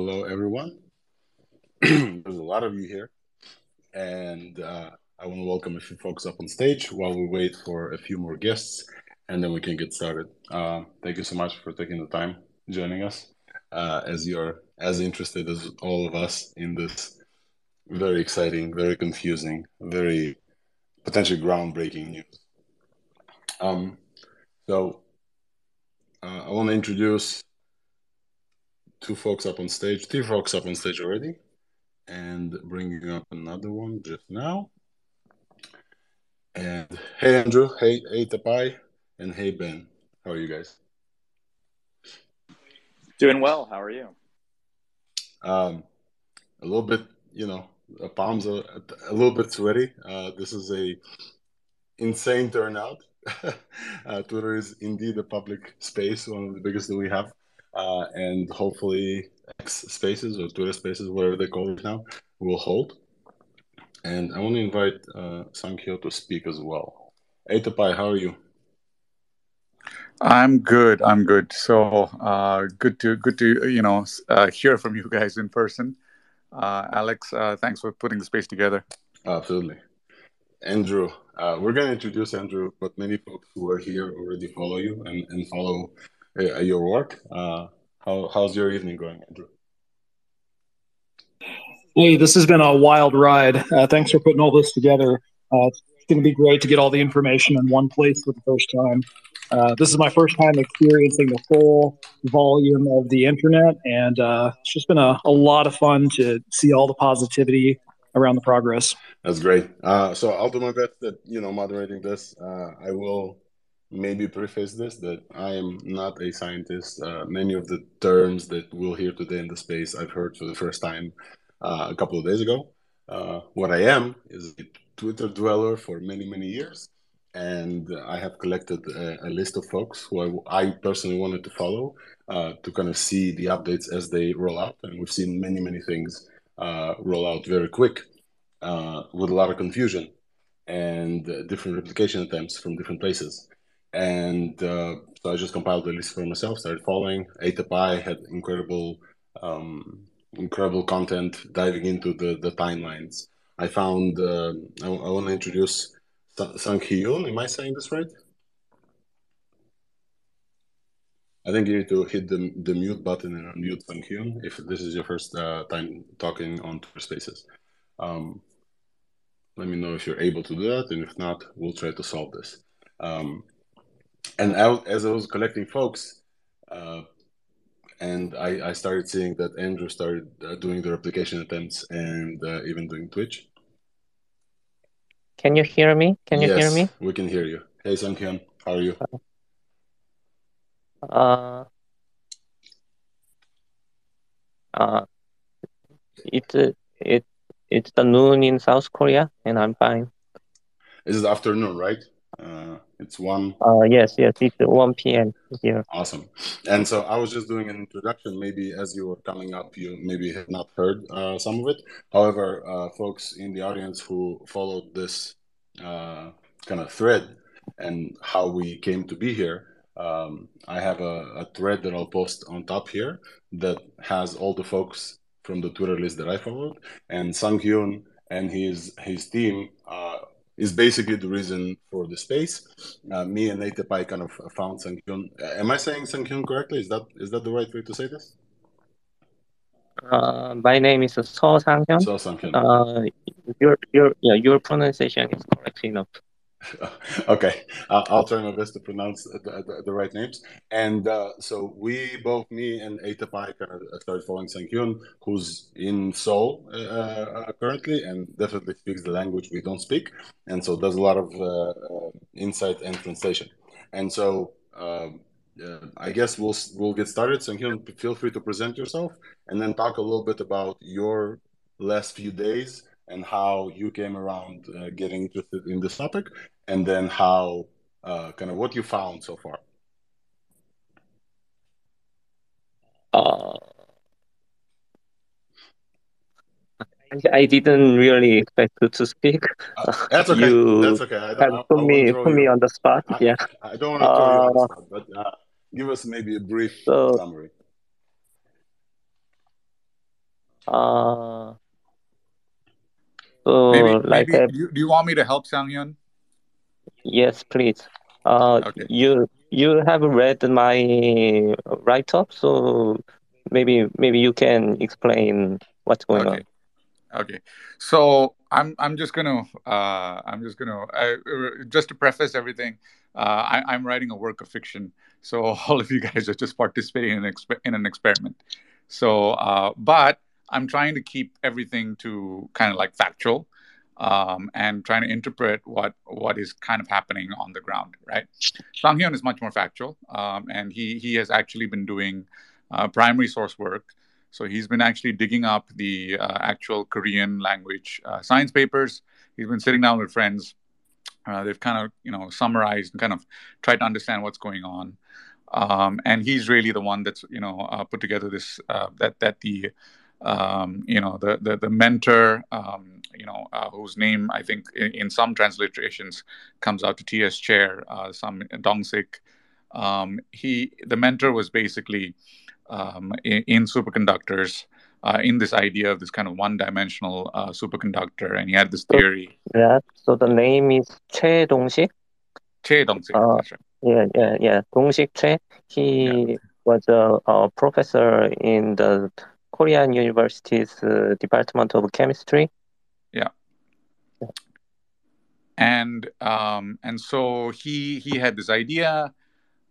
Hello, everyone. There's a lot of you here, and uh, I want to welcome a few folks up on stage while we wait for a few more guests, and then we can get started. Uh, thank you so much for taking the time joining us, uh, as you're as interested as all of us in this very exciting, very confusing, very potentially groundbreaking news. Um, so uh, I want to introduce two folks up on stage, three folks up on stage already, and bringing up another one just now. And hey, Andrew. Hey, hey, Tapai. And hey, Ben. How are you guys? Doing well. How are you? Um, a little bit, you know, palms a, a little bit sweaty. Uh, this is a insane turnout. uh, Twitter is indeed a public space, one of the biggest that we have uh, and hopefully X Spaces or Twitter Spaces, whatever they call it now, will hold. And I want to invite uh, Sankhyo to speak as well. Tapai, how are you? I'm good. I'm good. So uh, good to good to you know uh, hear from you guys in person. Uh, Alex, uh, thanks for putting the space together. Absolutely, Andrew. Uh, we're going to introduce Andrew, but many folks who are here already follow you and, and follow your work. Uh, how, how's your evening going, Andrew? Hey, this has been a wild ride. Uh, thanks for putting all this together. Uh, it's going to be great to get all the information in one place for the first time. Uh, this is my first time experiencing the full volume of the internet, and uh, it's just been a, a lot of fun to see all the positivity around the progress. That's great. Uh, so I'll do my best at you know moderating this. Uh, I will maybe preface this that I am not a scientist. Uh, many of the terms that we'll hear today in the space I've heard for the first time uh, a couple of days ago. Uh, what I am is a Twitter dweller for many, many years. And I have collected a, a list of folks who I, I personally wanted to follow uh, to kind of see the updates as they roll out. And we've seen many, many things uh, roll out very quick uh, with a lot of confusion and different replication attempts from different places and uh, so I just compiled the list for myself. Started following. Atapai had incredible, um, incredible content diving into the the timelines. I found. Uh, I, I want to introduce Sang Hyun. Am I saying this right? I think you need to hit the the mute button and unmute Sang Hyun if this is your first uh, time talking on Twitter Spaces. Um, let me know if you're able to do that, and if not, we'll try to solve this. Um, and I, as I was collecting folks, uh, and I, I, started seeing that Andrew started uh, doing the replication attempts and uh, even doing Twitch. Can you hear me? Can you yes, hear me? We can hear you. Hey, Sunghyun, how are you? Uh, uh, it's it it's the noon in South Korea, and I'm fine. It's it afternoon, right? Uh, it's one. Uh, yes, yes, it's one p.m. here. Awesome. And so I was just doing an introduction. Maybe as you were coming up, you maybe have not heard uh, some of it. However, uh, folks in the audience who followed this uh, kind of thread and how we came to be here, um, I have a, a thread that I'll post on top here that has all the folks from the Twitter list that I followed, and Sang Hyun and his his team uh, is basically the reason for the space. Uh, me and Nate Pai kind of found Sankyun. Uh, am I saying Sankyun correctly? Is that is that the right way to say this? Uh, my name is So Sangyun. So Sangyun. Uh, your your yeah your pronunciation is correct enough. okay, uh, I'll try my best to pronounce the, the, the right names. And uh, so we both, me and Atapai, kind of started following Sankyun, who's in Seoul uh, uh, currently and definitely speaks the language we don't speak, and so does a lot of uh, uh, insight and translation. And so um, I guess we'll we'll get started. Sankyun, feel free to present yourself and then talk a little bit about your last few days and how you came around uh, getting interested in this topic, and then how uh, kind of what you found so far. Uh, I didn't really expect to, to speak. Uh, that's okay. you that's okay. I don't, put me put me on the spot. I, yeah. I don't want to throw you on the uh, spot, but uh, give us maybe a brief so, summary. Uh, so maybe, like maybe do, you, do you want me to help Sang-hyun? yes, please. Uh, Okay. you you have read my write up, so maybe maybe you can explain what's going on. Okay. Okay. So I'm I'm just gonna uh, I'm just gonna uh, just to preface everything. Uh, I, I'm writing a work of fiction, so all of you guys are just participating in an exp- in an experiment. So, uh, but I'm trying to keep everything to kind of like factual, um, and trying to interpret what what is kind of happening on the ground. Right. Sang-hyun is much more factual, um, and he he has actually been doing uh, primary source work. So he's been actually digging up the uh, actual Korean language uh, science papers. He's been sitting down with friends. Uh, they've kind of, you know, summarized and kind of tried to understand what's going on. Um, and he's really the one that's, you know, uh, put together this uh, that that the, um, you know, the the, the mentor, um, you know, uh, whose name I think in, in some transliterations comes out to T.S. Chair, uh, some Dong Sik. Um, he the mentor was basically um, in, in superconductors uh, in this idea of this kind of one-dimensional uh, superconductor, and he had this theory. on. Yeah. So the name is Choi Dong-sik. Che Dong-sik, Uh, right. Yeah, yeah, yeah. Dong-sik Choi. He was a, a professor in the Korean University's uh, Department of Chemistry. Yeah. And um, and so he he had this idea,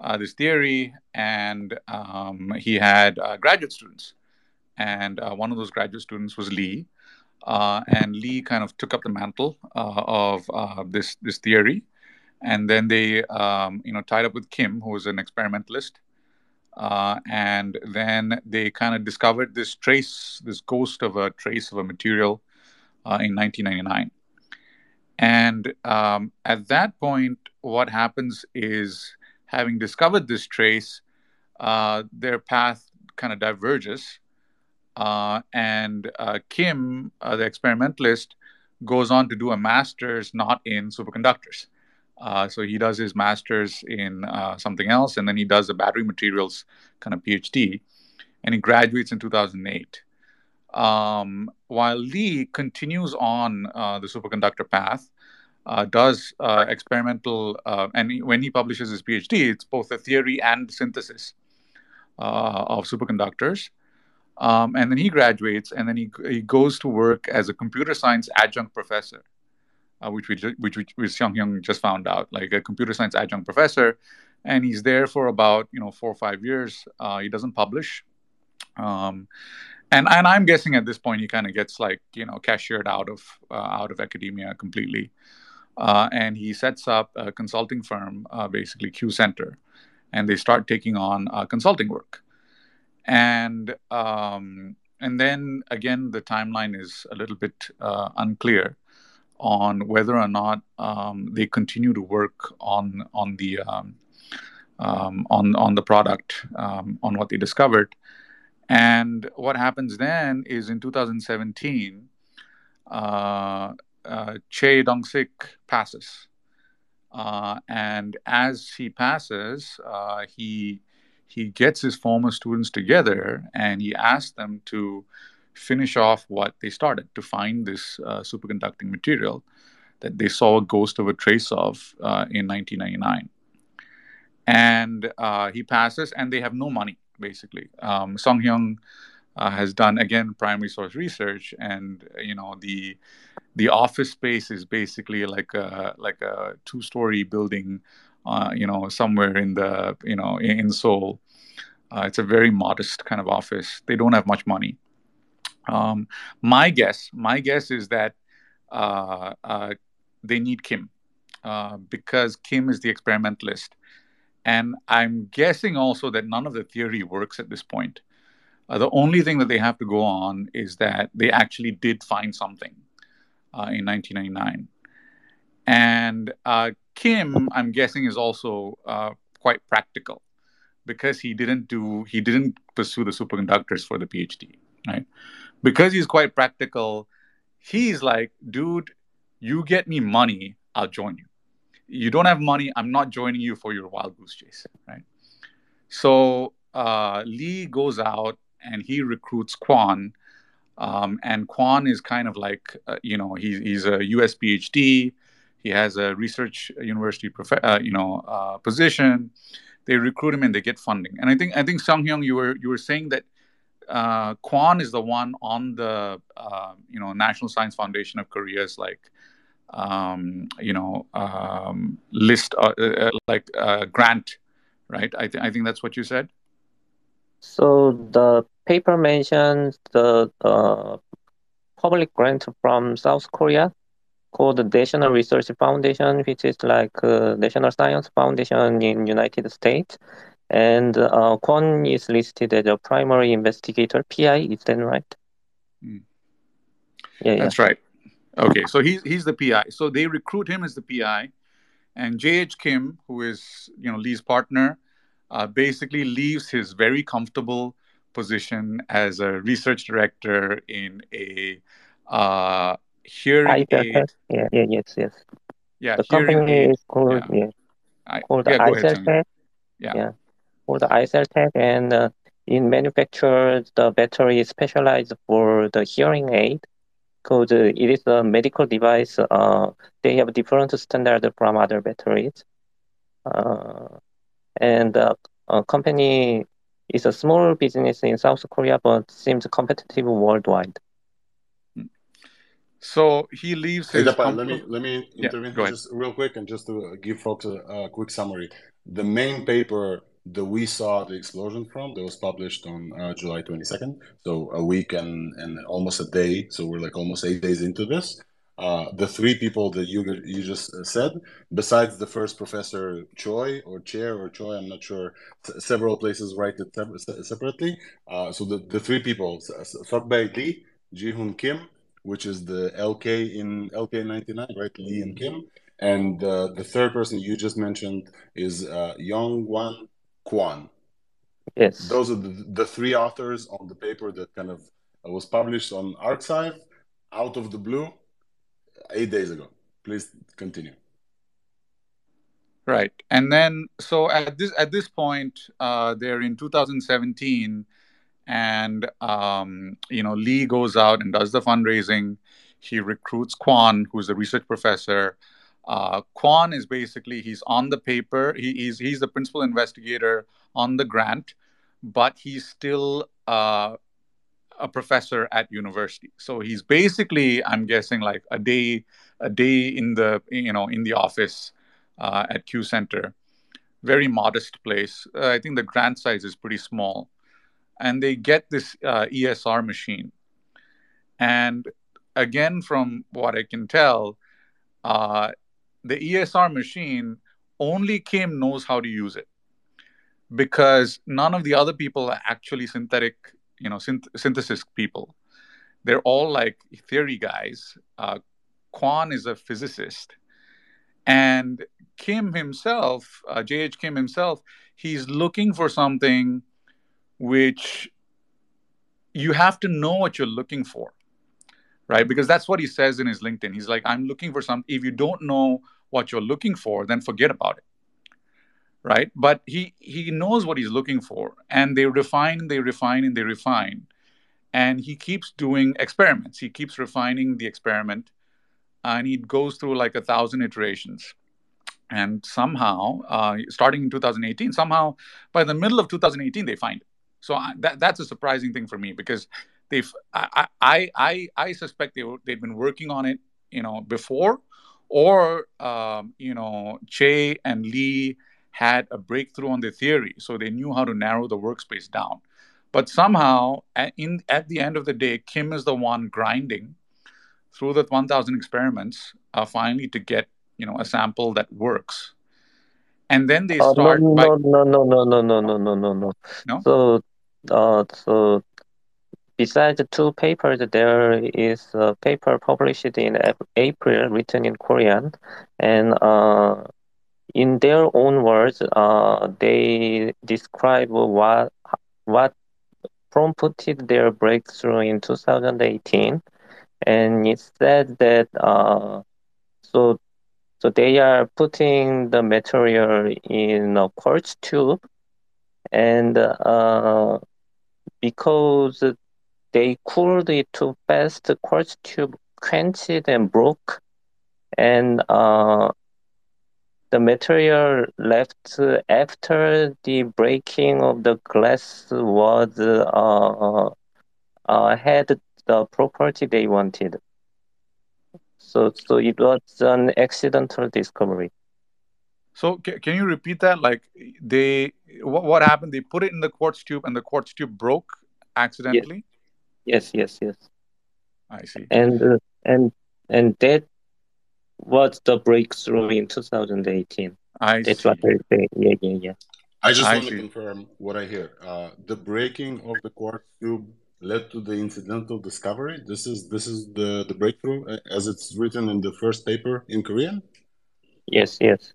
uh, this theory, and um, he had uh, graduate students, and uh, one of those graduate students was Lee, uh, and Lee kind of took up the mantle uh, of this this theory, and then they um, you know tied up with Kim, who was an experimentalist. Uh, and then they kind of discovered this trace, this ghost of a trace of a material uh, in 1999. And um, at that point, what happens is, having discovered this trace, uh, their path kind of diverges. Uh, and uh, Kim, uh, the experimentalist, goes on to do a master's not in superconductors. Uh, so he does his master's in uh, something else, and then he does a battery materials kind of PhD, and he graduates in 2008. Um, while Lee continues on uh, the superconductor path, uh, does uh, experimental, and he- when he publishes his PhD, it's both a theory and synthesis of superconductors. Um, and then he graduates, and then he, he goes to work as a computer science adjunct professor, uh, which we ju- which which, which Seong Hyung just found out, like a computer science adjunct professor, and he's there for about you know four or five years. Uh, he doesn't publish, um, and and I'm guessing at this point he kind of gets like you know cashiered out of uh, out of academia completely, uh, and he sets up a consulting firm, uh, basically Q Center, and they start taking on uh, consulting work, and um, and then again the timeline is a little bit uh, unclear on whether or not um, they continue to work on on the um, um, on on the product um, on what they discovered. And what happens then is in 2017, uh, uh, Che Dong-sik passes. Uh, and as he passes, uh, he he gets his former students together and he asks them to finish off what they started to find this uh, superconducting material that they saw a ghost of a trace of uh, in 1999. And uh, he passes, and they have no money basically. Um, Song Hyung uh, has done again primary source research, and you know the the office space is basically like a like a two story building, uh, you know, somewhere in the you know in, in Seoul. Uh, it's a very modest kind of office. They don't have much money. Um, my guess, my guess is that uh, uh, they need Kim uh, because Kim is the experimentalist, and I'm guessing also that none of the theory works at this point. Uh, the only thing that they have to go on is that they actually did find something uh, in 1999. And uh, Kim, I'm guessing, is also quite practical because he didn't do he didn't pursue the superconductors for the PhD, right? Because he's quite practical, he's like, dude, you get me money, I'll join you. You don't have money, I'm not joining you for your wild goose chase, right? So uh, Lee goes out and he recruits Kwan Um, and Kwon is kind of like, uh, you know, he's, he's a US PhD. He has a research university, prof- uh, you know, uh, position. They recruit him and they get funding. And I think, I think Sung Hyung, you were you were saying that uh, Kwon is the one on the, uh, you know, National Science Foundation of Korea's like, um, you know, um, list, uh, uh like grant, right? I, th- I think that's what you said. So the paper mentions the uh, public grant from South Korea called the National Research Foundation, which is like uh, National Science Foundation in United States. And uh, Kwon is listed as a primary investigator, PI. Is that right? Mm. Yeah, that's yeah. right. Okay, so he's he's the PI. So they recruit him as the PI, and J.H. Kim, who is you know Lee's partner, uh, basically leaves his very comfortable position as a research director in a uh, hearing aid. Yeah, yeah, yes, yes. Yeah, the company aid. is called yeah, yeah I, called yeah, ICELTEC. Yeah. yeah, called ICELTEC, and uh, in manufacture the battery is specialized for the hearing aid because uh, it is a medical device. Uh, they have different standard from other batteries. Uh, and the uh, company is a small business in South Korea, but seems competitive worldwide. So he leaves his. Hey, Dapa, let me let me intervene yeah, just real quick and just to give folks a, a, quick summary. The main paper that we saw the explosion from that was published on uh, July 22nd, so a week and and almost a day. So we're like almost eight days into this. Uh, the three people that you you just uh, said, besides the first professor Choi or Chair or Choi, I'm not sure. several places write it separately. Uh, so the, the three people, Sukbae Lee, Jihun Kim, which is the LK in LK99, right? Lee and Kim, and uh, the third person you just mentioned is uh, Young Kwon. Yes, those are the, the three authors on the paper that kind of was published on arXiv out of the blue eight days ago. Please continue. Right, and then so at this at this point, uh, they're in 2017, and um, you know Lee goes out and does the fundraising. He recruits Kwon, who's a research professor. Uh, Kwon is basically he's on the paper. He, he's he's the principal investigator on the grant, but he's still uh, a professor at university. So he's basically, I'm guessing, like a day, a day in the you know in the office uh, at Q Center. Very modest place. Uh, I think the grant size is pretty small, and they get this uh, ESR machine. And again, from what I can tell, uh, the ESR machine only Kim knows how to use it. Because none of the other people are actually synthetic you know synth- synthesis people. They're all like theory guys. Uh, kwon is a physicist. And kim himself uh, jh kim himself he's looking for something which you have to know what you're looking for right? Because that's what he says in his linkedin. He's like i'm looking for some if you don't know what you're looking for then forget about it right? But he he knows what he's looking for, and they refine, they refine, and they refine, and he keeps doing experiments. He keeps refining the experiment, and he goes through like a thousand iterations. And somehow, uh, starting in 2018, somehow by the middle of 2018, they find it. So I, that that's a surprising thing for me because they've I I I, I suspect they were, they've been working on it, you know, before, or um, you know, Che and Lee had a breakthrough on their theory, so they knew how to narrow the workspace down. But somehow, at, in, at the end of the day, Kim is the one grinding through the 1,000 experiments, uh, finally to get you know a sample that works. And then they start. no, by... no, no, no, no, no, no, no, no, no, no. No. So, uh, so besides the two papers, there is a paper published in April, written in Korean, and uh, in their own words, uh, they describe what what prompted their breakthrough in 2018, and it said that uh, so so they are putting the material in a quartz tube, and uh, because they cooled it too fast. The quartz tube quenched and broke, and uh, the material left after the breaking of the glass was uh, uh, had the property they wanted. So, so it was an accidental discovery. So can, can you repeat that? Like they, what, what happened? They put it in the quartz tube, and the quartz tube broke accidentally. Yes, yes, yes. I see. And uh, and and that was the breakthrough in 2018. I That's see. what I say. Yeah, yeah, yeah. I just I want to confirm what I hear. Uh, the breaking of the quartz tube led to the incidental discovery. This is this is the the breakthrough uh, as it's written in the first paper in Korean. Yes, yes.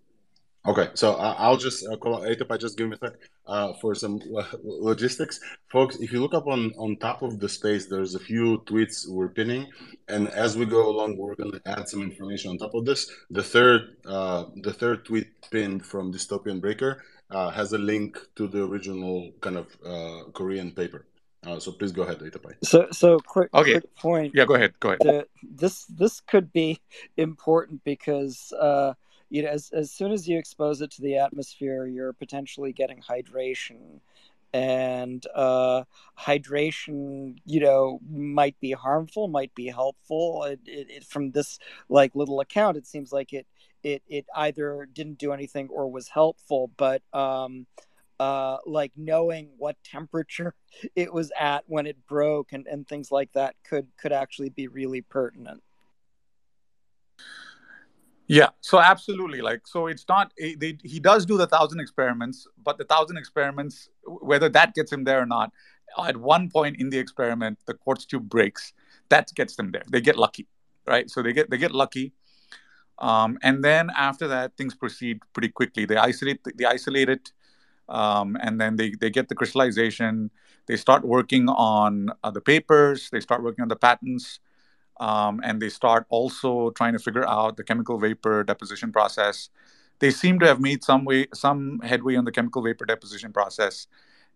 Okay, so uh, I'll just uh, call Atapai, just give me a sec uh, for some lo- logistics, folks. If you look up on on top of the space, there's a few tweets we're pinning, and as we go along, we're going to add some information on top of this. The third uh, the third tweet pinned from Dystopian Breaker uh, has a link to the original kind of uh, Korean paper. Uh, so please go ahead, Atapai. So, so quick, Okay. quick point. Yeah, go ahead. Go ahead. The, this this could be important because uh, you know, as as soon as you expose it to the atmosphere, you're potentially getting hydration, and uh, hydration, you know, might be harmful, might be helpful. It, it, it, from this like little account, it seems like it it it either didn't do anything or was helpful, but um, uh, like knowing what temperature it was at when it broke and, and things like that could could actually be really pertinent. Yeah, so absolutely. Like, so it's not, they, he does do the thousand experiments, but the thousand experiments, whether that gets him there or not, at one point in the experiment, the quartz tube breaks. That gets them there. They get lucky, right? So they get they get lucky, um, and then after that, things proceed pretty quickly. They isolate they isolate it, um, and then they they get the crystallization. They start working on uh, the papers. They start working on the patents um, and they start also trying to figure out the chemical vapor deposition process. They seem to have made some way, some headway on the chemical vapor deposition process,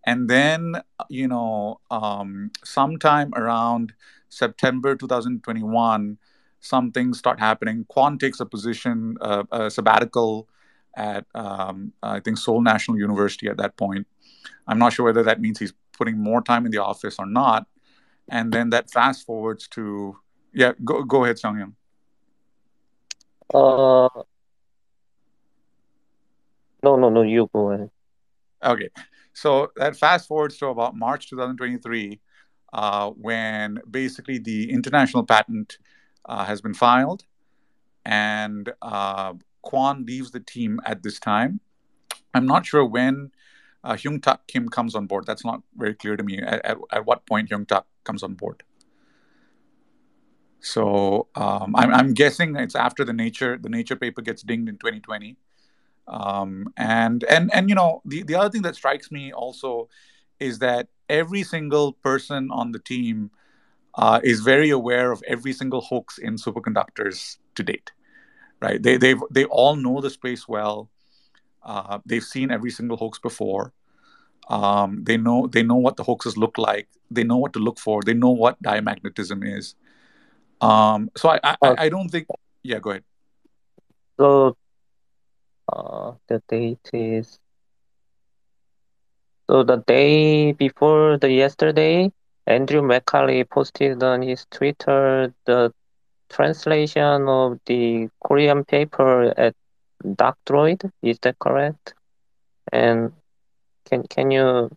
and then you know, um, sometime around September 2021, some things start happening. Kwon takes a position, uh, a sabbatical at um, I think Seoul National University at that point. I'm not sure whether that means he's putting more time in the office or not. And then that fast forwards to yeah, go go ahead, Sanghyun. Uh, no, no, no. You go ahead. Okay, so that fast forwards to about March 2023, uh, when basically the international patent uh, has been filed, and uh, Kwon leaves the team at this time. I'm not sure when uh, Hyung Tak Kim comes on board. That's not very clear to me. At, at, at what point Hyung Tak comes on board? So um, I'm, I'm guessing it's after the nature the nature paper gets dinged in 2020. Um, and and and you know the the other thing that strikes me also is that every single person on the team uh, is very aware of every single hoax in superconductors to date, right? They they they all know the space well. Uh, they've seen every single hoax before. Um, they know they know what the hoaxes look like. They know what to look for. They know what diamagnetism is. Um, so I, I, Uh, I don't think. Yeah, go ahead. So, uh, the date is so the day before the yesterday, Andrew McCalip posted on his Twitter the translation of the Korean paper at DocDroid. Is that correct? And can can you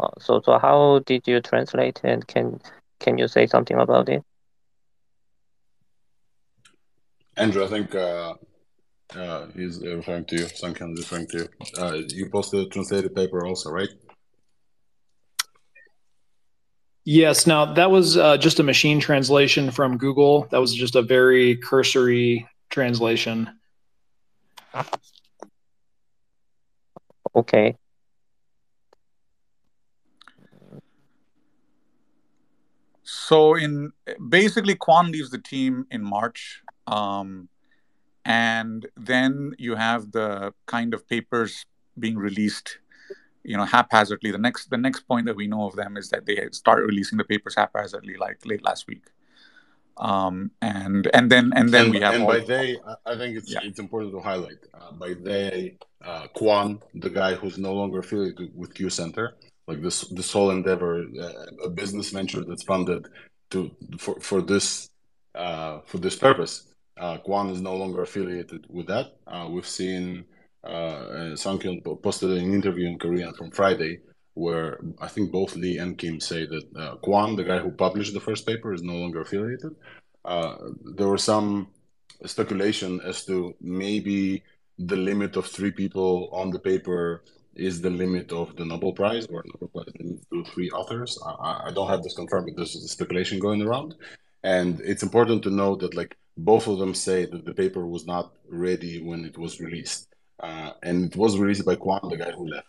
uh, so so how did you translate and can can you say something about it? Andrew, I think uh, uh, he's referring to you. Sankan is referring to you. Uh, you posted a translated paper also, right? Yes. Now that was uh, just a machine translation from Google. That was just a very cursory translation. Okay. So in basically, Kwon leaves the team in March, um, and then you have the kind of papers being released you know, haphazardly. The next the next point that we know of them is that they start releasing the papers haphazardly, like late last week. Um, and and then and then and, we have and all, by they, I think it's Yeah. it's important to highlight uh, by they, uh, Kwon, the guy who's no longer affiliated with Q Center, like this this whole endeavor, uh, a business venture that's funded to for for this uh, for this purpose. Uh, is no longer affiliated with that. Uh, we've seen uh, po- posted an interview in Korean from Friday where I think both Lee and Kim say that uh, Kwan, the guy who published the first paper, is no longer affiliated. Uh, there was some speculation as to maybe the limit of three people on the paper is the limit of the Nobel Prize, or Nobel Prize to three authors. I- I, don't have this confirmed, but a speculation going around. And it's important to note that like both of them say that the paper was not ready when it was released. Uh, and it was released by Kwan, the guy who left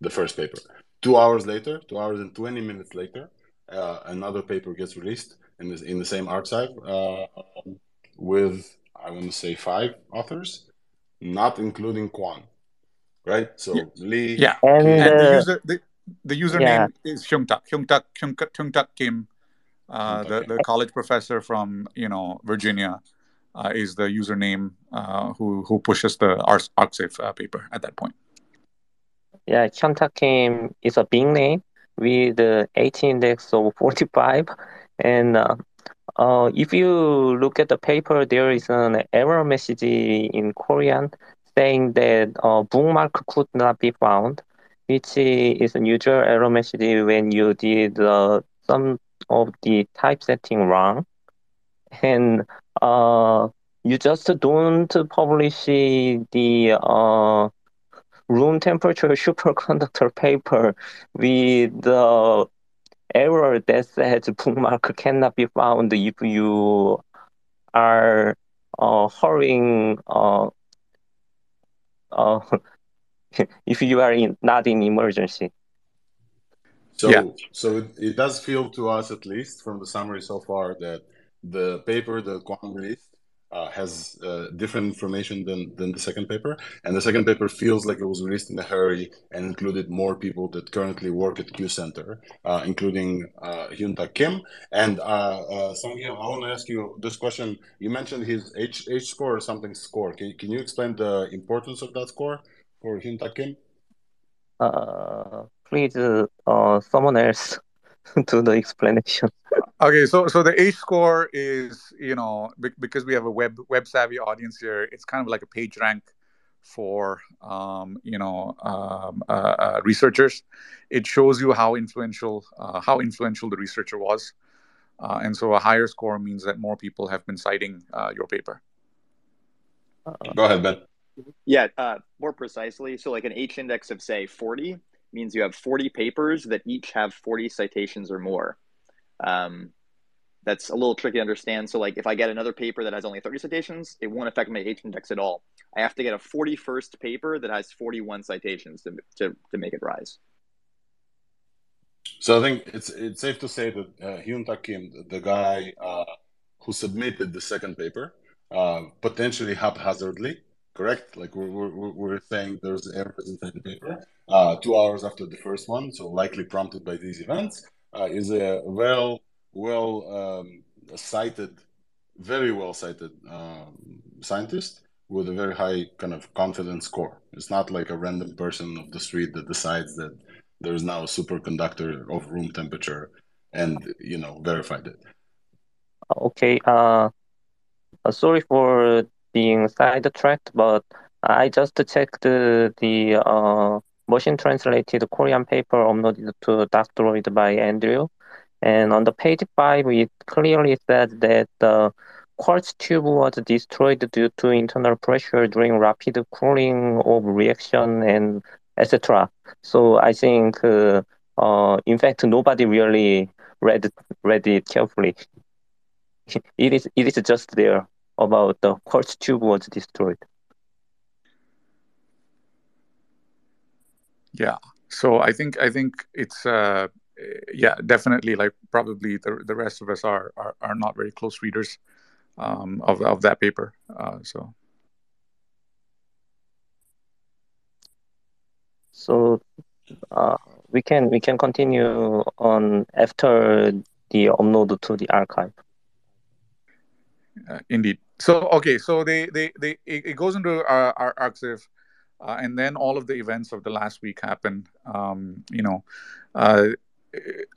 the first paper. Two hours later, two hours and 20 minutes later, uh, another paper gets released in, this, in the same arXiv uh, with, I want to say, five authors, not including Kwan. Right? So Yeah. Lee, yeah. And, Kim, And the uh, user the, the username is Hyungtak Hyungtak Hyungtak Hyungtak Kim, uh, Hyungtak the the college professor from you know Virginia. Uh, is the username uh, who who pushes the Arc- arXiv uh, paper at that point? Yeah, Hyuntak Kim is a big name with the H index of 45. And uh, uh, if you look at the paper, there is an error message in Korean saying that uh, bookmark could not be found, which is a usual error message when you did uh, some of the typesetting wrong. And uh, you just don't publish the uh, room temperature superconductor paper with the error that says bookmark cannot be found if you are uh, hurrying uh, uh, if you are in, not in emergency. So, Yeah. so it, it does feel to us, at least from the summary so far, that the paper that Kwan released uh, has uh, different information than, than the second paper. And the second paper feels like it was released in a hurry and included more people that currently work at Q Center, uh, including uh, Hyunta Kim. And uh, uh, Sanghyun, I want to ask you this question. You mentioned his H, H score or something score. Can, can you explain the importance of that score for Hyunta Kim? Uh, please, uh, someone else do the explanation. Okay, so so the H score is you know be- because we have a web web savvy audience here, it's kind of like a page rank for um, you know um, uh, uh, researchers. It shows you how influential uh, how influential the researcher was, uh, and so a higher score means that more people have been citing uh, your paper. Go ahead, Ben. Yeah, uh, more precisely, so like an H index of say 40 means you have 40 papers that each have 40 citations or more. Um, that's a little tricky to understand. So like if I get another paper that has only 30 citations, it won't affect my H index at all. I have to get a 41st paper that has 41 citations to, to, to make it rise. So I think it's it's safe to say that uh, Hyun Tak Kim, the, the guy uh, who submitted the second paper, uh, potentially haphazardly, correct? Like we're, we're, we're saying there's errors inside the paper, uh, two hours after the first one, so likely prompted by these events, uh, is a well well um, cited, very well cited um, scientist with a very high kind of confidence score. It's not like a random person of the street that decides that there is now a superconductor of room temperature and you know verified it Okay, uh, uh, sorry for being sidetracked, but I just checked the, the uh, machine translated Korean paper uploaded to DocDroid by Andrew. And on the page five, it clearly said that the quartz tube was destroyed due to internal pressure during rapid cooling of reaction and etc. So I think, uh, uh, in fact, nobody really read read it carefully. It is it is just there about the quartz tube was destroyed. Yeah. So I think I think it's uh yeah definitely like probably the the rest of us are are, are not very close readers um, of of that paper. Uh, so So uh, we can we can continue on after the upload to the archive. Uh, indeed. So okay, so they they they it, it goes into our, our archive, uh, and then all of the events of the last week happened. Um, you know, uh,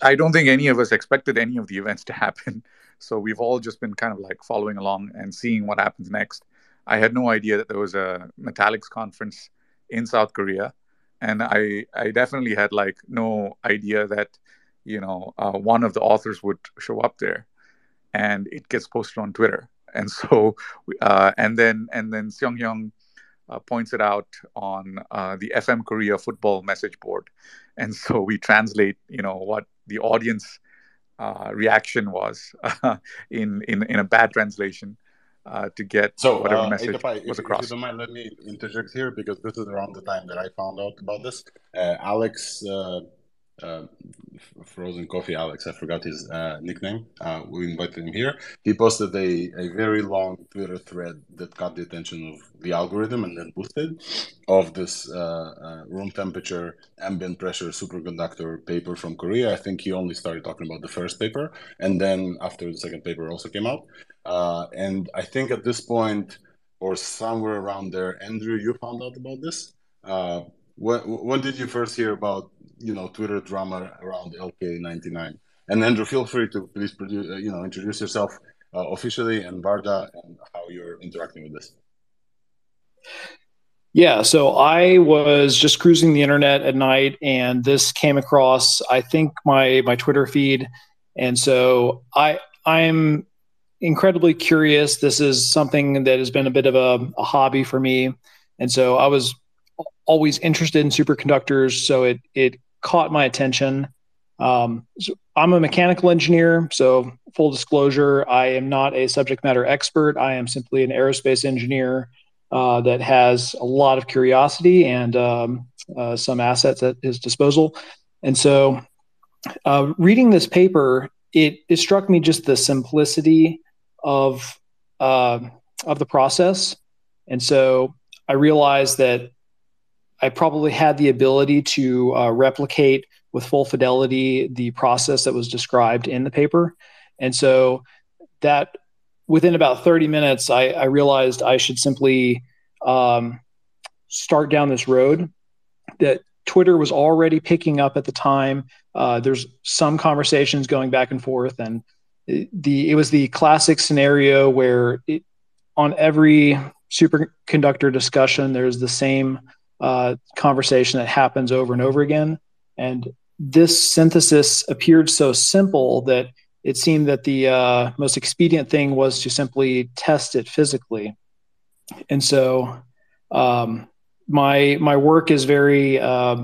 I don't think any of us expected any of the events to happen. So we've all just been kind of like following along and seeing what happens next. I had no idea that there was a Metallics conference in South Korea, and I I definitely had like no idea that you know uh, one of the authors would show up there, and it gets posted on Twitter. And so, uh, and then and then Seong Hyung uh, points it out on uh, the FM Korea football message board, and so we translate, you know, what the audience uh, reaction was in, in in a bad translation uh, to get so, whatever uh, message Itapai, was if, across. If you don't mind, let me interject here because this is around the time that I found out about this. Uh, Alex uh, Frozen Coffee Alex, I forgot his uh, nickname. Uh, we invited him here. He posted a, a very long Twitter thread that caught the attention of the algorithm and then boosted of this uh, uh, room temperature ambient pressure superconductor paper from Korea. I think he only started talking about the first paper, and then after the second paper also came out. Uh, and I think at this point, or somewhere around there, Andrew, you found out about this. When, when did you first hear about you know Twitter drama around LK99. And Andrew, feel free to please produce, uh, you know introduce yourself uh, officially and Varda and how you're interacting with this. Yeah, so I was just cruising the internet at night, and this came across. I think my my Twitter feed, and so I I'm incredibly curious. This is something that has been a bit of a, a hobby for me, and so I was always interested in superconductors. So it it caught my attention. Um, so I'm a mechanical engineer, so full disclosure, I am not a subject matter expert. I am simply an aerospace engineer uh, that has a lot of curiosity and um, uh, some assets at his disposal. And so, uh, reading this paper, it, it struck me just the simplicity of uh, of the process, and so I realized that I probably had the ability to uh, replicate with full fidelity the process that was described in the paper. And so that within about 30 minutes, I, I realized I should simply um, start down this road that Twitter was already picking up at the time. Uh, there's some conversations going back and forth, and the it was the classic scenario where it, on every superconductor discussion, there's the same uh, conversation that happens over and over again. And this synthesis appeared so simple that it seemed that the uh, most expedient thing was to simply test it physically. And so um, my my work is very uh,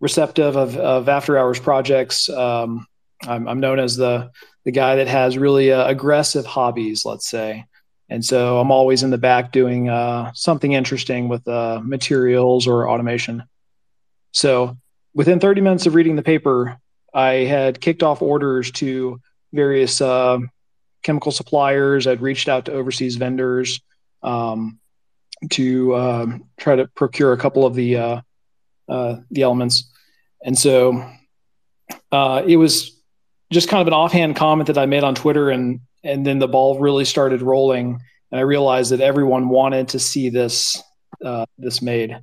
receptive of, of after hours projects. Um, I'm, I'm, known as the the guy that has really uh, aggressive hobbies, let's say. And so I'm always in the back doing uh, something interesting with uh, materials or automation. So within 30 minutes of reading the paper, I had kicked off orders to various uh, chemical suppliers. I'd reached out to overseas vendors um, to um, try to procure a couple of the uh, uh, the elements. And so uh, it was just kind of an offhand comment that I made on Twitter, and and then the ball really started rolling and i realized that everyone wanted to see this uh, this made.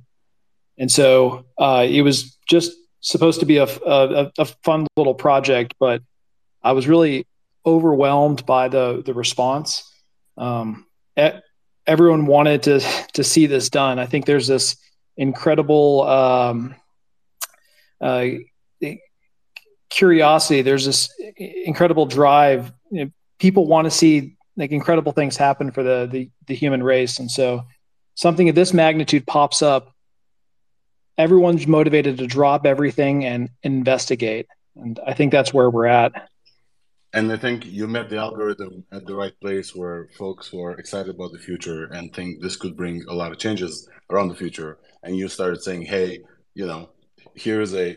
And so uh, it was just supposed to be a, a, a, fun little project but i was really overwhelmed by the the response. Um, everyone wanted to to see this done. I think there's this incredible um, uh, curiosity. There's this incredible drive you know, people want to see like incredible things happen for the, the the human race. And so something of this magnitude pops up everyone's motivated to drop everything and investigate. And i think that's where we're at. And i think you met the algorithm at the right place where folks were excited about the future and think this could bring a lot of changes around the future. And you started saying hey you know here's a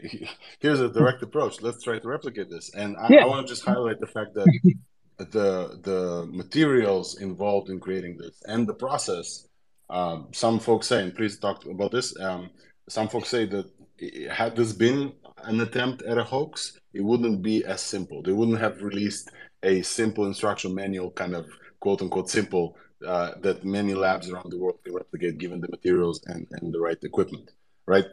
here's a direct approach. Let's try to replicate this. And I, yeah. I want to just highlight the fact that the the materials involved in creating this and the process. Um, some folks say, and please talk about this. Um, some folks say that had this been an attempt at a hoax, it wouldn't be as simple. They wouldn't have released a simple instruction manual, kind of quote unquote simple, uh, that many labs around the world can replicate given the materials and, and the right equipment right?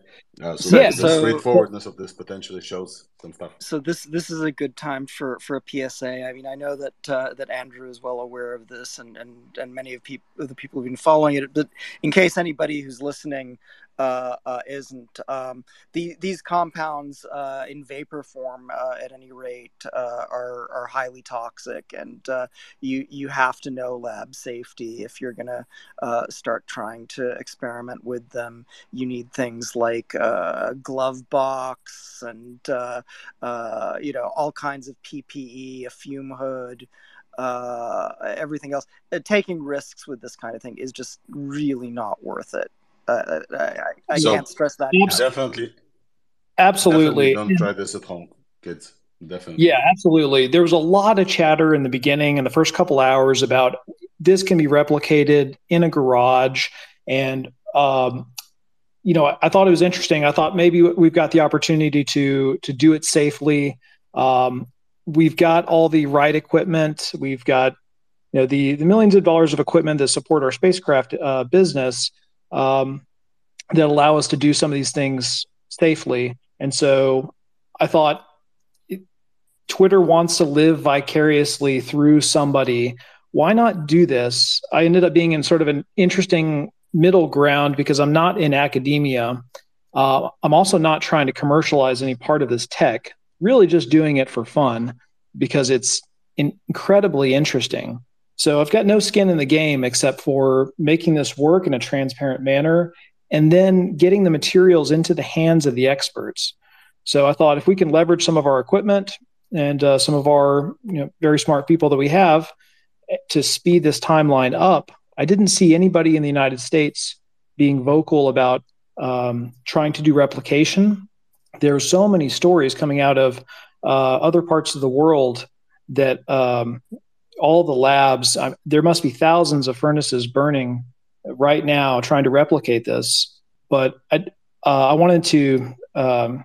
Uh, so yeah, so, the straightforwardness of this potentially shows some stuff. So this this is a good time for for a PSA. I mean, I know that uh, that Andrew is well aware of this, and and and many of people the people who've been following it. But in case anybody who's listening uh, uh, isn't. Um, the, these compounds uh, in vapor form, uh, at any rate, uh, are, are highly toxic, and uh, you you have to know lab safety if you're going to start trying to experiment with them. You need things like a glove box and you know all kinds of PPE, a fume hood uh, everything else. Uh, taking risks with this kind of thing is just really not worth it. Uh, I, I so, can't stress that. Definitely. Absolutely. Definitely don't try this at home, kids. Definitely. Yeah, absolutely. There was a lot of chatter in the beginning in the first couple hours about this can be replicated in a garage. And, um, you know, I thought it was interesting. I thought maybe we've got the opportunity to to do it safely. Um, we've got all the right equipment. We've got you know the the millions of dollars of equipment that support our spacecraft uh, business um, that allow us to do some of these things safely. And so I thought Twitter wants to live vicariously through somebody. Why not do this? I ended up being in sort of an interesting middle ground because I'm not in academia. Uh, I'm also not trying to commercialize any part of this tech, really just doing it for fun because it's incredibly interesting. So I've got no skin in the game except for making this work in a transparent manner and then getting the materials into the hands of the experts. So I thought if we can leverage some of our equipment and uh, some of our you know, very smart people that we have eh, to speed this timeline up, I didn't see anybody in the United States being vocal about um, trying to do replication. There are so many stories coming out of uh, other parts of the world that um, all the labs, there must be thousands of furnaces burning right now trying to replicate this. But I, uh, I wanted to um,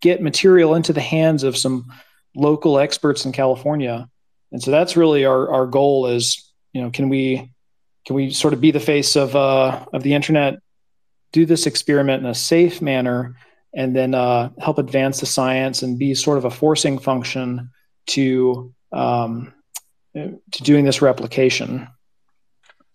get material into the hands of some local experts in California, and so that's really our our goal. Is you know, can we can we sort of be the face of uh, of the internet, do this experiment in a safe manner, and then uh, help advance the science and be sort of a forcing function to um, to doing this replication.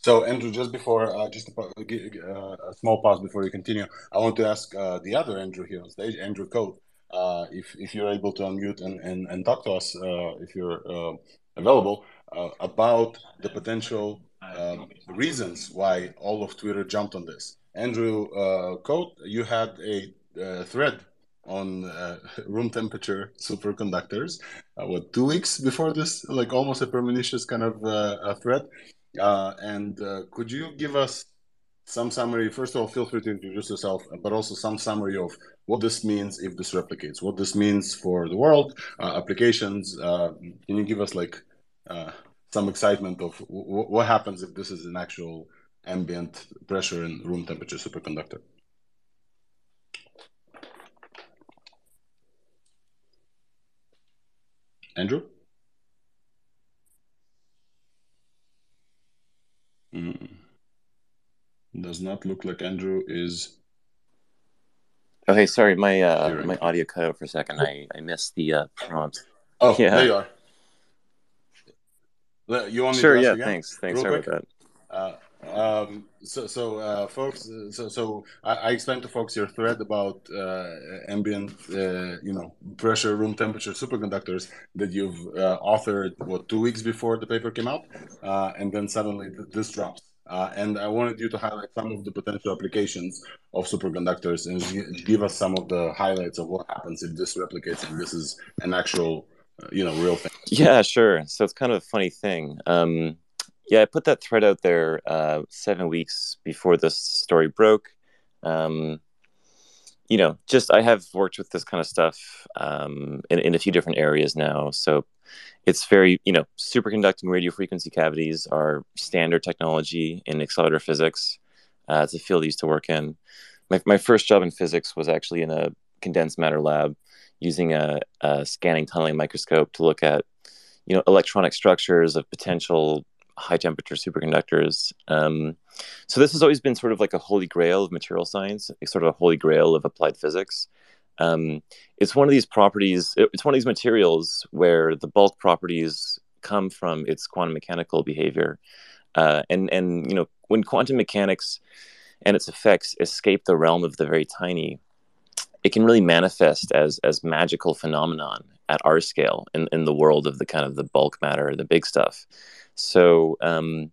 So, Andrew, just before, uh, just a, uh, a, small pause before you continue, I want to ask uh, the other Andrew here on stage, Andrew Cote, uh, if if you're able to unmute and, and, and talk to us, uh, if you're uh, available, about the potential um, reasons why all of Twitter jumped on this. Andrew Cote, you had a thread on uh, room temperature superconductors. Uh, what two weeks before this, like almost a pernicious kind of uh, threat. Uh, and uh, could you give us some summary? First of all, feel free to introduce yourself, but also some summary of what this means if this replicates, what this means for the world, uh, applications. can you give us like some excitement of what happens if this is an actual ambient pressure and room temperature superconductor? Andrew? Mm. Does not look like Andrew is. Oh, hey, sorry, my uh, my audio cut out for a second. I, I missed the uh, prompt. Oh, yeah. there you are. You want me sure, yeah, again? thanks. Thanks, Real sorry quick? about that. Uh, um, so, so uh, folks, so, so I, I, explained to folks your thread about uh, ambient, uh, you know, pressure, room temperature superconductors that you've uh, authored what two weeks before the paper came out, uh, and then suddenly this drops. Uh, and I wanted you to highlight some of the potential applications of superconductors and give us some of the highlights of what happens if this replicates and this is an actual, you know, real thing. Yeah, sure. So it's kind of a funny thing. Um, yeah, I put that thread out there uh, seven weeks before this story broke. Um, you know, just I have worked with this kind of stuff um, in, in a few different areas now. So it's very, you know, superconducting radio frequency cavities are standard technology in accelerator physics. Uh, it's a field I used to work in. my, my first job in physics was actually in a condensed matter lab using a, a scanning tunneling microscope to look at you know electronic structures of potential high temperature superconductors. Um, so this has always been sort of like a holy grail of material science, sort of a holy grail of applied physics. Um, it's one of these properties. It's one of these materials where the bulk properties come from its quantum mechanical behavior, uh, and and you know when quantum mechanics and its effects escape the realm of the very tiny, it can really manifest as as magical phenomenon at our scale in, in the world of the kind of the bulk matter, the big stuff. So um,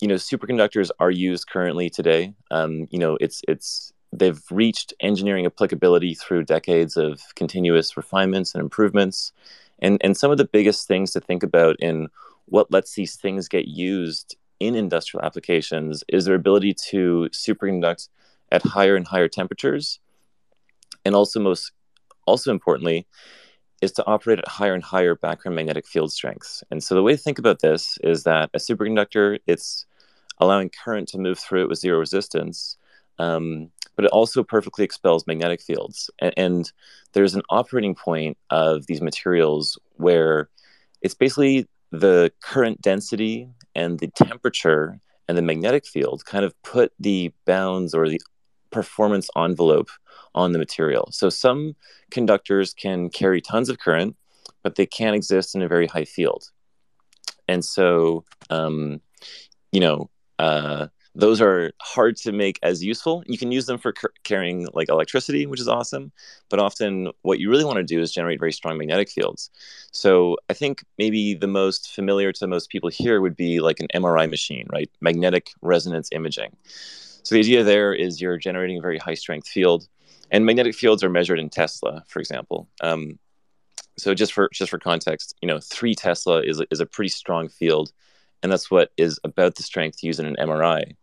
you know, superconductors are used currently today. Um, you know, it's it's they've reached engineering applicability through decades of continuous refinements and improvements. And and some of the biggest things to think about in what lets these things get used in industrial applications is their ability to superconduct at higher and higher temperatures and also most also importantly is to operate at higher and higher background magnetic field strengths. And so the way to think about this is that a superconductor it's allowing current to move through it with zero resistance um, but it also perfectly expels magnetic fields. And, and there's an operating point of these materials where it's basically the current density and the temperature and the magnetic field kind of put the bounds or the performance envelope on the material. So some conductors can carry tons of current, but they can't exist in a very high field. And so, um, you know, uh, those are hard to make as useful. You can use them for carrying like electricity, which is awesome. But often, what you really want to do is generate very strong magnetic fields. So I think maybe the most familiar to most people here would be like an MRI machine, right? Magnetic resonance imaging. So the idea there is you're generating a very high strength field, and magnetic fields are measured in Tesla, for example. Um, so just for just for context, you know, three Tesla is is a pretty strong field and that's what is about the strength used in an MRI.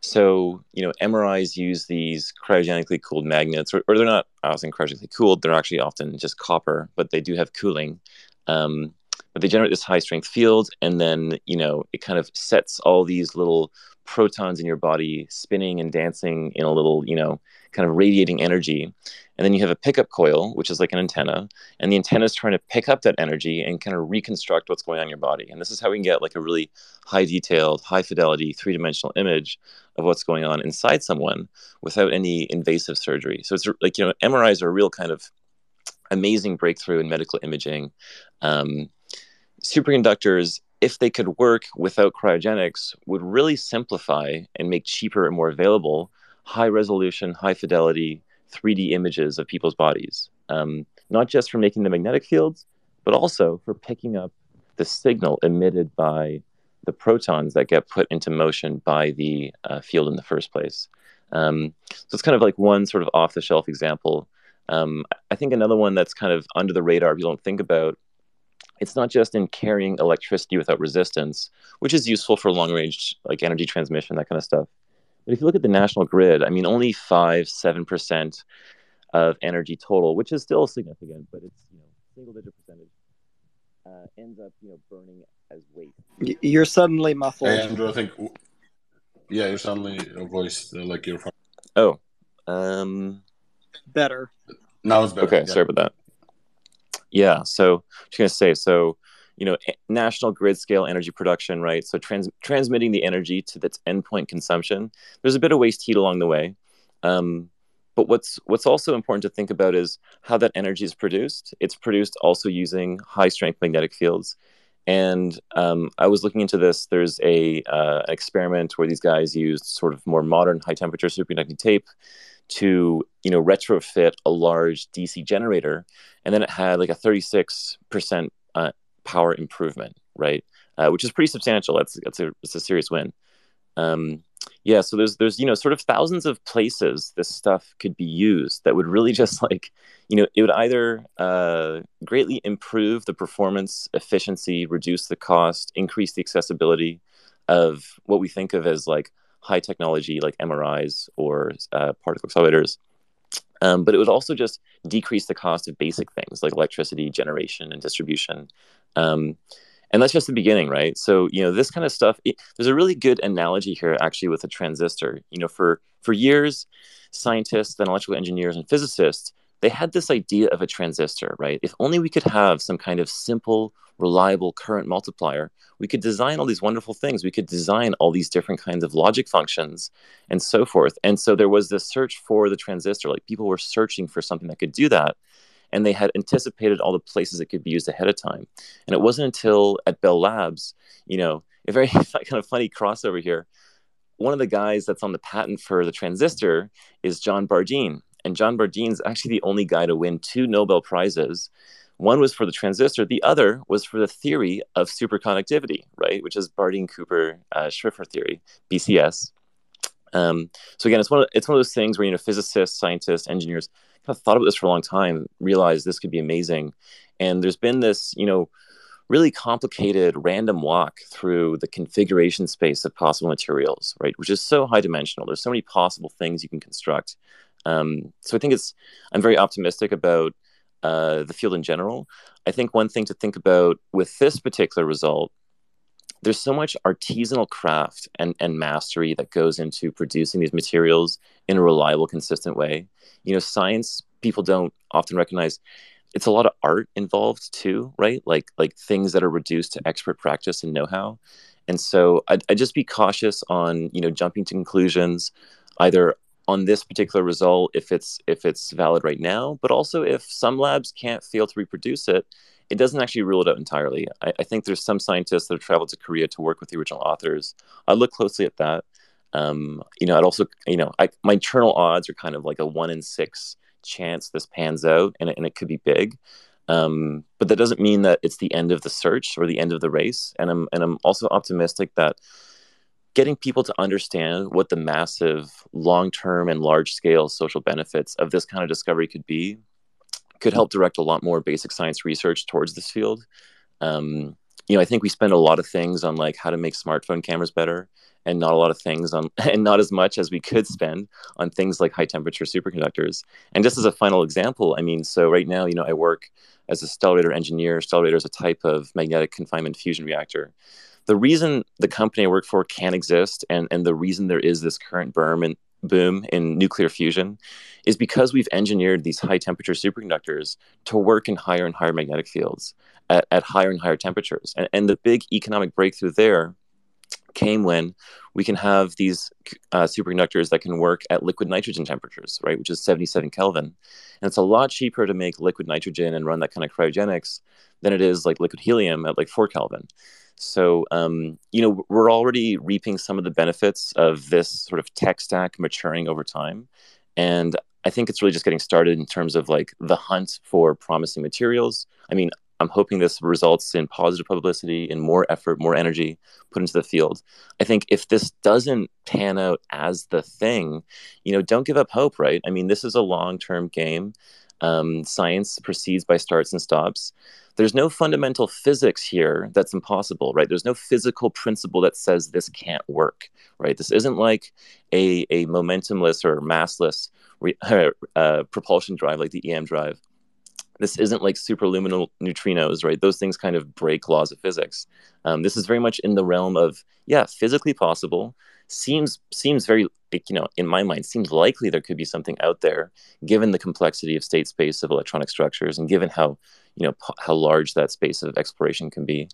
So, you know, MRIs use these cryogenically cooled magnets, or, or they're not often cryogenically cooled, they're actually often just copper, but they do have cooling. Um, but they generate this high strength field, and then, you know, it kind of sets all these little protons in your body spinning and dancing in a little, you know, kind of radiating energy. And then you have a pickup coil, which is like an antenna, and the antenna is trying to pick up that energy and kind of reconstruct what's going on in your body. And this is how we can get like a really high detailed, high fidelity, three dimensional image of what's going on inside someone without any invasive surgery. So it's like, you know, MRIs are a real kind of amazing breakthrough in medical imaging. Um, superconductors if they could work without cryogenics, would really simplify and make cheaper and more available high resolution, high fidelity 3D images of people's bodies. Um, not just for making the magnetic fields, but also for picking up the signal emitted by the protons that get put into motion by the uh, field in the first place. Um, so it's kind of like one sort of off the shelf example. Um, I think another one that's kind of under the radar, people don't think about it's not just in carrying electricity without resistance, which is useful for long range like energy transmission, that kind of stuff. But if you look at the national grid, I mean, only five, seven percent of energy total, which is still significant, but it's you know single digit percentage, uh, ends up you know burning as waste. You're suddenly muffled. Hey, Andrew, I think yeah, you're suddenly a voice uh, like you're from. Oh, um, better. Now it's better. Okay, yeah. sorry about that. Yeah. So I was going to say, so, you know, national grid scale energy production, right? So trans- transmitting the energy to its endpoint consumption. There's a bit of waste heat along the way. Um, but what's what's also important to think about is how that energy is produced. It's produced also using high strength magnetic fields. And um, I was looking into this. There's a uh, experiment where these guys used sort of more modern high temperature superconducting tape to you know retrofit a large DC generator, and then it had like a 36 percent uh, power improvement, right? Uh, which is pretty substantial. That's that's a it's a serious win. Um, yeah, so there's there's you know sort of thousands of places this stuff could be used that would really just like you know it would either uh, greatly improve the performance, efficiency, reduce the cost, increase the accessibility of what we think of as like high technology like MRIs or uh, particle accelerators. Um, but it would also just decrease the cost of basic things like electricity generation and distribution. Um, and that's just the beginning right so you know this kind of stuff it, there's a really good analogy here actually with a transistor you know for for years scientists and electrical engineers and physicists they had this idea of a transistor right if only we could have some kind of simple reliable current multiplier we could design all these wonderful things we could design all these different kinds of logic functions and so forth and so there was this search for the transistor like people were searching for something that could do that and they had anticipated all the places it could be used ahead of time. And it wasn't until at Bell Labs, you know, a very kind of funny crossover here. One of the guys that's on the patent for the transistor is John Bardeen. And John Bardeen's actually the only guy to win two Nobel Prizes. One was for the transistor, the other was for the theory of superconductivity, right? Which is Bardeen Cooper uh, theory, BCS. Um, so again, it's one of it's one of those things where you know physicists, scientists, engineers have thought about this for a long time, realized this could be amazing, and there's been this you know really complicated random walk through the configuration space of possible materials, right? Which is so high dimensional. There's so many possible things you can construct. Um, so I think it's I'm very optimistic about uh, the field in general. I think one thing to think about with this particular result there's so much artisanal craft and, and mastery that goes into producing these materials in a reliable, consistent way. You know, science people don't often recognize it's a lot of art involved too, right? Like like things that are reduced to expert practice and know-how. And so I'd, I'd just be cautious on you know jumping to conclusions, either on this particular result if it's if it's valid right now, but also if some labs can't fail to reproduce it, it doesn't actually rule it out entirely. I, I, think there's some scientists that have traveled to Korea to work with the original authors. I look closely at that. Um, you know, I'd also, you know, I, my internal odds are kind of like a one in six chance this pans out, and it, and it could be big. Um, but that doesn't mean that it's the end of the search or the end of the race. And I'm and I'm also optimistic that getting people to understand what the massive long-term and large-scale social benefits of this kind of discovery could be could help direct a lot more basic science research towards this field. Um, you know, I think we spend a lot of things on like how to make smartphone cameras better, and not a lot of things on, and not as much as we could spend on things like high temperature superconductors. And just as a final example, I mean, so right now, you know, I work as a stellarator engineer. Stellarator is a type of magnetic confinement fusion reactor. The reason the company I work for can exist, and and the reason there is this current boom and boom in nuclear fusion is because we've engineered these high temperature superconductors to work in higher and higher magnetic fields at, at higher and higher temperatures. And, and the big economic breakthrough there came when we can have these uh, superconductors that can work at liquid nitrogen temperatures, right, which is 77 Kelvin. And it's a lot cheaper to make liquid nitrogen and run that kind of cryogenics than it is like liquid helium at like 4 Kelvin. So, um, you know, we're already reaping some of the benefits of this sort of tech stack maturing over time. And I think it's really just getting started in terms of like the hunt for promising materials. I mean, I'm hoping this results in positive publicity and more effort, more energy put into the field. I think if this doesn't pan out as the thing, you know, don't give up hope, right? I mean, this is a long term game. Um, science proceeds by starts and stops there's no fundamental physics here that's impossible, right? There's no physical principle that says this can't work, right? This isn't like a, a momentumless or massless re, uh, propulsion drive like the EM drive. This isn't like superluminal neutrinos, right? Those things kind of break laws of physics. Um, this is very much in the realm of, yeah, physically possible, seems seems very you know in my mind seems likely there could be something out there given the complexity of state space of electronic structures and given how you know how large that space of exploration can be.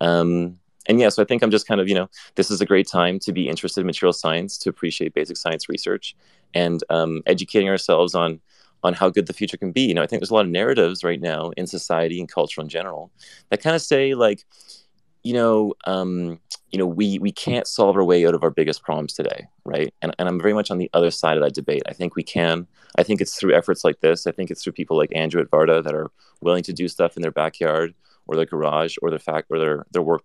Um, and yeah so i think i'm just kind of you know this is a great time to be interested in material science to appreciate basic science research and um, educating ourselves on on how good the future can be. You know i think there's a lot of narratives right now in society and culture in general that kind of say like you know, um, you know, we we hmm. can't solve our way out of our biggest problems today, right? And and I'm very much on the other side of that debate. I think we can. I think it's through efforts like this. I think it's through people like Andrew at Varda that are willing to do stuff in their backyard or their garage or their fact or their their work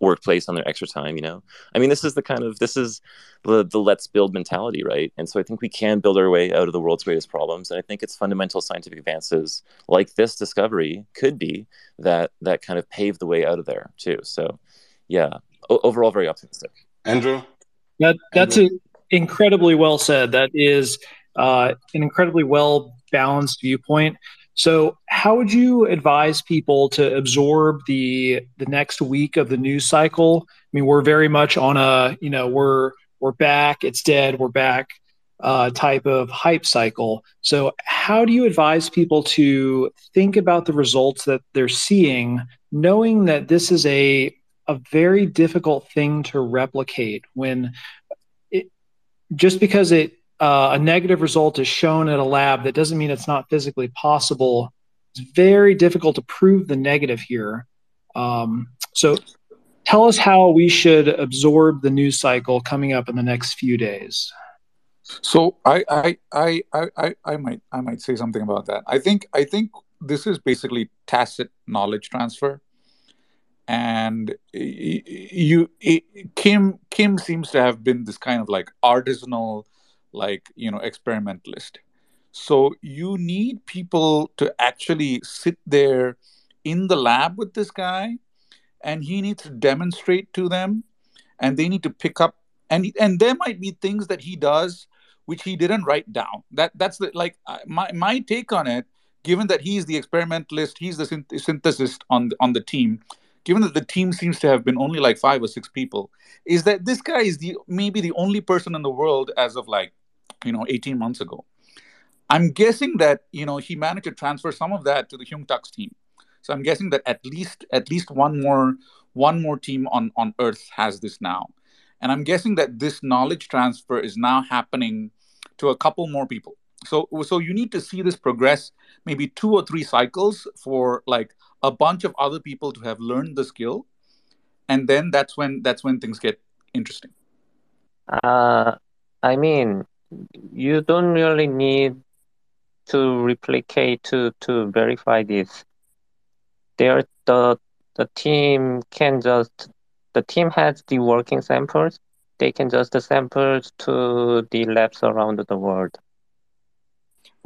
workplace on their extra time you know i mean this is the kind of this is the, the let's build mentality right and so i think we can build our way out of the world's greatest problems and i think it's fundamental scientific advances like this discovery could be that that kind of pave the way out of there too so yeah overall very optimistic andrew that that's andrew? incredibly well said that is uh, an incredibly well balanced viewpoint So, how would you advise people to absorb the the next week of the news cycle? I mean, we're very much on a you know we're we're back, it's dead, we're back uh, type of hype cycle. So, how do you advise people to think about the results that they're seeing, knowing that this is a a very difficult thing to replicate when it just because it uh, a negative result is shown at a lab that doesn't mean it's not physically possible. It's very difficult to prove the negative here. Um, so tell us how we should absorb the news cycle coming up in the next few days. So I, I I I I might I might say something about that. I think I think this is basically tacit knowledge transfer and you kim kim seems to have been this kind of like artisanal like you know experimentalist. So you need people to actually sit there in the lab with this guy and he needs to demonstrate to them and they need to pick up and and there might be things that he does which he didn't write down. That that's the like my my take on it given that he's the experimentalist he's the synth- synthesist on the, on the team given that the team seems to have been only like five or six people, is that this guy is the maybe the only person in the world as of like, you know, 18 months ago. I'm guessing that, you know, he managed to transfer some of that to the Hyun-Tak's team. So I'm guessing that at least at least one more one more team on, on Earth has this now. And I'm guessing that this knowledge transfer is now happening to a couple more people. So so you need to see this progress maybe two or three cycles for like a bunch of other people to have learned the skill and then that's when that's when things get interesting. Uh i mean you don't really need to replicate to to verify this. There the the team can just the team has the working samples. They can just sample to the labs around the world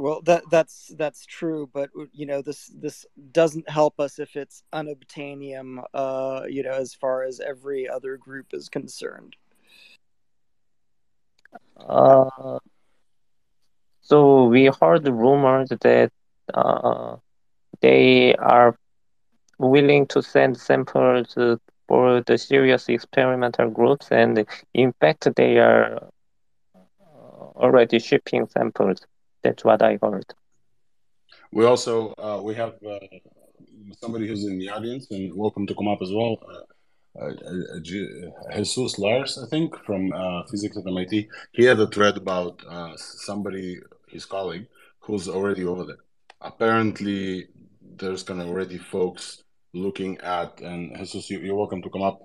well, that that's that's true, but you know this this doesn't help us if it's unobtainium. Uh, you know, as far as every other group is concerned. Uh, so we heard rumors that uh, they are willing to send samples for the serious experimental groups, and in fact, they are already shipping samples. That's what I heard. We also uh, we have uh, somebody who's in the audience and welcome to come up as well. Uh, uh, uh Jesus Lars, I think, from uh, physics at MIT. He had a thread about somebody, his colleague, who's already over there. Apparently, there's kind of already folks looking at, and Jesus, you, are welcome to come up.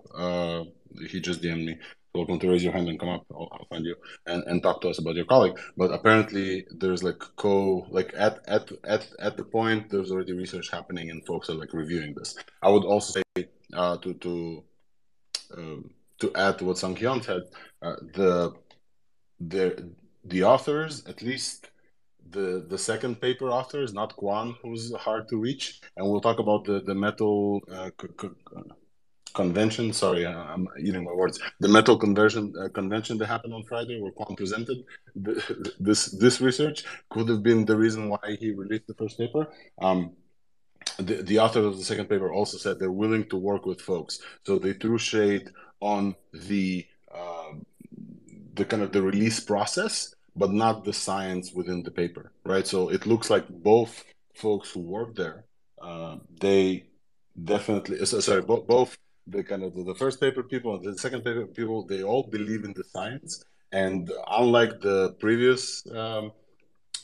he just DM'd me welcome to raise your hand and come up. I'll, I'll, find you and, and talk to us about your colleague. But apparently, there's like co like at at at at the point there's already research happening and folks are like reviewing this. I would also say uh, to to um, to add to what Sang said, uh, the the the authors at least. The, the second paper author is not Kwon, who's hard to reach, and we'll talk about the the metal uh, c- c- convention. Sorry, I'm eating my words. The metal conversion uh, convention that happened on Friday, where Kwon presented the, this this research, could have been the reason why he released the first paper. Um, the, the author of the second paper also said they're willing to work with folks, so they threw shade on the uh, the kind of the release process, but not the science within the paper, right? So it looks like both folks who work there, uh, they definitely sorry both, both the kind of the, the first paper people and the second paper people they all believe in the science and unlike the previous um,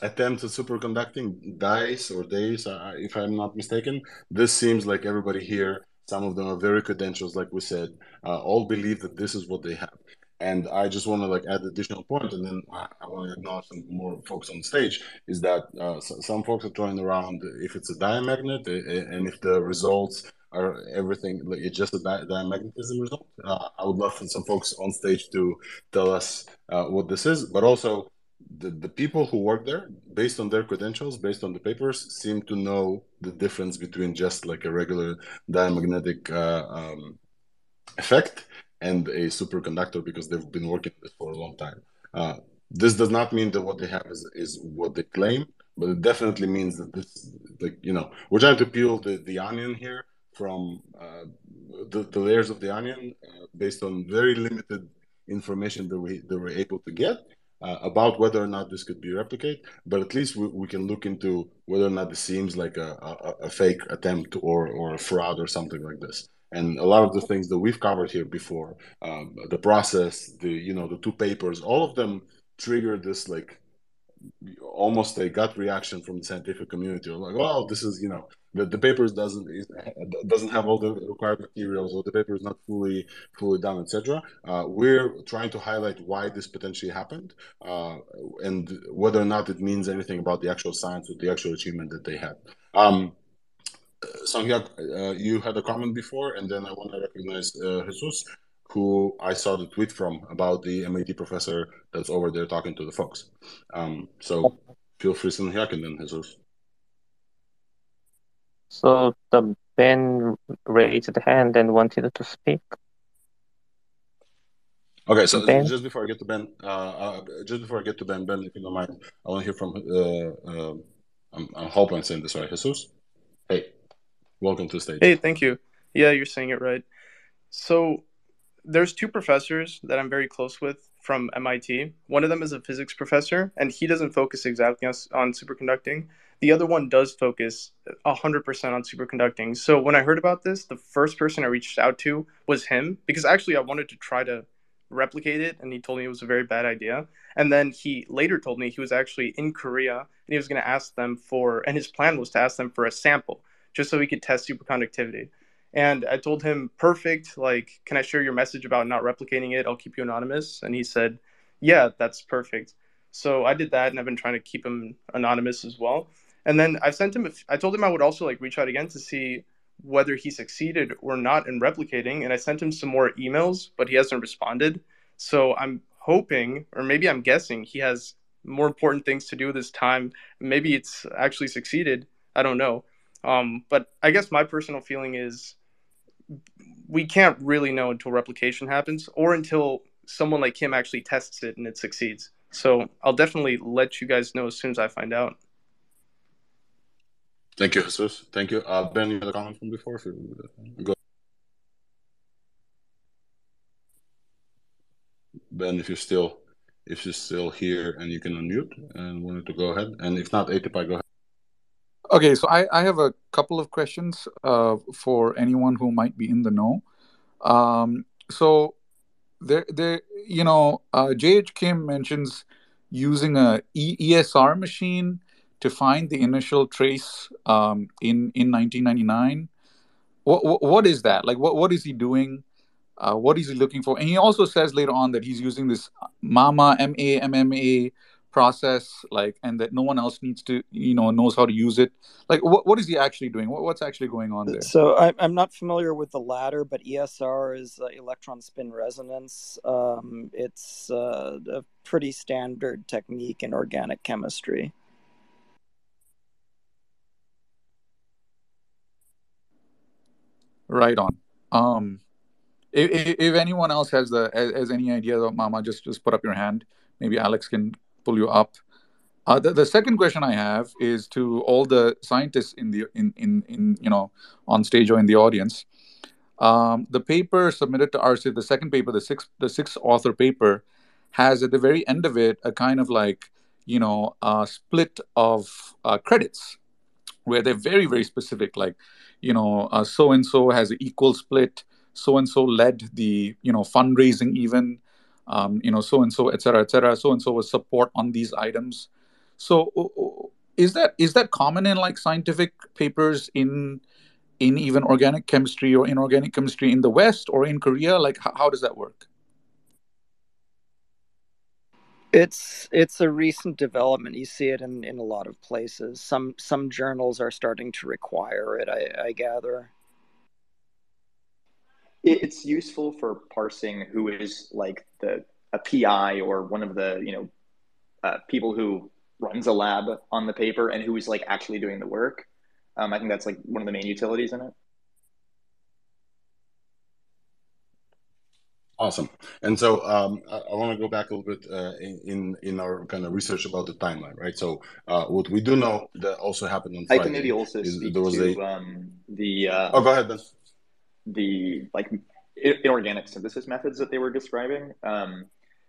attempt at superconducting dice or days uh, if i'm not mistaken this seems like everybody here some of them are very credentials like we said uh, all believe that this is what they have and I just want to like add additional point, and then I, I want to acknowledge some more folks on stage. Is that uh, so, some folks are throwing around if it's a diamagnet, and if the results are everything like it's just a di- diamagnetism result. Uh, I would love for some folks on stage to tell us uh, what this is, but also the, the people who work there, based on their credentials, based on the papers, seem to know the difference between just like a regular diamagnetic uh, um, effect and a superconductor because they've been working for a long time. Uh, this does not mean that what they have is, is what they claim, but it definitely means that this like you know we're trying to peel the, the onion here from uh, the, the layers of the onion uh, based on very limited information that we that we're able to get uh, about whether or not this could be replicated, but at least we, we can look into whether or not this seems like a, a, a, fake attempt or, or a fraud or something like this. And a lot of the things that we've covered here before, um, the process, the you know the two papers, all of them trigger this like almost a gut reaction from the scientific community like well this is you know the, the paper doesn't doesn't have all the required materials or the paper is not fully fully done etc uh, we're trying to highlight why this potentially happened uh, and whether or not it means anything about the actual science or the actual achievement that they had um, uh, you had a comment before, and then I want to recognize uh, Jesus, who I saw the tweet from about the MIT professor that's over there talking to the folks. Um, so feel free, Sanghyuk, and then Jesus. So the Ben raised the hand and wanted to speak. Okay, so ben? just before I get to Ben, uh, uh, just before I get to Ben, Ben, if you don't mind, I want to hear from. Uh, uh, I'm, I'm hoping I'm saying this right, Jesus. Hey, welcome to the stage. Hey, thank you. Yeah, you're saying it right. So there's two professors that I'm very close with from MIT. One of them is a physics professor, and he doesn't focus exactly on, on superconducting. The other one does focus 100% on superconducting. So when I heard about this, the first person I reached out to was him because actually I wanted to try to replicate it, and he told me it was a very bad idea. And then he later told me he was actually in Korea and he was going to ask them for, and his plan was to ask them for a sample just so he could test superconductivity. And I told him, perfect. Like, can I share your message about not replicating it? I'll keep you anonymous. And he said, yeah, that's perfect. So I did that, and I've been trying to keep him anonymous as well. And then I sent him, I told him I would also like reach out again to see whether he succeeded or not in replicating. And I sent him some more emails, but he hasn't responded. So I'm hoping, or maybe I'm guessing, he has more important things to do this time. Maybe it's actually succeeded. I don't know. Um, but I guess my personal feeling is we can't really know until replication happens or until someone like him actually tests it and it succeeds. So I'll definitely let you guys know as soon as I find out. Thank you, Jesus. Thank you. Uh, ben, you had a comment from before? If you go. Ben, if you're still if you're still here and you can unmute and wanted to go ahead, and if not, Atipai, go ahead. Okay, so I, I have a couple of questions uh, for anyone who might be in the know. Um, so there, there, you know, uh, J.H. Kim mentions using a e- ESR machine to find the initial trace um, in in 1999. What, what, what is that? Like, what what is he doing? Uh, what is he looking for? And he also says later on that he's using this MAMA M A M M A process like and that no one else needs to you know knows how to use it like what, what is he actually doing what, what's actually going on there so I, i'm not familiar with the latter but esr is uh, electron spin resonance um, it's uh, a pretty standard technique in organic chemistry right on um if, if anyone else has the has, any idea about mama just just put up your hand maybe alex can pull you up. Uh, the, the second question I have is to all the scientists in the in in, in you know on stage or in the audience. Um, the paper submitted to arXiv, the second paper, the sixth the sixth author paper, has at the very end of it a kind of like you know a split of uh, credits, where they're very very specific, like you know so and so has an equal split, so and so led the you know fundraising even um, you know, so and so, et cetera, et cetera. So and so was support on these items. So is that is that common in like scientific papers in in even organic chemistry or inorganic chemistry in the West or in Korea? Like, how, how does that work? It's it's a recent development. You see it in, in a lot of places. Some some journals are starting to require it. I, I gather it's useful for parsing who is like the a PI or one of the you know uh, people who runs a lab on the paper and who is like actually doing the work. Um, I think that's like one of the main utilities in it. Awesome. And so um, I, I want to go back a little bit uh, in in our kind of research about the timeline, right? So uh, what we do know that also happened on Friday. I can maybe also is speak there was to a... um, the. Uh, oh, go ahead, Ben. The like inorganic synthesis methods that they were describing. Um,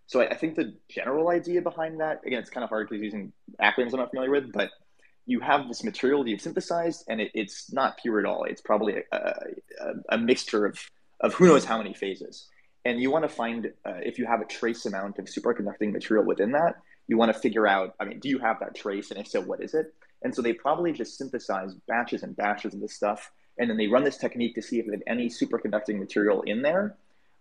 so I, I, think the general idea behind that, again, it's kind of hard because using acronyms I'm not familiar with, but you have this material that you've synthesized, and it, it's not pure at all. It's probably a, a, a mixture of of who knows how many phases and you want to find uh, if you have a trace amount of superconducting material within that you want to figure out i mean do you have that trace? And if so what is it? And so they probably just synthesize batches and batches of this stuff and then they run this technique to see if have any superconducting material in there.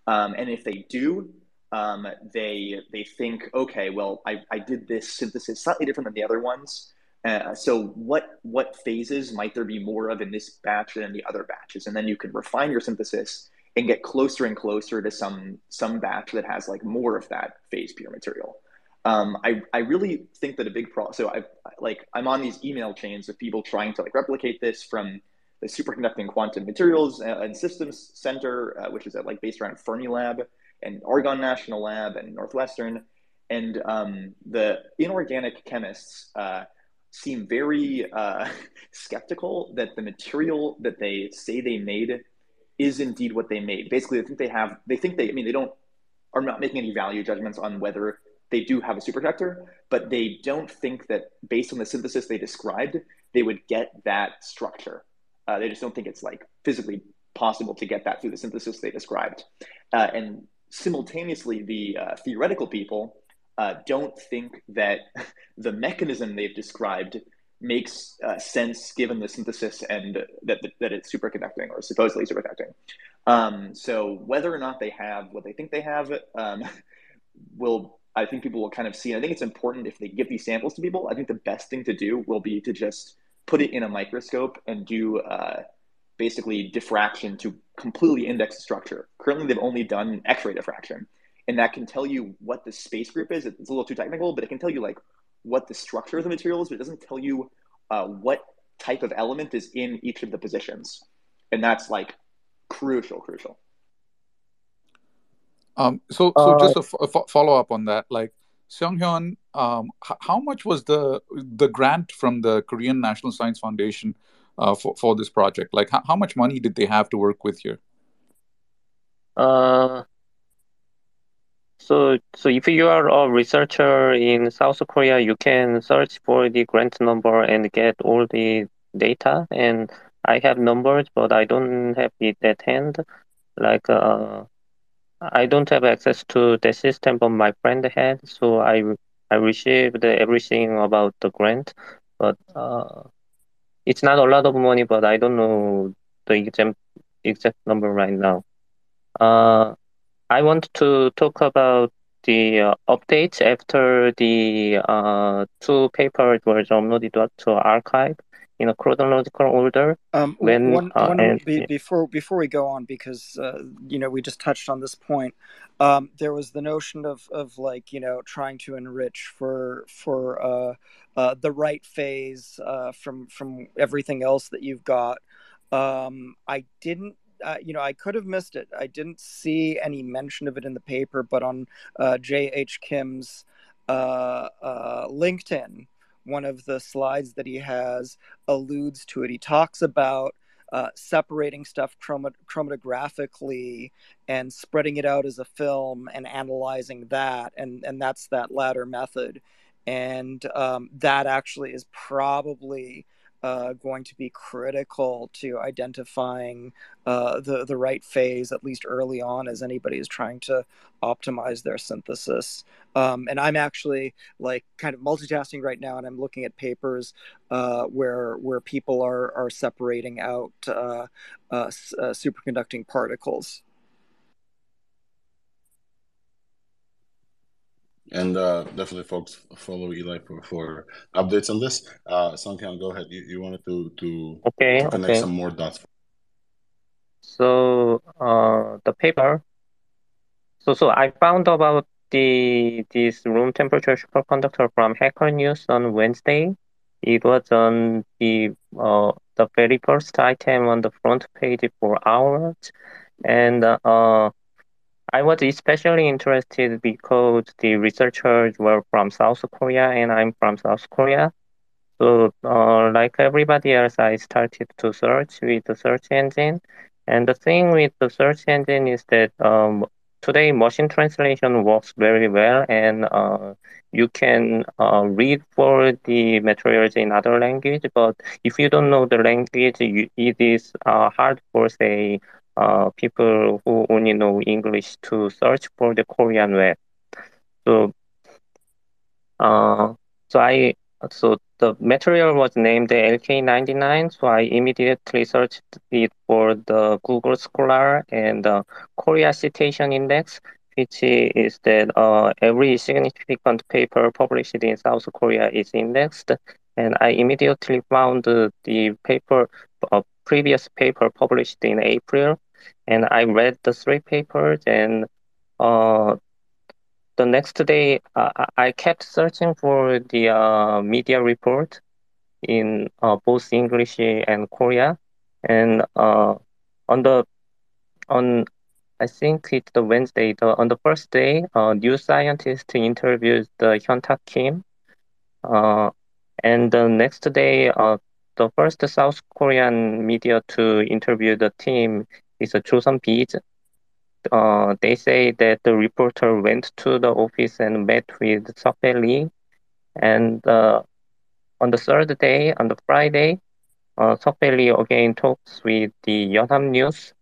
Um, and if they do um, they they think okay well I, I did this synthesis slightly different than the other ones. Uh, so what what phases might there be more of in this batch than in the other batches? And then you can refine your synthesis and get closer and closer to some some batch that has like more of that phase pure material. Um, I, I really think that a big problem. So I like I'm on these email chains of people trying to like replicate this from the Superconducting Quantum Materials and Systems Center, uh, which is at like based around Fermilab and Argonne National Lab and Northwestern, and um, the inorganic chemists uh, seem very uh, skeptical that the material that they say they made is indeed what they made. Basically, they think they have, they think they, I mean, they don't, are not making any value judgments on whether they do have a superconductor, but they don't think that based on the synthesis they described, they would get that structure. Uh, they just don't think it's like physically possible to get that through the synthesis they described. Uh, and simultaneously, the uh, theoretical people uh, don't think that the mechanism they've described makes uh, sense given the synthesis and that, that it's superconducting or supposedly superconducting. Um, so whether or not they have what they think they have um, will I think people will kind of see. And I think it's important if they give these samples to people. I think the best thing to do will be to just put it in a microscope and do uh, basically diffraction to completely index the structure. Currently, they've only done X-ray diffraction, and that can tell you what the space group is. It's a little too technical, but it can tell you like what the structure of the material is, but it doesn't tell you uh, what type of element is in each of the positions. And that's like crucial, crucial. Um, so, so uh, just a, f- a follow up on that, like Seonghyun, um, h- how much was the the grant from the Korean National Science Foundation uh, for for this project? Like, h- how much money did they have to work with here? Uh, so, so if you are a researcher in South Korea, you can search for the grant number and get all the data. And I have numbers, but I don't have it at hand. Like, uh, I don't have access to the system, but my friend had. So I, I received everything about the grant, but uh, it's not a lot of money. But I don't know the exact exact number right now. Uh, I want to talk about the uh, updates after the uh, two papers were uploaded to arXiv in a chronological order. Um, when one, uh, one and, be, before before we go on, because uh, you know we just touched on this point. Um, there was the notion of of like you know trying to enrich for for uh, uh, the right phase from from everything else that you've got. Um, I didn't you know, I could have missed it. I didn't see any mention of it in the paper, but on uh, J.H. Kim's uh, uh, LinkedIn, one of the slides that he has alludes to it. He talks about uh, separating stuff chromat- chromatographically and spreading it out as a film and analyzing that, and and that's that latter method, and um, that actually is probably uh, going to be critical to identifying uh, the the right phase at least early on as anybody is trying to optimize their synthesis. Um, and I'm actually like kind of multitasking right now, and I'm looking at papers uh, where where people are are separating out uh, uh, uh, superconducting particles and uh, definitely folks follow Eli for, for updates on this. Uh, Songhyun, go ahead. You, you wanted to to okay, connect okay. some more dots. So uh, the paper. So so I found about the this room temperature superconductor from Hacker News on Wednesday. It was on the uh, the very first item on the front page for hours, and uh, I was especially interested because the researchers were from South Korea and I'm from South Korea. So, uh, like everybody else, I started to search with the search engine. And the thing with the search engine is that um, today machine translation works very well, and uh, you can uh, read for the materials in other language. But if you don't know the language, you, it is uh, hard for say uh, people who only know English to search for the Korean web. So, uh, so I so the material was named the LK99, so I immediately searched it for the Google Scholar and the Korea Citation Index, which is that uh, every significant paper published in South Korea is indexed. And I immediately found the paper, uh, previous paper published in April, and I read the three papers and uh, the next day, uh, I kept searching for the uh, media report in uh, both English and Korea, and uh, on the on I think it's the Wednesday. The, on the first day, uh, New Scientist interviews the Hyun-Tak Kim, uh, and the next day, uh, the first South Korean media to interview the team is a Chosun Biz, uh, they say that the reporter went to the office and met with Seok Lee. And uh, on the third day, on the Friday, uh, Lee again talks with the Yonhap News,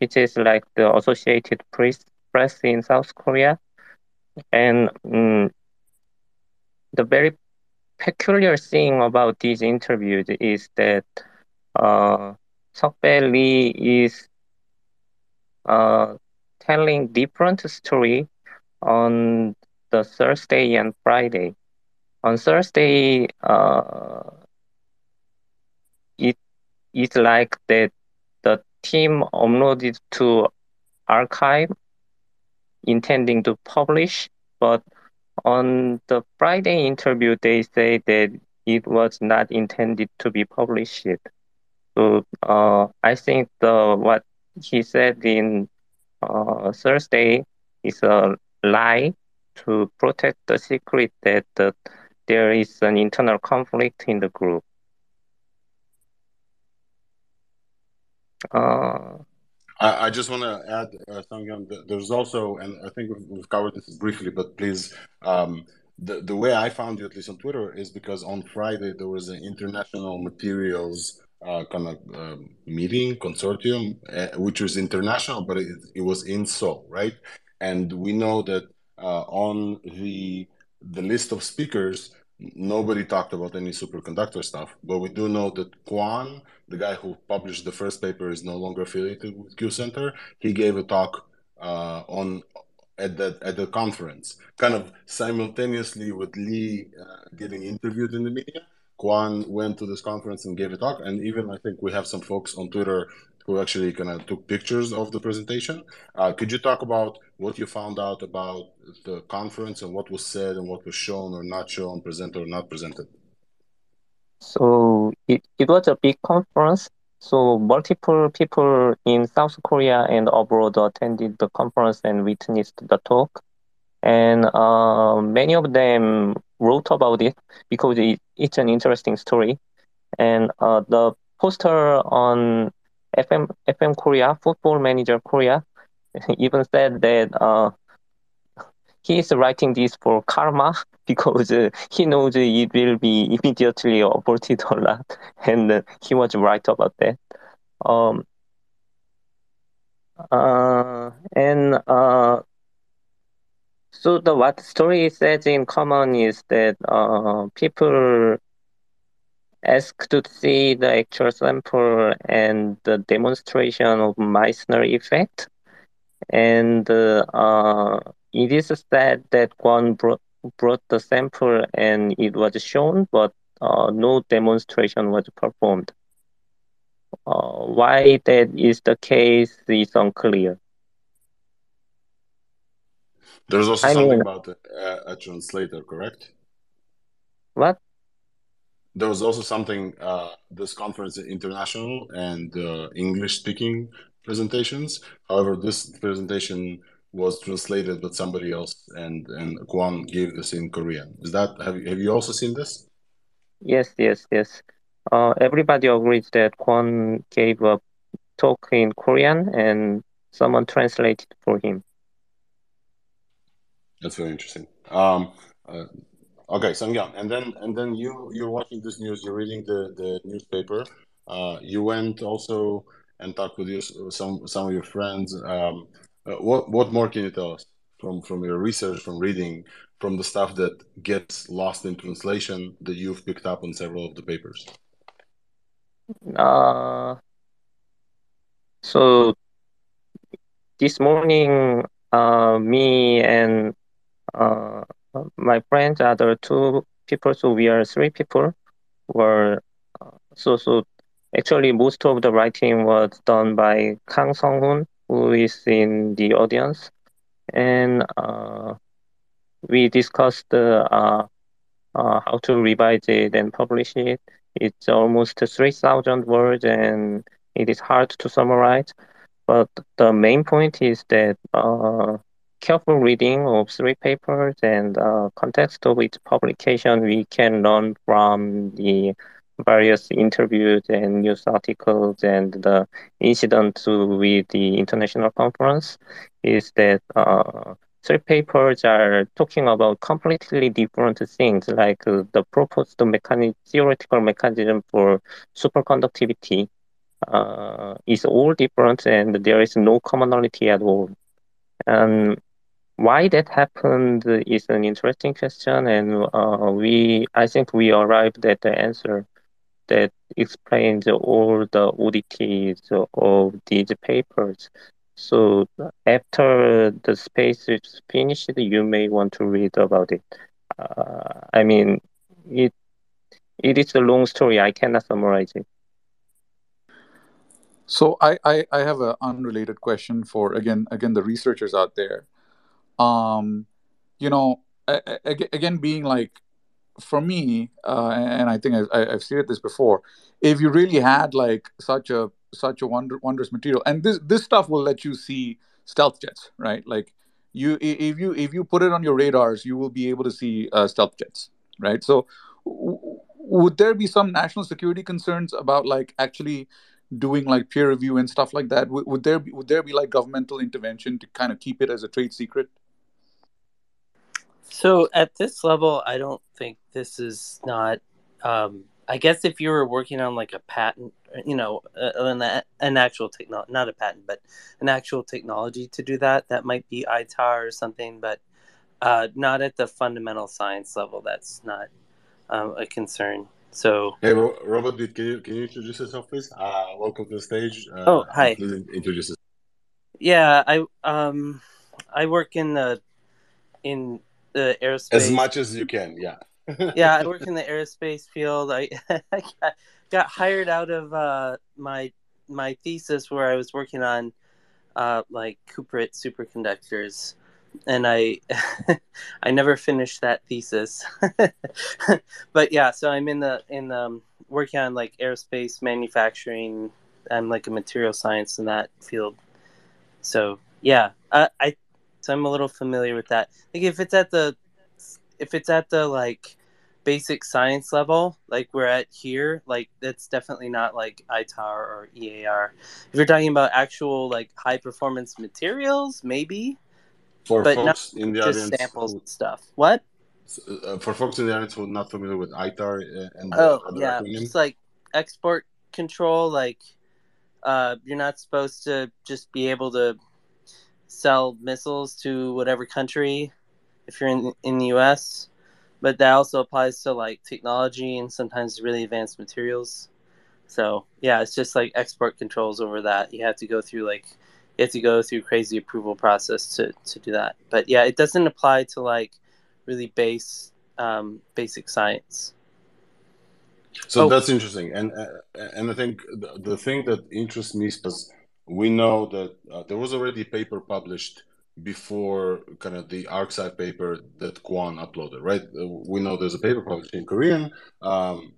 which is like the Associated Press, press in South Korea. And um, the very peculiar thing about these interviews is that uh, Lee is uh, telling different story on the Thursday and Friday. On Thursday, uh, it is like that the team uploaded to arXiv intending to publish, but on the Friday interview, they say that it was not intended to be published. So uh, I think the what he said in uh, Thursday is a lie to protect the secret that uh, there is an internal conflict in the group. Uh, I, I, just want to add, uh, there's also, and I think we've, we've, covered this briefly, but please, um, the, the way I found you, at least on Twitter, is because on Friday there was an international materials uh, kind of um, meeting consortium, uh, which was international, but it, it, was in Seoul, right? And we know that uh, on the the list of speakers, nobody talked about any superconductor stuff, but we do know that Kwon, the guy who published the first paper, is no longer affiliated with Q Center. He gave a talk uh, on at that at the conference, kind of simultaneously with Lee uh, getting interviewed in the media Kwon went to this conference and gave a talk, and even I think we have some folks on Twitter who actually kind of took pictures of the presentation. Uh, could you talk about what you found out about the conference and what was said and what was shown or not shown, presented or not presented? So it, it was a big conference. So multiple people in South Korea and abroad attended the conference and witnessed the talk. And uh, many of them wrote about it because it, it's an interesting story. And uh, the poster on FM FM Korea, Football Manager Korea, even said that uh, he is writing this for karma because uh, he knows it will be immediately aborted a lot, and uh, he was right about that. Um, uh, and uh, so the what story says in common is that uh, people ask to see the actual sample and the demonstration of Meissner effect. And uh, it is said that Kwon brought, brought the sample and it was shown, but uh, no demonstration was performed. Uh, why that is the case is unclear. There's also I something mean, about a, a, translator, correct? What? There was also something. Uh, this conference international and uh, English speaking presentations. However, this presentation was translated with somebody else, and and Kwon gave this in Korean. Is that have you have you also seen this? Yes, yes, yes. Uh, everybody agrees that Kwon gave a talk in Korean, and someone translated for him. That's very interesting. Um, uh, okay, Sangyan, and then and then you you're watching this news. You're reading the the newspaper. Uh, you went also and talked with your, some some of your friends. Um, uh, what what more can you tell us from from your research, from reading, from the stuff that gets lost in translation that you've picked up on several of the papers? Uh, so this morning, uh, me and my friends, other two people, so we are three people, were uh, so so. Actually, most of the writing was done by Kang Song Hoon, who is in the audience, and uh, we discussed uh, uh, how to revise it and publish it. It's almost 3,000 words and it is hard to summarize. But the main point is that uh, careful reading of three papers and uh, context of its publication, we can learn from the various interviews and news articles and the incident with the international conference is that uh, three papers are talking about completely different things like uh, the proposed theoretical mechanism for superconductivity uh, is all different and there is no commonality at all. And why that happened is an interesting question and uh, we I think we arrived at the answer that explains all the oddities of these papers. So after the space is finished, you may want to read about it. Uh, I mean, it it is a long story. I cannot summarize it. So I, I, I have an unrelated question for again again the researchers out there. Um, you know, again being like for me, uh, and I think I, have stated this before, if you really had like such a such a wonder, wondrous material, and this this stuff will let you see stealth jets, right? Like you if you if you put it on your radars, you will be able to see uh, stealth jets, right? So w- would there be some national security concerns about like actually doing like peer review and stuff like that? W- would there be would there be like governmental intervention to kind of keep it as a trade secret? So at this level, I don't think this is not. Um, I guess if you were working on like a patent, you know, uh, an, an actual technology, not a patent, but an actual technology to do that, that might be ITAR or something, but uh, not at the fundamental science level. That's not um, a concern. So, hey, Robert, can you can you introduce yourself, please? Uh, welcome to the stage. Uh, oh, hi. Introduce yourself. Yeah, I um, I work in the in the aerospace. As much as you can, yeah. yeah, I work in the aerospace field. I, I got, hired out of uh, my my thesis where I was working on uh, like cuprate superconductors, and I I never finished that thesis. but yeah, so I'm in the in the um, working on like aerospace manufacturing. I'm like a material science in that field. So yeah, I, I so I'm a little familiar with that. Like if it's at the if it's at the like basic science level, like we're at here, like that's definitely not like ITAR or EAR. If you're talking about actual like high performance materials, maybe. For but folks in the just audience, samples and stuff. What? Uh, for folks in the audience who are not familiar with ITAR uh, and oh yeah, acronym. just like export control, like uh, you're not supposed to just be able to sell missiles to whatever country if you're in in the US. But that also applies to like technology and sometimes really advanced materials. So yeah, it's just like export controls over that. You have to go through like you have to go through crazy approval process to, to do that. But yeah, it doesn't apply to like really base um, basic science. So oh. that's interesting, and uh, and I think the, the thing that interests me is we know that uh, there was already a paper published before kind of the arXiv paper that Kwon uploaded, right? Uh, we know there's a paper published in Korean, um,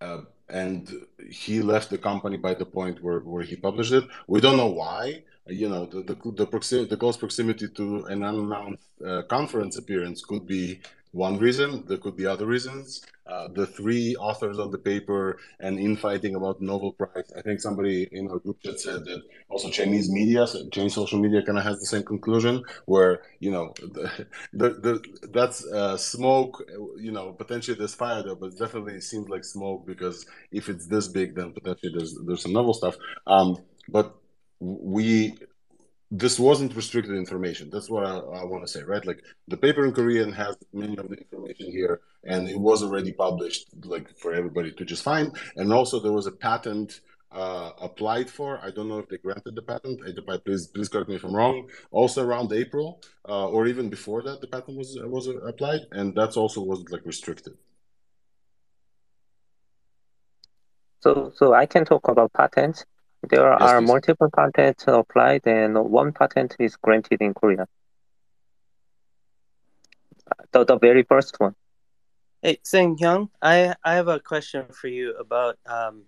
uh, and he left the company by the point where, where he published it. We don't know why. You know, the the the, proximity, the close proximity to an unannounced uh, conference appearance could be one reason. There could be other reasons. Uh, the three authors of the paper and infighting about Nobel Prize. I think somebody in our group said that also Chinese media, Chinese social media, kind of has the same conclusion. Where you know, the, the, the that's uh, smoke. You know, potentially there's fire there, but definitely it seems like smoke because if it's this big, then potentially there's there's some novel stuff. Um, but we this wasn't restricted information. That's what I, I want to say, right? Like the paper in Korean has many of the information here, and it was already published, like for everybody to just find. And also, there was a patent uh, applied for. I don't know if they granted the patent. Please, please correct me if I'm wrong. Also around April, uh, or even before that, the patent was was applied, and that's also wasn't like restricted. So, so I can talk about patents. There yes, are please. multiple patents applied and one patent is granted in Korea. The, the very first one. Hey, Sang Hyung, I, I have a question for you about um,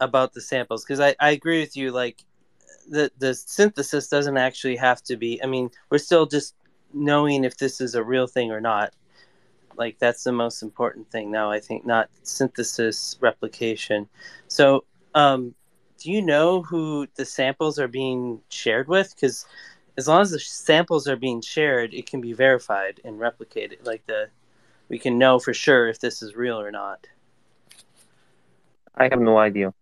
about the samples because I, I agree with you. Like the the synthesis doesn't actually have to be. I mean, we're still just knowing if this is a real thing or not. Like that's the most important thing now. I think not synthesis replication. So um, do you know who the samples are being shared with? Because as long as the samples are being shared, it can be verified and replicated. Like the, we can know for sure if this is real or not. I have no idea.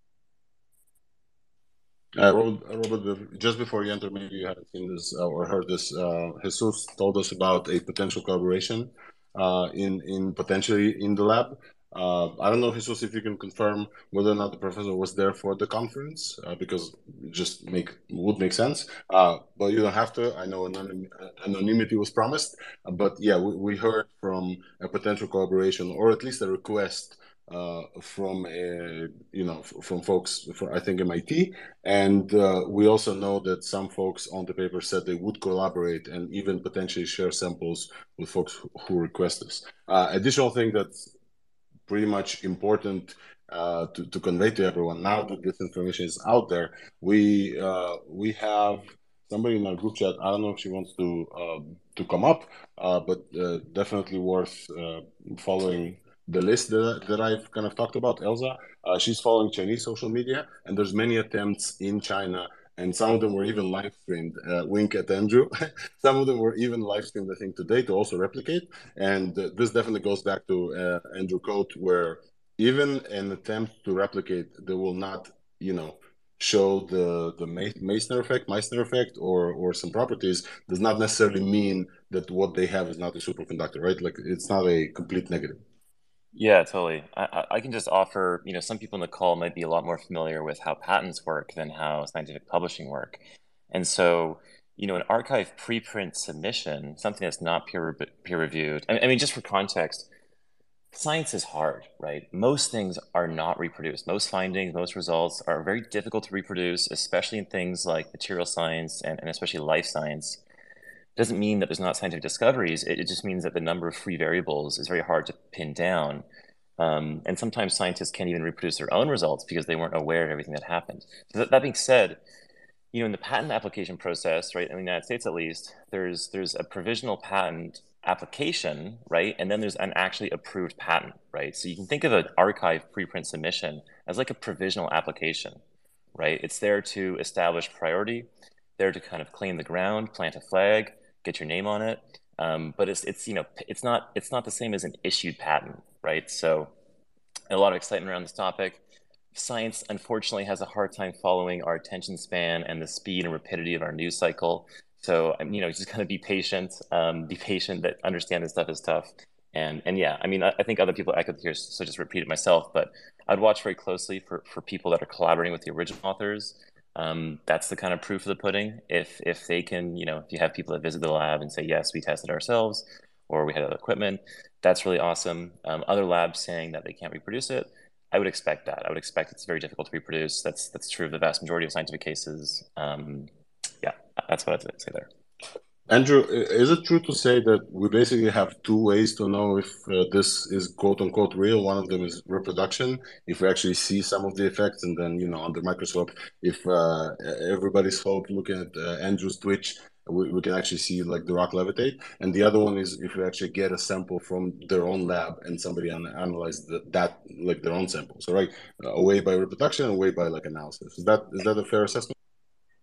Uh, Robert, just before you enter, maybe you hadn't seen this uh, or heard this. Uh, Jesus told us about a potential collaboration uh, in in potentially in the lab. Uh, I don't know, Jesus, if you can confirm whether or not the professor was there for the conference, uh, because just make would make sense. Uh, but you don't have to. I know anonym, anonymity was promised, uh, but yeah, we, we, heard from a potential collaboration or at least a request uh, from a, you know from folks from I think MIT, and uh, we also know that some folks on the paper said they would collaborate and even potentially share samples with folks who request this. additional thing that pretty much important uh, to, to convey to everyone. Now that this information is out there, we uh, we have somebody in our group chat. I don't know if she wants to uh, to come up, uh, but uh, definitely worth uh, following the list that, that I've kind of talked about. Elsa, she's following Chinese social media, and there's many attempts in China and some of them were even live streamed. Uh, wink at Andrew. some of them were even live streamed, I think, today to also replicate. And uh, this definitely goes back to uh, Andrew Cote, where even an attempt to replicate, they will not, you know, show the the Meissner effect, Meissner effect, or or some properties does not necessarily mean that what they have is not a superconductor, right? Like it's not a complete negative. Yeah, totally. I, I can just offer, you know, some people in the call might be a lot more familiar with how patents work than how scientific publishing work. And so, you know, an arXiv preprint submission, something that's not peer, peer reviewed, I mean, just for context, science is hard, right? Most things are not reproduced. Most findings, most results are very difficult to reproduce, especially in things like material science and, and especially life science doesn't mean that there's not scientific discoveries. It, it, just means that the number of free variables is very hard to pin down. Um, and sometimes scientists can't even reproduce their own results because they weren't aware of everything that happened. So that, that being said, you know, in the patent application process, right, in the United States at least, there's there's a provisional patent application, right, and then there's an actually approved patent, right. So you can think of an arXiv preprint submission as like a provisional application, right. It's there to establish priority, there to kind of claim the ground, plant a flag, get your name on it. Um, but it's it's you know it's not it's not the same as an issued patent, right? So a lot of excitement around this topic. Science unfortunately has a hard time following our attention span and the speed and rapidity of our news cycle. So you know, just kind of be patient. Um, be patient. That understand this stuff is tough. And and yeah, I mean, I, I think other people echoed here, so just repeat it myself. But I'd watch very closely for for people that are collaborating with the original authors um, that's the kind of proof of the pudding. If if they can, you know, if you have people that visit the lab and say, yes, we tested ourselves, or we had other equipment, that's really awesome. Um, other labs saying that they can't reproduce it, I would expect that. I would expect it's very difficult to reproduce. That's that's true of the vast majority of scientific cases. Um, yeah, that's what I'd say there. Andrew, is it true to say that we basically have two ways to know if uh, this is quote unquote real? One of them is reproduction, if we actually see some of the effects, and then, you know, under microscope, if uh, everybody's hope looking at uh, Andrew's Twitch, we, we can actually see like the rock levitate. And the other one is if we actually get a sample from their own lab and somebody an- analyze the, that, like their own sample. So, right, away by reproduction, away by like analysis. Is that is that a fair assessment?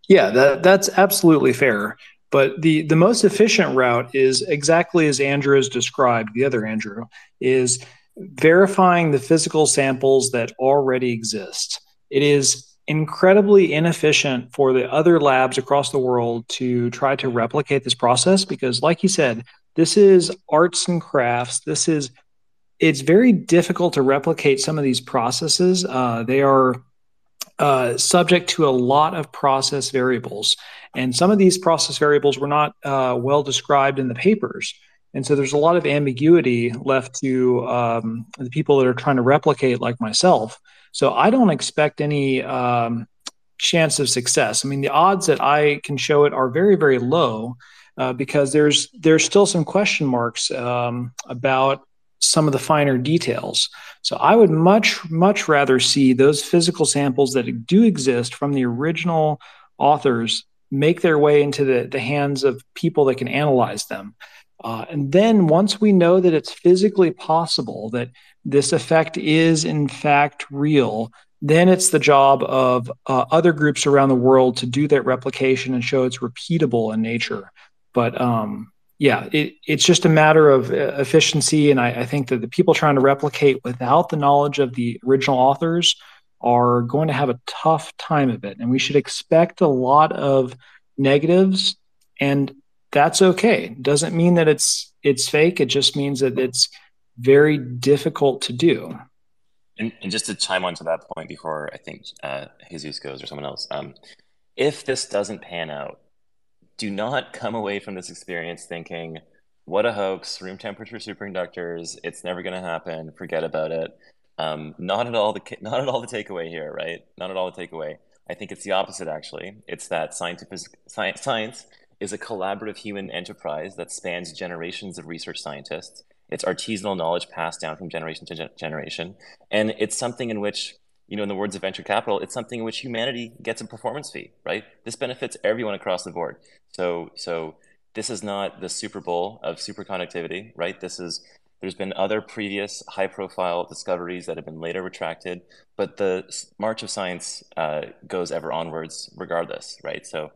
Yeah, that, that's absolutely fair. But the, the most efficient route is exactly as Andrew has described, the other Andrew, is verifying the physical samples that already exist. It is incredibly inefficient for the other labs across the world to try to replicate this process because, like you said, this is arts and crafts. This is it's very difficult to replicate some of these processes. Uh, they are uh, subject to a lot of process variables. And some of these process variables were not uh, well described in the papers. And so there's a lot of ambiguity left to um, the people that are trying to replicate, like myself. So I don't expect any um, chance of success. I mean, the odds that I can show it are very, very low. Uh, because there's there's still some question marks um, about some of the finer details. So I would much, much rather see those physical samples that do exist from the original authors make their way into the, the hands of people that can analyze them. Uh, and then once we know that it's physically possible that this effect is in fact real, then it's the job of uh, other groups around the world to do that replication and show it's repeatable in nature. But um, yeah, it, it's just a matter of uh, efficiency. And I, I, think that the people trying to replicate without the knowledge of the original authors are going to have a tough time of it. And we should expect a lot of negatives, and that's okay. Doesn't mean that it's it's fake. It just means that it's very difficult to do. And, and just to chime on to that point before I think uh, Jesus goes or someone else, um, if this doesn't pan out, do not come away from this experience thinking, what a hoax, room temperature superconductors, it's never going to happen, forget about it. Um, not at all the not at all the takeaway here, right? Not at all the takeaway. I think it's the opposite actually. It's that scientific science, science is a collaborative human enterprise that spans generations of research scientists. It's artisanal knowledge passed down from generation to generation, and it's something in which you know, in the words of venture capital, it's something in which humanity gets a performance fee, right? This benefits everyone across the board. So, so this is not the Super Bowl of superconductivity, right? This is there's been other previous high-profile discoveries that have been later retracted, but the march of science uh, goes ever onwards, regardless, right? So,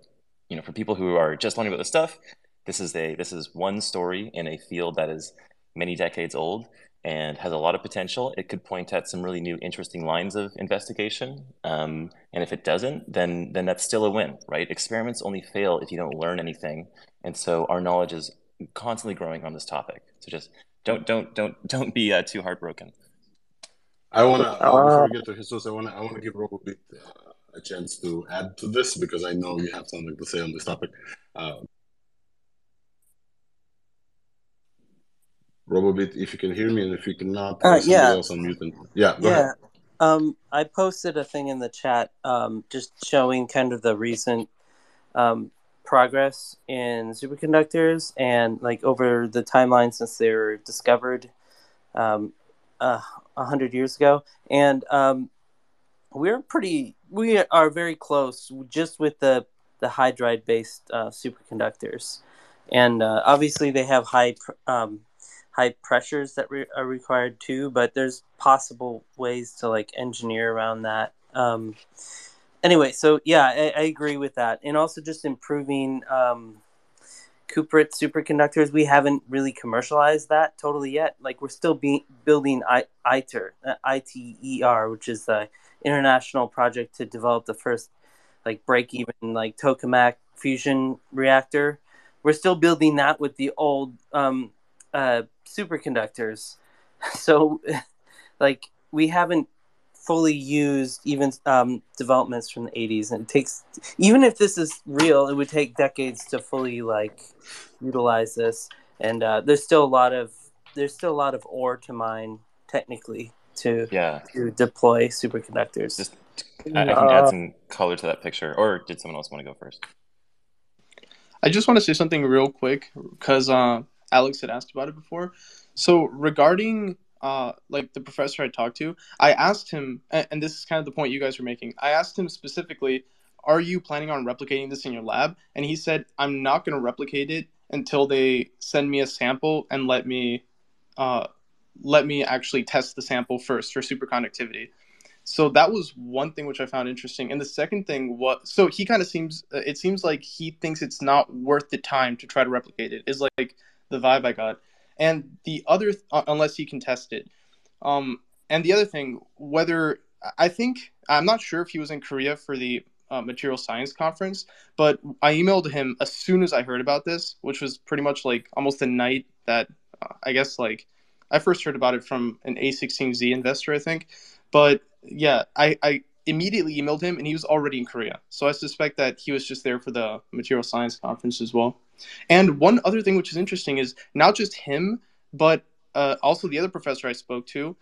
you know, for people who are just learning about this stuff, this is a this is one story in a field that is many decades old and has a lot of potential. It could point at some really new, interesting lines of investigation. Um, and if it doesn't, then then that's still a win, right? Experiments only fail if you don't learn anything. And so our knowledge is constantly growing on this topic. So just don't don't don't don't be uh, too heartbroken. I want to uh, before we get to Jesus, I want to I want to give Rob a bit uh, a chance to add to this because I know you have something to say on this topic. Robobit, if you can hear me, and if you cannot, uh, yeah. else unmute. And, yeah, yeah. Um, I posted a thing in the chat um, just showing kind of the recent um, progress in superconductors and like over the timeline since they were discovered um, uh, a uh, hundred years ago, and um, we're pretty we are very close just with the the hydride based uh, superconductors, and uh, obviously they have high um, high pressures that re- are required too, but there's possible ways to like engineer around that. Um, anyway, so yeah, I, I, agree with that, and also just improving um, cuprate superconductors. We haven't really commercialized that totally yet. Like we're still be- building I- ITER, uh, ITER, which is the international project to develop the first like break even like tokamak fusion reactor. We're still building that with the old um, uh, superconductors. So, like, we haven't fully used even um, developments from the 80s and it takes even if this is real it would take decades to fully like utilize this. And uh, there's still a lot of there's still a lot of ore to mine technically to yeah. to deploy superconductors. Just I, I can add some color to that picture or did someone else want to go first? I just want to say something real quick because uh, Alex had asked about it before. So regarding uh, like the professor I talked to, I asked him, and this is kind of the point you guys were making. I asked him specifically, "Are you planning on replicating this in your lab?" And he said, "I'm not going to replicate it until they send me a sample and let me uh, let me actually test the sample first for superconductivity." So that was one thing which I found interesting. And the second thing was so he kind of seems it seems like he thinks it's not worth the time to try to replicate it. Is like the vibe I got. And the other uh, unless he contested. Um and the other thing whether I think I'm not sure if he was in Korea for the uh, material science conference, but I emailed him as soon as I heard about this, which was pretty much like almost the night that uh, I guess like I first heard about it from an A16Z investor, I think. But yeah, I, I immediately emailed him and he was already in Korea. So I suspect that he was just there for the material science conference as well. And one other thing which is interesting is not just him, but uh, also the other professor I spoke to,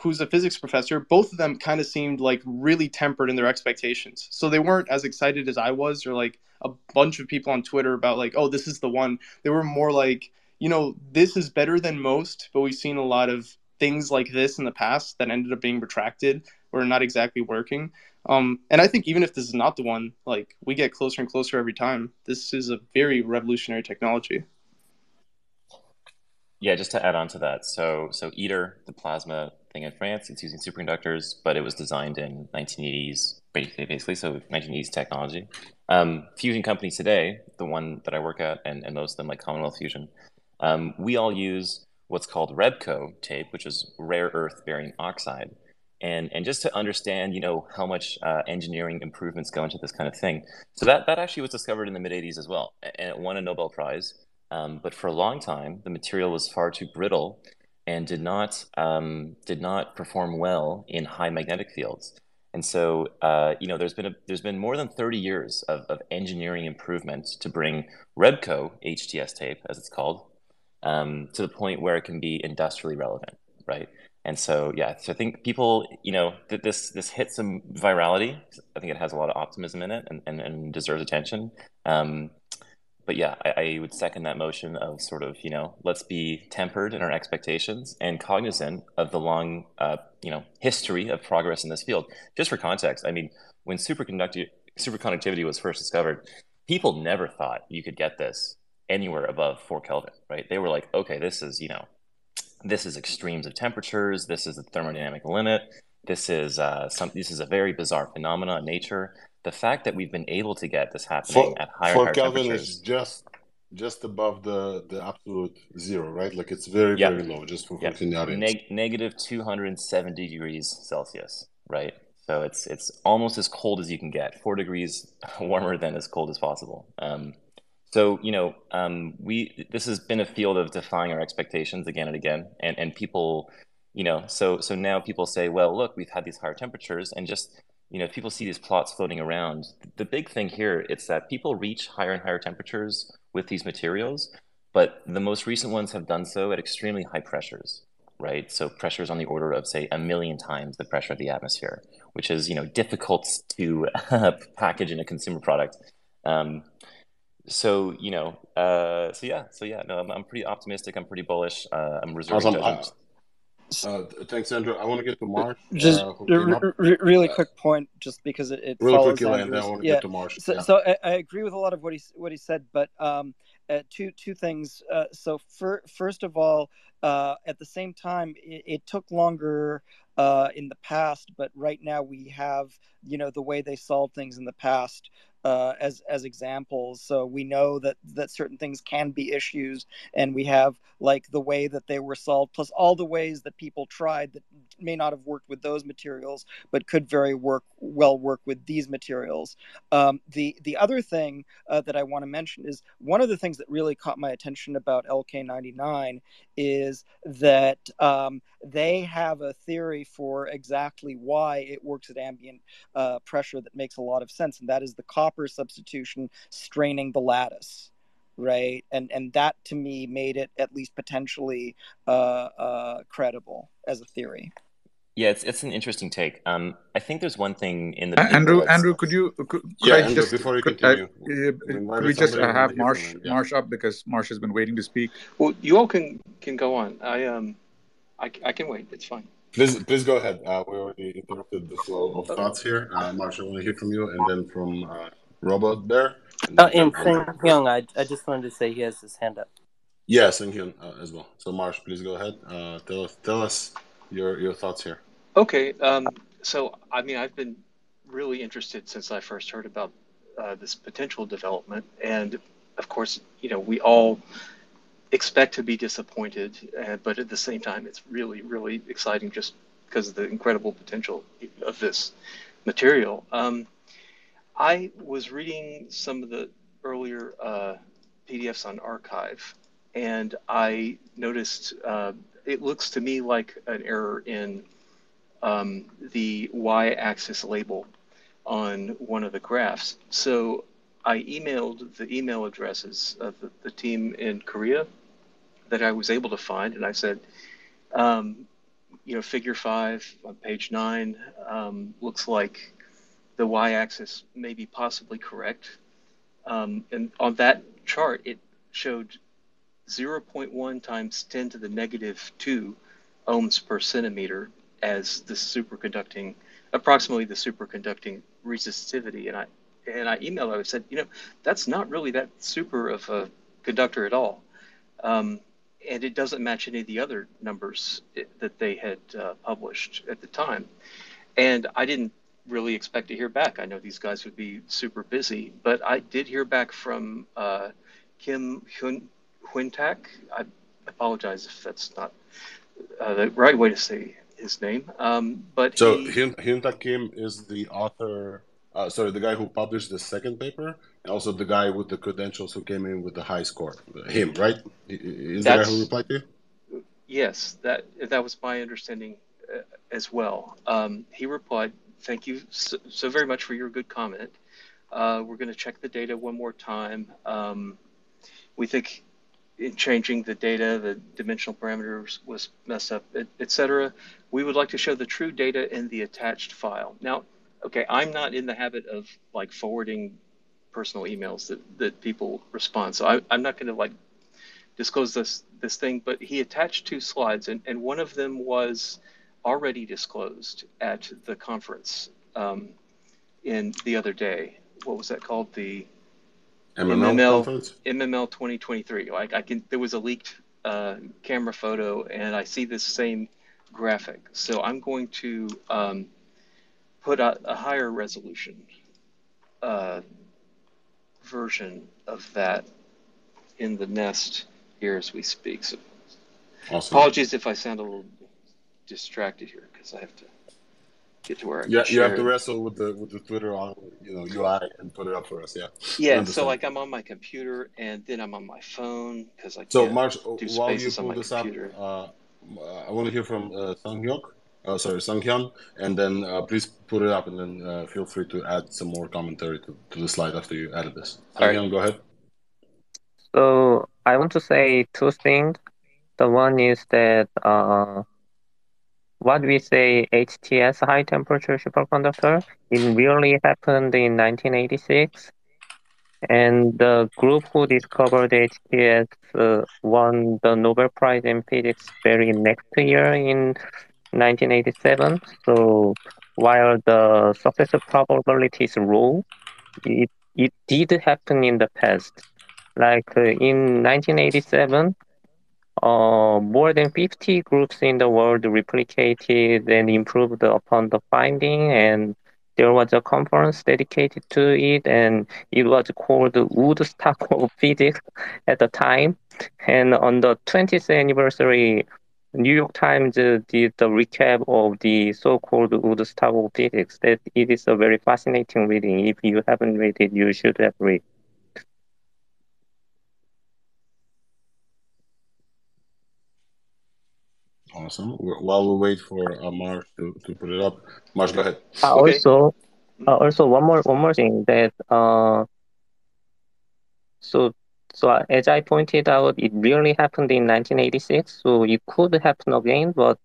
who's a physics professor, both of them kind of seemed like really tempered in their expectations. So they weren't as excited as I was, or like a bunch of people on Twitter about like, oh, this is the one. They were more like, you know, this is better than most, but we've seen a lot of things like this in the past that ended up being retracted or not exactly working. Um, and I think even if this is not the one, like we get closer and closer every time. This is a very revolutionary technology. Yeah, just to add on to that. So, so ITER, the plasma thing in France, it's using superconductors, but it was designed in 1980s, basically, basically so 1980s technology. Um, fusion companies today, the one that I work at, and, and most of them, like Commonwealth Fusion, um, we all use what's called REBCO tape, which is rare earth bearing oxide. And, and just to understand, you know, how much uh, engineering improvements go into this kind of thing. So that, that actually was discovered in the mid 80s as well, and it won a Nobel Prize. Um, but for a long time, the material was far too brittle and did not um, did not perform well in high magnetic fields. And so, uh, you know, there's been a, there's been more than 30 years of, of engineering improvements to bring REBCO HTS tape, as it's called, um, to the point where it can be industrially relevant, right? And so, yeah, so I think people, you know, th- this this hits some virality. I think it has a lot of optimism in it and, and, and deserves attention. Um, but yeah, I, I, would second that motion of sort of, you know, let's be tempered in our expectations and cognizant of the long, uh, you know, history of progress in this field. Just for context, I mean, when superconducti- superconductivity was first discovered, people never thought you could get this anywhere above four Kelvin, right? They were like, okay, this is, you know, this is extremes of temperatures. This is the thermodynamic limit. This is uh, some. This is a very bizarre phenomenon in nature. The fact that we've been able to get this happening four, at higher, four higher Kelvin temperatures is just just above the the absolute zero, right? Like it's very yep. very low. Just for yep. Neg- negative two hundred and seventy degrees Celsius, right? So it's it's almost as cold as you can get, four degrees warmer than as cold as possible. Um, so you know, um, we this has been a field of defying our expectations again and again, and and people, you know, so so now people say, well, look, we've had these higher temperatures, and just you know, if people see these plots floating around, the big thing here it's that people reach higher and higher temperatures with these materials, but the most recent ones have done so at extremely high pressures, right? So pressures on the order of say a million times the pressure of the atmosphere, which is you know difficult to package in a consumer product. Um, so you know, uh, so yeah, so yeah, no, I'm, I'm pretty optimistic. I'm pretty bullish. Uh, I'm reserving awesome. judgment. Uh, thanks, Andrew. I want to get to Mark. Just uh, r- r- really quick point, just because it, it really follows quickly, and Andrew's. then I want to yeah. get to Mark. So, yeah. so I, I agree with a lot of what he what he said, but um, uh, two two things. Uh, so for, first of all, uh, at the same time, it, it took longer uh, in the past, but right now we have you know the way they solved things in the past uh, as as examples. So we know that that certain things can be issues, and we have like the way that they were solved, plus all the ways that people tried that may not have worked with those materials, but could very work well work with these materials. Um, the the other thing uh, that I want to mention is one of the things that really caught my attention about LK99 is that um, they have a theory for exactly why it works at ambient uh, pressure that makes a lot of sense, and that is the copper substitution straining the lattice right and and that to me made it at least potentially uh, uh, credible as a theory Yeah, it's it's an interesting take. Um, I think there's one thing in the Uh, Andrew, that's- Andrew, could you could, could Yeah, I Andrew, just before you could, uh, continue, uh, we could we just uh, have wanted to hear Marsh. Yeah. Marsh up because Marsh has been waiting to speak. Well, you all can can go on. I um, I, I can wait. It's fine. Please, please go ahead. Uh, we already interrupted the flow of thoughts here. Uh, Marsh, I want to hear from you, and then from uh, Robot there. And Oh, then and from Hyung, I, I just wanted to say he has his hand up. Yeah, Senghyun uh, as well. So, Marsh, please go ahead. Uh, tell us, tell us your your thoughts here. Okay. Um, so I mean, I've been really interested since I first heard about uh, this potential development, and of course, you know, we all expect to be disappointed, uh, but at the same time, it's really, really exciting just because of the incredible potential of this material. Um, I was reading some of the earlier uh, PDFs on arXiv, and I noticed uh, it looks to me like an error in um, the y-axis label on one of the graphs. So I emailed the email addresses of the, the team in Korea that I was able to find, and I said, um, you know, figure five on page nine um, looks like the y-axis may be possibly correct. Um, and on that chart, it showed 0.1 times 10 to the negative 2 ohms per centimeter as the superconducting, approximately the superconducting resistivity. And I and I emailed her. I said, you know, that's not really that super of a conductor at all, um, and it doesn't match any of the other numbers that they had uh, published at the time. And I didn't really expect to hear back. I know these guys would be super busy, but I did hear back from uh, Kim Hyun-Tak. I apologize if that's not uh, the right way to say his name. Um, but So, he, Hyun Hyun Kim is the author. Uh, sorry, the guy who published the second paper, and also the guy with the credentials who came in with the high score. Him, right? Is guy who replied to you? yes, that that was my understanding uh, as well. Um, he replied, "Thank you so, so very much for your good comment. Uh, we're going to check the data one more time. Um, we think in changing the data, the dimensional parameters was messed up, et, et cetera. We would like to show the true data in the attached file. Now, okay, I'm not in the habit of like forwarding personal emails that, that people respond. So I, I'm not going to like disclose this this thing, but he attached two slides, and, and one of them was already disclosed at the conference um, in the other day. What was that called? The MML, MML conference? MML 2023. Like I can, there was a leaked uh, camera photo, and I see this same graphic. So I'm going to um, put a, a higher resolution uh, version of that in the nest here as we speak. So Awesome. apologies if I sound a little distracted here because I have to get to where I can Yeah, you have to wrestle with the with the Twitter on you know UI and put it up for us. Yeah. Yeah, so like I'm on my computer and then I'm on my phone because I So, can't Marsh, do while you spaces on pull my this up, uh, I want to hear from uh, Sung Hyuk. Uh, sorry, Sung Hyun, and then uh, please put it up, and then uh, feel free to add some more commentary to, to the slide after you added this. All Sung right. Go ahead. So I want to say two things. The one is that uh, what we say HTS high temperature superconductor, it really happened in 1986. And the group who discovered HTS uh, won the Nobel Prize in Physics very next year in 1987. So while the success probability is low, it, it did happen in the past. Like uh, in 1987, uh, more than 50 groups in the world replicated and improved upon the finding, and there was a conference dedicated to it, and it was called Woodstock of Physics at the time. And on the 20th anniversary, New York Times did the recap of the so-called Woodstock of Physics. That it is a very fascinating reading. If you haven't read it, you should have read. Awesome. While we wait for uh, Marsh to, to put it up, Marsh, go ahead. Uh, Okay. also, uh, also one more one more thing that uh, so so uh, as I pointed out, it really happened in 1986. So it could happen again, but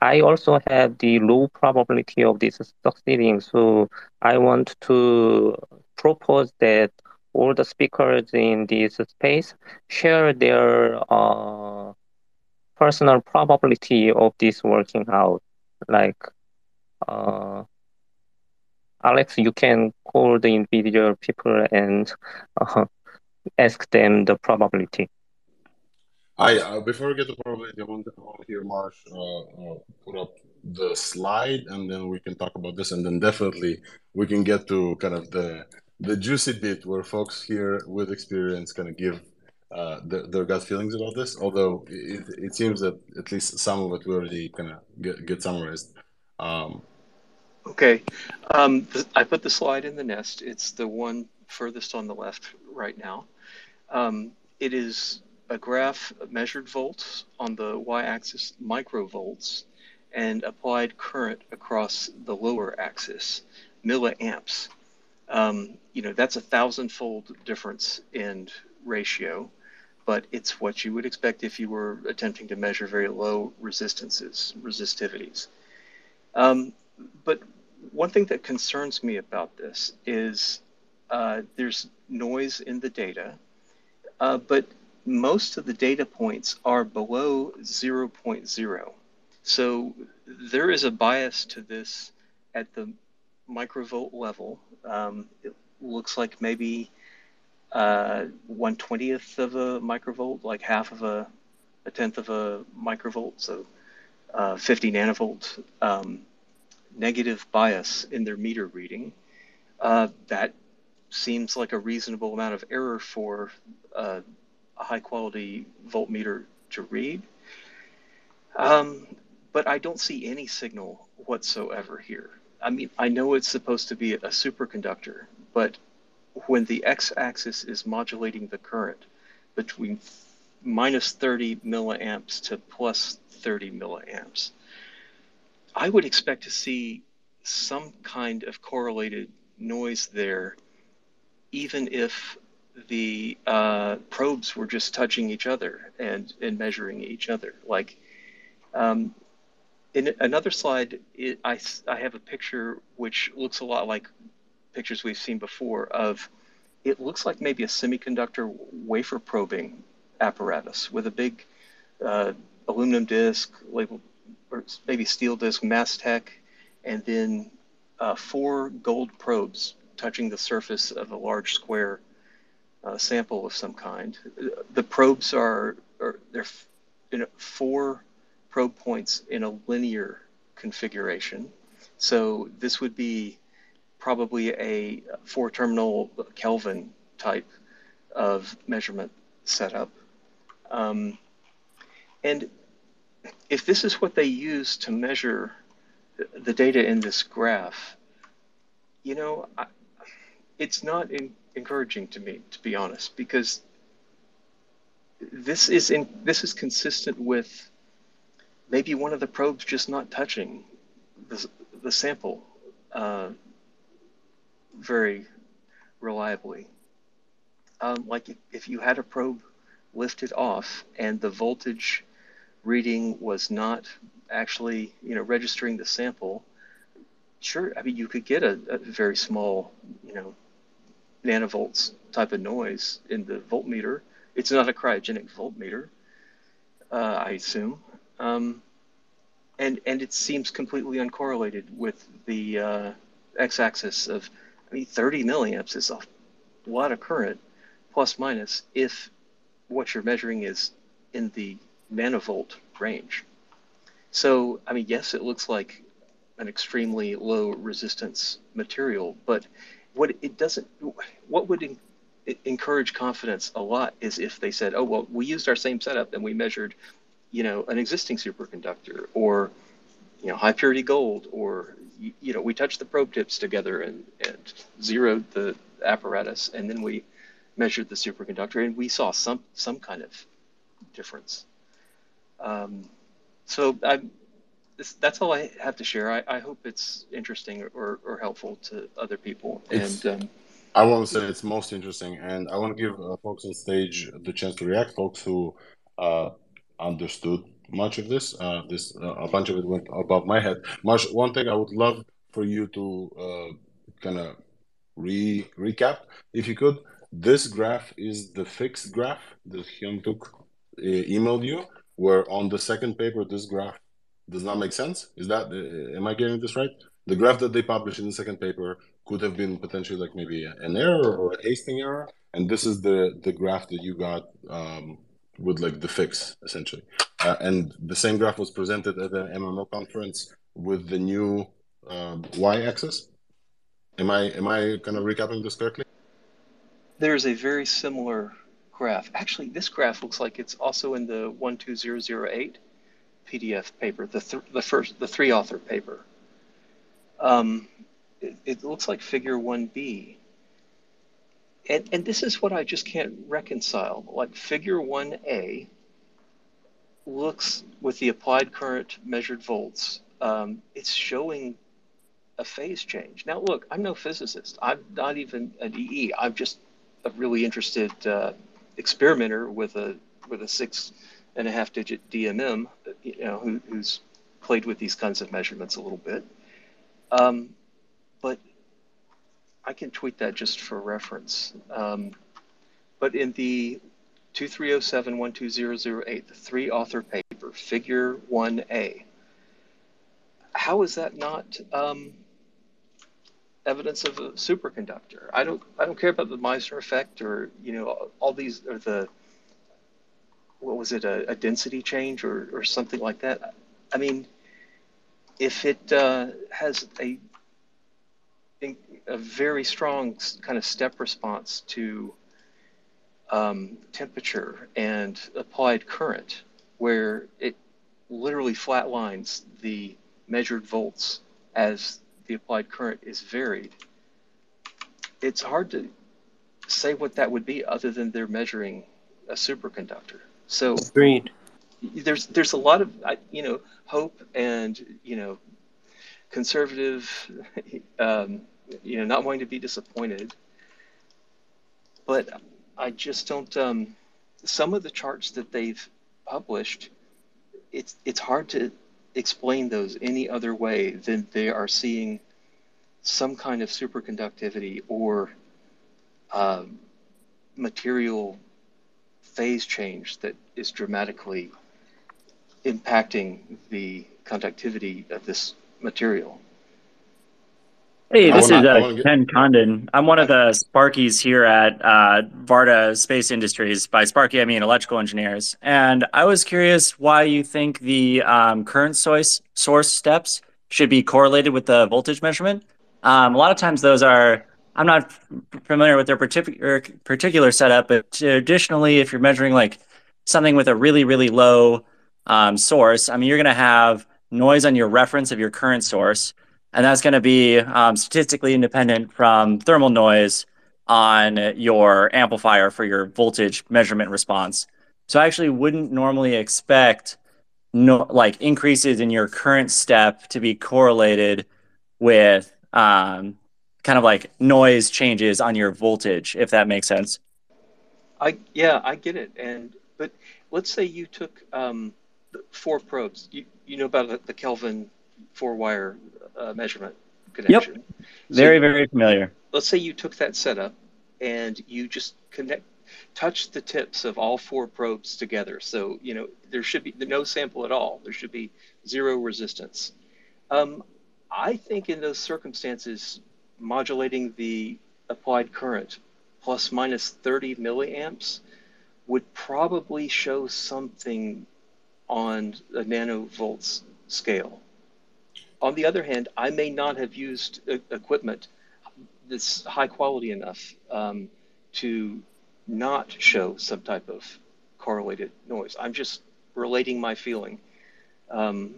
I also have the low probability of this succeeding. So I want to propose that all the speakers in this space share their uh, personal probability of this working out. Like, uh, Alex, you can call the individual people and uh, ask them the probability. I uh, before we get to probability, I want to hear Marsh uh, uh, put up the slide, and then we can talk about this, and then definitely we can get to kind of the the juicy bit where folks here with experience kind of give uh, their, their gut feelings about this. Although it, it seems that at least some of it we already kind of get, get summarized. Um, okay, um, I put the slide in the nest. It's the one furthest on the left right now. Um, it is a graph measured volts on the y-axis microvolts and applied current across the lower axis milliamps. Um, you know that's a thousand-fold difference in ratio, but it's what you would expect if you were attempting to measure very low resistances, resistivities. Um, but one thing that concerns me about this is uh, there's noise in the data, uh, but most of the data points are below 0.0. So there is a bias to this at the microvolt level. Um, it looks like maybe uh, 120th of a microvolt, like half of a, a tenth of a microvolt, so uh, 50 nanovolt um, negative bias in their meter reading. Uh, that seems like a reasonable amount of error for uh, a high quality voltmeter to read. Um, but I don't see any signal whatsoever here. I mean, I know it's supposed to be a superconductor, but when the x axis is modulating the current between minus 30 milliamps to plus 30 milliamps, I would expect to see some kind of correlated noise there, even if the uh, probes were just touching each other and, and measuring each other. Like um, in another slide, it, I, I have a picture which looks a lot like pictures we've seen before of it looks like maybe a semiconductor wafer probing apparatus with a big uh, aluminum disc labeled or maybe steel disc Mastech and then uh, four gold probes touching the surface of a large square uh, sample of some kind. The probes are, are they're you know, four probe points in a linear configuration. So this would be probably a four terminal Kelvin type of measurement setup. Um, and if this is what they use to measure the data in this graph, you know, I, it's not in, encouraging to me, to be honest, because this is in this is consistent with maybe one of the probes just not touching the, the sample uh, very reliably. Um, like if, if you had a probe lifted off and the voltage reading was not actually you know registering the sample sure i mean you could get a, a very small you know nanovolts type of noise in the voltmeter. It's not a cryogenic voltmeter, uh, I assume. Um, and, and it seems completely uncorrelated with the uh, x-axis of, I mean, 30 milliamps is a lot of current, plus minus, if what you're measuring is in the nanovolt range. So, I mean, yes, it looks like an extremely low resistance material, but what it doesn't what would in, encourage confidence a lot is if they said oh well we used our same setup and we measured you know an existing superconductor or you know high purity gold or you know we touched the probe tips together and, and zeroed the apparatus and then we measured the superconductor and we saw some some kind of difference um, so i'm this, that's all I have to share. I, I hope it's interesting or, or helpful to other people. It's, and um, I want to say it's most interesting, and I want to give uh, folks on stage the chance to react. Folks who uh, understood much of this. Uh, this uh, a bunch of it went above my head. Much one thing I would love for you to uh, kind of re recap, if you could. This graph is the fixed graph that Hyun-Tak uh, emailed you, where on the second paper this graph does not make sense. Is that uh, am I getting this right? The graph that they published in the second paper could have been potentially like maybe an error or a hasting error, and this is the the graph that you got um, with like the fix essentially. Uh, and the same graph was presented at the MMO conference with the new um, y-axis. Am I am I kind of recapping this correctly? There's a very similar graph. Actually, this graph looks like it's also in the 12008 PDF paper, the th- the first the three author paper. Um, it, it looks like Figure 1B. And, and this is what I just can't reconcile. Like Figure 1A looks with the applied current measured volts, um, it's showing a phase change. Now, look, I'm no physicist. I'm not even an EE. I'm just a really interested uh, experimenter with a with a six and a half digit DMM, you know, who, who's played with these kinds of measurements a little bit. Um, but I can tweet that just for reference. Um, but in the 2307-12008, the three author paper, figure 1A, how is that not um, evidence of a superconductor? I don't, I don't care about the Meissner effect or, you know, all these, or the, what was it, a, a density change or, or something like that. I mean, if it uh, has a a very strong kind of step response to um, temperature and applied current, where it literally flatlines the measured volts as the applied current is varied. It's hard to say what that would be other than they're measuring a superconductor. So Agreed. there's there's a lot of you know hope and you know conservative um, you know not wanting to be disappointed but i just don't um, some of the charts that they've published it's it's hard to explain those any other way than they are seeing some kind of superconductivity or uh, material phase change that is dramatically impacting the conductivity of this material. Hey, this is uh, get- Ken Condon. I'm one of the Sparkies here at uh, Varda Space Industries. By Sparky, I mean electrical engineers. And I was curious why you think the um, current source source steps should be correlated with the voltage measurement. Um, a lot of times, those are. I'm not f- familiar with their particular particular setup, but traditionally, if you're measuring like something with a really really low um, source, I mean, you're going to have noise on your reference of your current source and that's going to be um, statistically independent from thermal noise on your amplifier for your voltage measurement response. So I actually wouldn't normally expect no like increases in your current step to be correlated with um, kind of like noise changes on your voltage, if that makes sense. I yeah, I get it. And but let's say you took um, four probes. You you know about the, the Kelvin four wire uh, measurement connection. Yep. Very, So very familiar. let's say you took that setup and you just connect touch the tips of all four probes together. So you know there should be no sample at all. There should be zero resistance. Um, I think in those circumstances, modulating the applied current plus minus 30 milliamps would probably show something on a nanovolts scale. On the other hand, I may not have used equipment that's high quality enough um, to not show some type of correlated noise. I'm just relating my feeling um,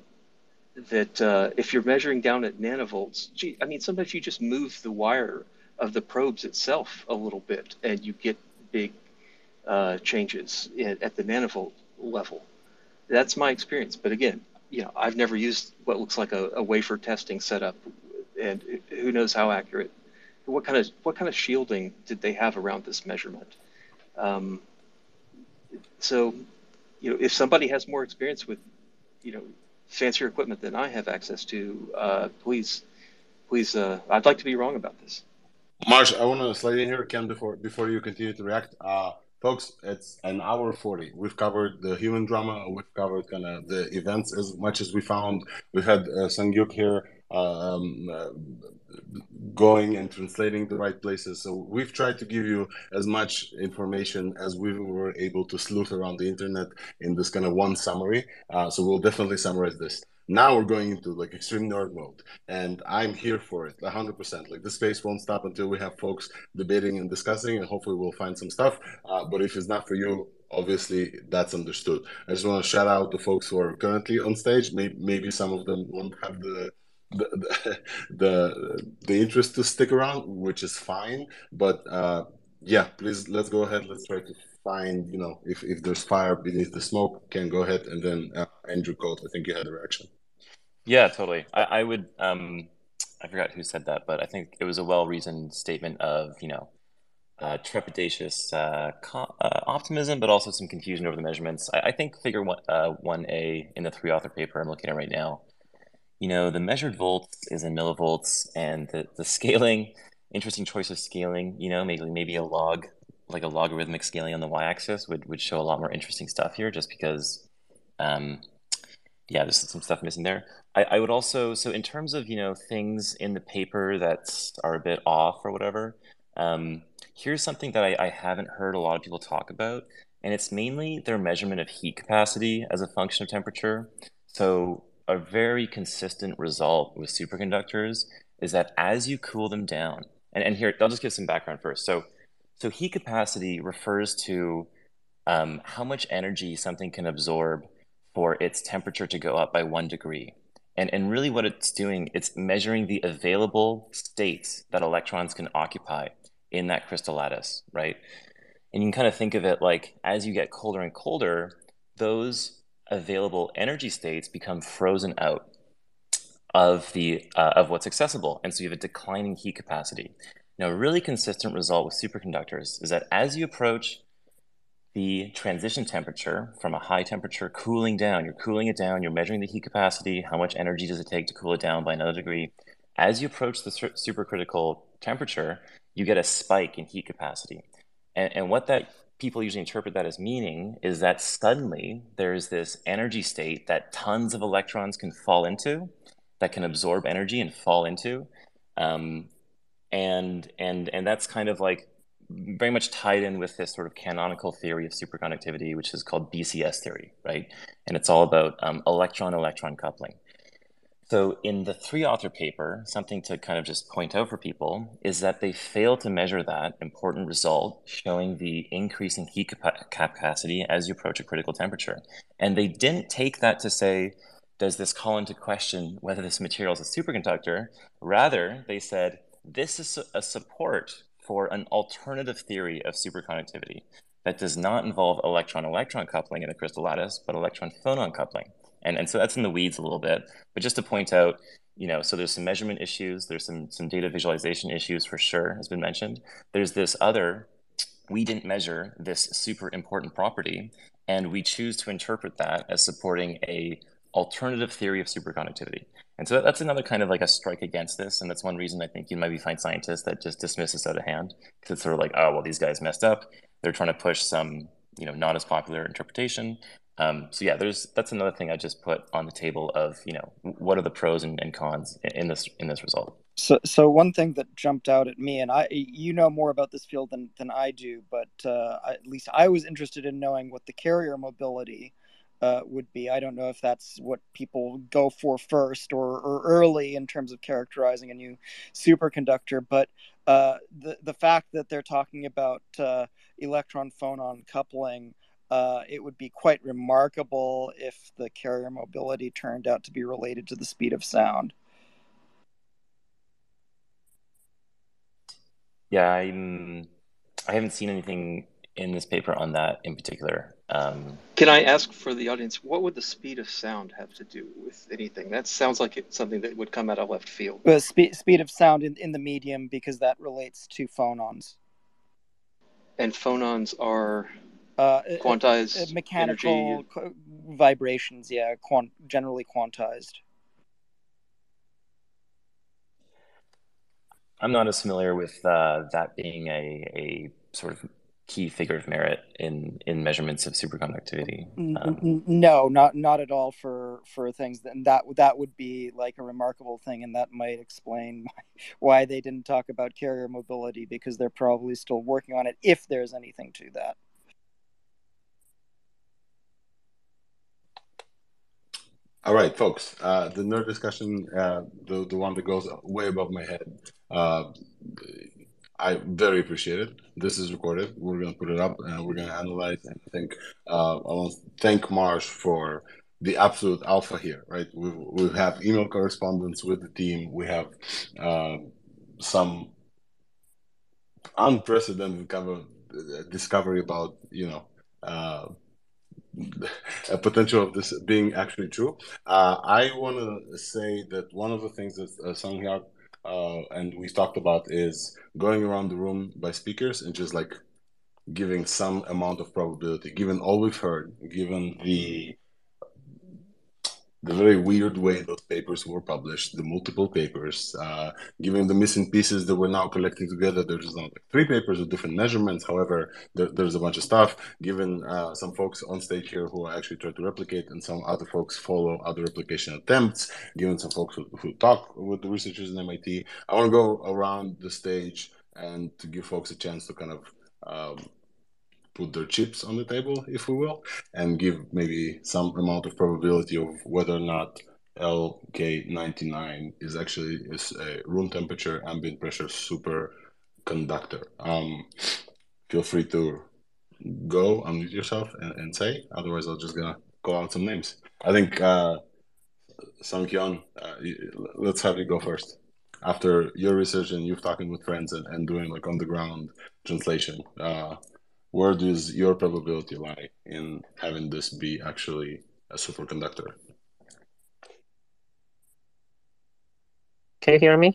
that uh, if you're measuring down at nanovolts, gee, I mean, sometimes you just move the wire of the probes itself a little bit and you get big uh, changes at the nanovolt level. That's my experience. But again, you know, I've never used what looks like a, a wafer testing setup, and who knows how accurate. What kind of what kind of shielding did they have around this measurement? Um, so, you know, if somebody has more experience with you know fancier equipment than I have access to, uh, please, please, uh, I'd like to be wrong about this. Marsh, I want to slide in here, Ken, before before you continue to react. Uh, folks, it's an hour forty. We've covered the human drama. We've covered kind of the events as much as we found. We had uh, Sangyuk here um, uh, going and translating the right places. So we've tried to give you as much information as we were able to sleuth around the internet in this kind of one summary. Uh, so we'll definitely summarize this. Now we're going into like extreme nerd mode, and I'm here for it, 100%. Like the space won't stop until we have folks debating and discussing, and hopefully we'll find some stuff. Uh, but if it's not for you, obviously that's understood. I just want to shout out the folks who are currently on stage. Maybe, maybe some of them won't have the the, the the interest to stick around, which is fine. But uh, yeah, please let's go ahead. Let's try to find you know if, if there's fire beneath the smoke, can go ahead and then uh, Andrew Colt. I think you had a reaction. Yeah, totally. I, I would. Um, I forgot who said that, but I think it was a well-reasoned statement of you know uh, trepidatious uh, co- uh, optimism, but also some confusion over the measurements. I, I think Figure one uh, A in the three author paper I'm looking at right now you know, the measured volts is in millivolts and the, the scaling, interesting choice of scaling, you know, maybe maybe a log, like a logarithmic scaling on the y-axis would, would show a lot more interesting stuff here just because, um, yeah, there's some stuff missing there. I, I would also, so in terms of, you know, things in the paper that are a bit off or whatever, um, here's something that I, I haven't heard a lot of people talk about, and it's mainly their measurement of heat capacity as a function of temperature. So a very consistent result with superconductors is that as you cool them down, and, and here, I'll just give some background first. So, so heat capacity refers to um, how much energy something can absorb for its temperature to go up by one degree. And, and really what it's doing, it's measuring the available states that electrons can occupy in that crystal lattice, right? And you can kind of think of it like as you get colder and colder, those available energy states become frozen out of the uh, of what's accessible, and so you have a declining heat capacity. Now, a really consistent result with superconductors is that as you approach the transition temperature from a high temperature cooling down, you're cooling it down, you're measuring the heat capacity, how much energy does it take to cool it down by another degree. As you approach the supercritical temperature, you get a spike in heat capacity. And, and what that people usually interpret that as meaning is that suddenly there's this energy state that tons of electrons can fall into, that can absorb energy and fall into, um, and and and that's kind of like very much tied in with this sort of canonical theory of superconductivity, which is called BCS theory, right? And it's all about um, electron-electron coupling. So in the three author paper, something to kind of just point out for people is that they fail to measure that important result showing the increasing heat capacity as you approach a critical temperature. And they didn't take that to say, does this call into question whether this material is a superconductor? Rather, they said, this is a support for an alternative theory of superconductivity that does not involve electron-electron coupling in the crystal lattice, but electron-phonon coupling. And, and so that's in the weeds a little bit. But just to point out, you know, so there's some measurement issues, there's some, some data visualization issues for sure, has been mentioned. There's this other, we didn't measure this super important property, and we choose to interpret that as supporting a alternative theory of superconductivity. And so that's another kind of like a strike against this. And that's one reason I think you might be find scientists that just dismiss this out of hand because it's sort of like, oh, well, these guys messed up. They're trying to push some, you know, not as popular interpretation. Um, so yeah, there's that's another thing I just put on the table of you know what are the pros and, and cons in this in this result. So so one thing that jumped out at me, and I you know more about this field than than I do, but uh, at least I was interested in knowing what the carrier mobility uh, would be. I don't know if that's what people go for first or, or early in terms of characterizing a new superconductor, but uh, the the fact that they're talking about uh, electron phonon coupling uh, it would be quite remarkable if the carrier mobility turned out to be related to the speed of sound. Yeah, I'm. I haven't seen anything in this paper on that in particular. Um, Can I ask for the audience, what would the speed of sound have to do with anything? That sounds like it's something that would come out of left field. The spe- speed of sound in, in the medium because that relates to phonons. And phonons are Uh, quantized mechanical energy. vibrations, yeah, quant- generally quantized. I'm not as familiar with uh, that being a, a sort of key figure of merit in, in measurements of superconductivity. Um, no, not not at all for for things. And that that would be like a remarkable thing, and that might explain why, why they didn't talk about carrier mobility because they're probably still working on it, if there's anything to that. All right, folks. Uh, the nerd discussion, uh, the the one that goes way above my head. Uh, I very appreciate it. This is recorded. We're gonna put it up and we're gonna analyze. And think uh, I want to thank Marsh for the absolute alpha here. Right, we we have email correspondence with the team. We have uh, some unprecedented of uh, discovery about you know uh, a potential of this being actually true. Uh, I want to say that one of the things that uh, Sung Hyuk uh, and we talked about is going around the room by speakers and just like giving some amount of probability, given all we've heard, given the the very weird way those papers were published, the multiple papers, uh, given the missing pieces that we're now collecting together, there's not like three papers with different measurements. However, there, there's a bunch of stuff. Given uh, some folks on stage here who actually try to replicate, and some other folks follow other replication attempts. Given some folks who, who talk with the researchers in MIT, I want to go around the stage and to give folks a chance to kind of um, put their chips on the table, if we will, and give maybe some amount of probability of whether or not LK99 is actually is a room temperature ambient pressure superconductor. Um, feel free to go unmute yourself and, and say. Otherwise, I'm just gonna call out some names. I think uh, Sanghyun, uh, let's have you go first. After your research and you've talking with friends and, and doing like on the ground translation, uh, where does your probability lie in having this be actually a superconductor? Can you hear me?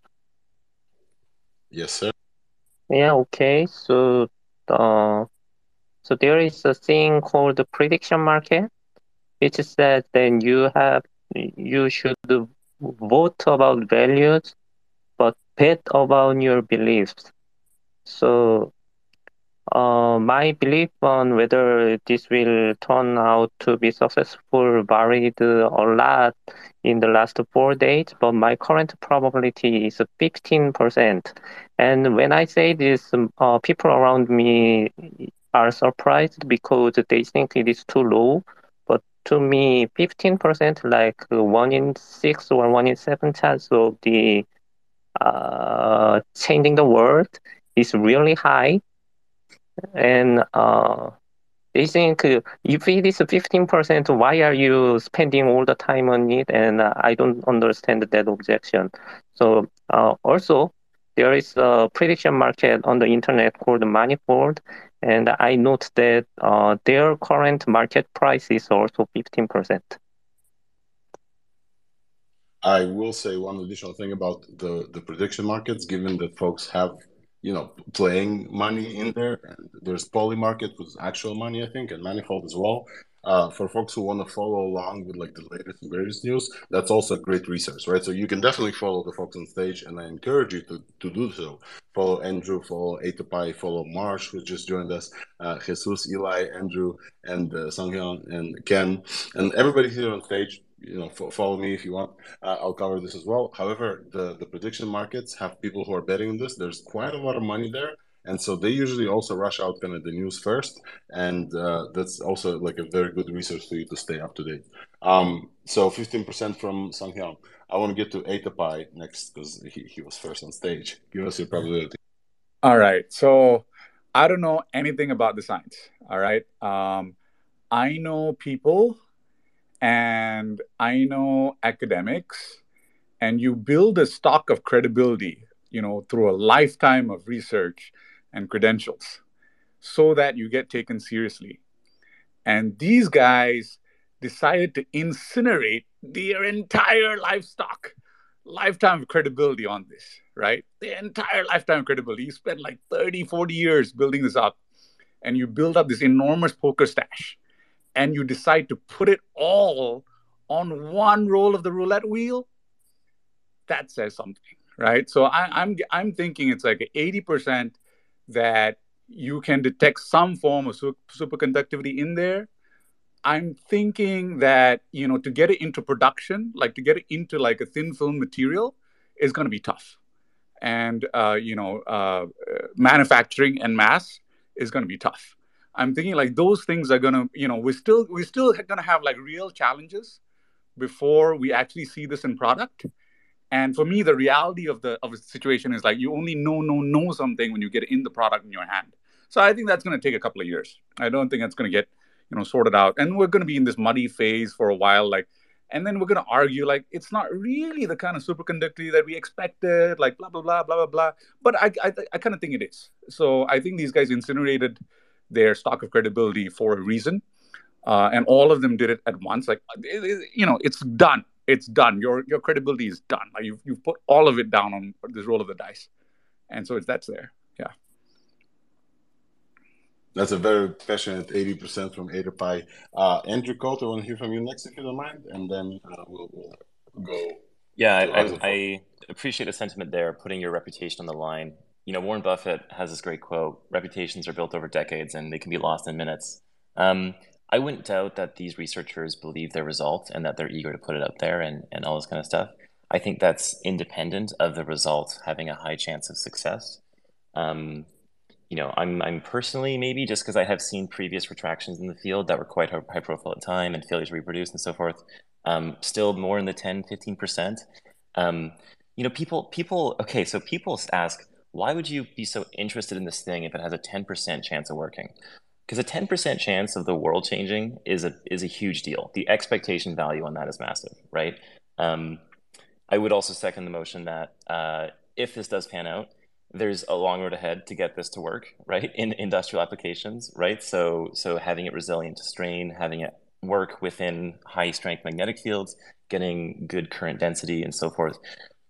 Yes, sir. Yeah, okay. So, uh, so there is a thing called the prediction market, which says then you have you should vote about values, but bet about your beliefs. So uh, my belief on whether this will turn out to be successful varied a lot in the last four days, but my current probability is 15%. And when I say this, uh, people around me are surprised because they think it is too low. But to me, 15%, like one in six or one in seven chance of the uh, changing the world, is really high and uh, they think if it is 15%, why are you spending all the time on it? And uh, I don't understand that objection. So uh, also, there is a prediction market on the internet called Manifold, and I note that uh, their current market price is also 15%. I will say one additional thing about the, the prediction markets, given that folks have you know playing money in there. And there's Polymarket with actual money, I think, and Manifold as well. Uh, for folks who want to follow along with like the latest and greatest news, that's also a great resource, right? So you can definitely follow the folks on stage, and I encourage you to, to do so. Follow Andrew, follow Pi, follow Marsh, who just joined us, uh, Jesus, Eli, Andrew, and uh, Sanghyun, and Ken, and everybody here on stage you know follow me if you want. Uh, i'll cover this as well. However the the prediction markets have people who are betting on this. There's quite a lot of money there. And so they usually also rush out kind of the news first. And uh, that's also like a very good resource for you to stay up to date. Um, so 15% from Sanghyun. i want to get to Eta Pi next because he, he was first on stage. Give us your probability all right. So i don't know anything about the science. All right. Um, i know people and I know academics, and you build a stock of credibility, you know, through a lifetime of research and credentials so that you get taken seriously. And these guys decided to incinerate their entire livestock, lifetime of credibility on this, right? The entire lifetime of credibility. You spent like 30, 40 years building this up. and you build up this enormous poker stash and you decide to put it all on one roll of the roulette wheel, that says something, right? So I, I'm I'm thinking it's like eighty percent that you can detect some form of superconductivity in there. I'm thinking that you know to get it into production, like to get it into like a thin film material, is going to be tough, and uh, you know uh, manufacturing and mass is going to be tough. I'm thinking like those things are to you know we're still we're still to have like real challenges before we actually see this in product. And for me, the reality of the of the situation is like you only know know know something when you get in the product in your hand. So I think that's to take a couple of years. I don't think that's to get you know sorted out, and we're to be in this muddy phase for a while. Like, and then we're going to argue like it's not really the kind of superconductivity that we expected. Like blah blah blah blah blah blah. But I I, I kind of think it is. So I think these guys incinerated their stock of credibility for a reason uh, and all of them did it at once. Like it, it, you know, it's done. It's done. Your your credibility is done. Like you've you've put all of it down on this roll of the dice, and so it's that's there. Yeah. That's a very passionate 80% from AdaPi. Uh, Andrew Coulter, I want to hear from you next, if you don't mind, and then uh, we'll, we'll, go. Yeah, I, I, I, appreciate the sentiment there, putting your reputation on the line. You know, Warren Buffett has this great quote reputations are built over decades and they can be lost in minutes. Um, I wouldn't doubt that these researchers believe their results and that they're eager to put it out there and, and all this kind of stuff. I think that's independent of the result having a high chance of success. Um, you know, I'm, I'm personally maybe just because I have seen previous retractions in the field that were quite high profile at time and failure to reproduce and so forth, um, still more in the 10, 15%. Um, you know, people, people, okay, so people ask, why would you be so interested in this thing if it has a 10% chance of working? because a 10% chance of the world changing is a is a huge deal. The expectation value on that is massive right? Um, i would also second the motion that uh, if this does pan out there's a long road ahead to get this to work right in industrial applications right? So so having it resilient to strain having it work within high strength magnetic fields getting good current density and so forth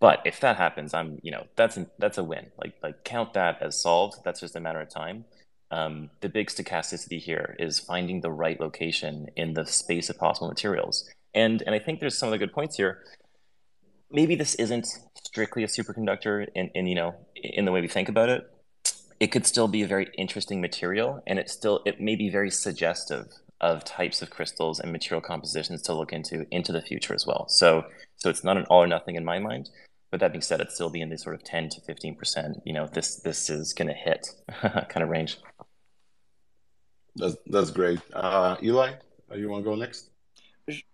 but if that happens i'm you know that's a, that's a win like like count that as solved that's just a matter of time um, the big stochasticity here is finding the right location in the space of possible materials. And, and I think there's some of the good points here. Maybe this isn't strictly a superconductor in, in, you know, in the way we think about it. It could still be a very interesting material, and it still it may be very suggestive of types of crystals and material compositions to look into into the future as well. So so it's not an all or nothing in my mind. But that being said, it'd still be in the sort of 10 to 15 percent. You know, this this is going to hit kind of range. That's that's great. Uh, Eli, uh, you want to go next?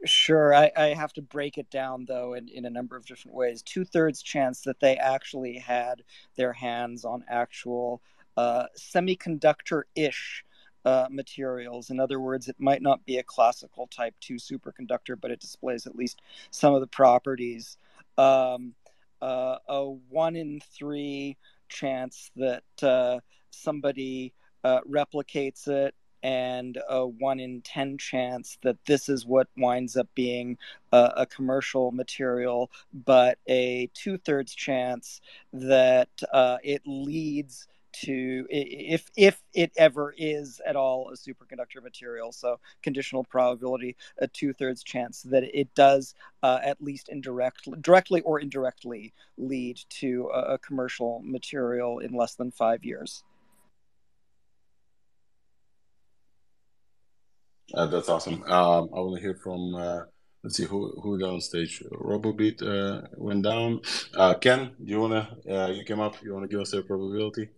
Sure. I, I have to break it down though in, in a number of different ways. Two thirds chance that they actually had their hands on actual uh, semiconductor ish uh, materials. In other words, it might not be a classical type 2 superconductor, but it displays at least some of the properties. Um, uh, a one in three chance that uh, somebody uh, replicates it and a one in 10 chance that this is what winds up being a, a commercial material, but a two thirds chance that uh, it leads to if if it ever is at all a superconductor material so conditional probability a two-thirds chance that it does uh, at least indirectly directly or indirectly lead to a, a commercial material in less than five years Uh, that's awesome. Um, I want to hear from. Uh, let's see who who got on stage. RoboBeat uh, went down. Uh, Ken, do you wanna? Uh, you came up. You wanna give us a probability?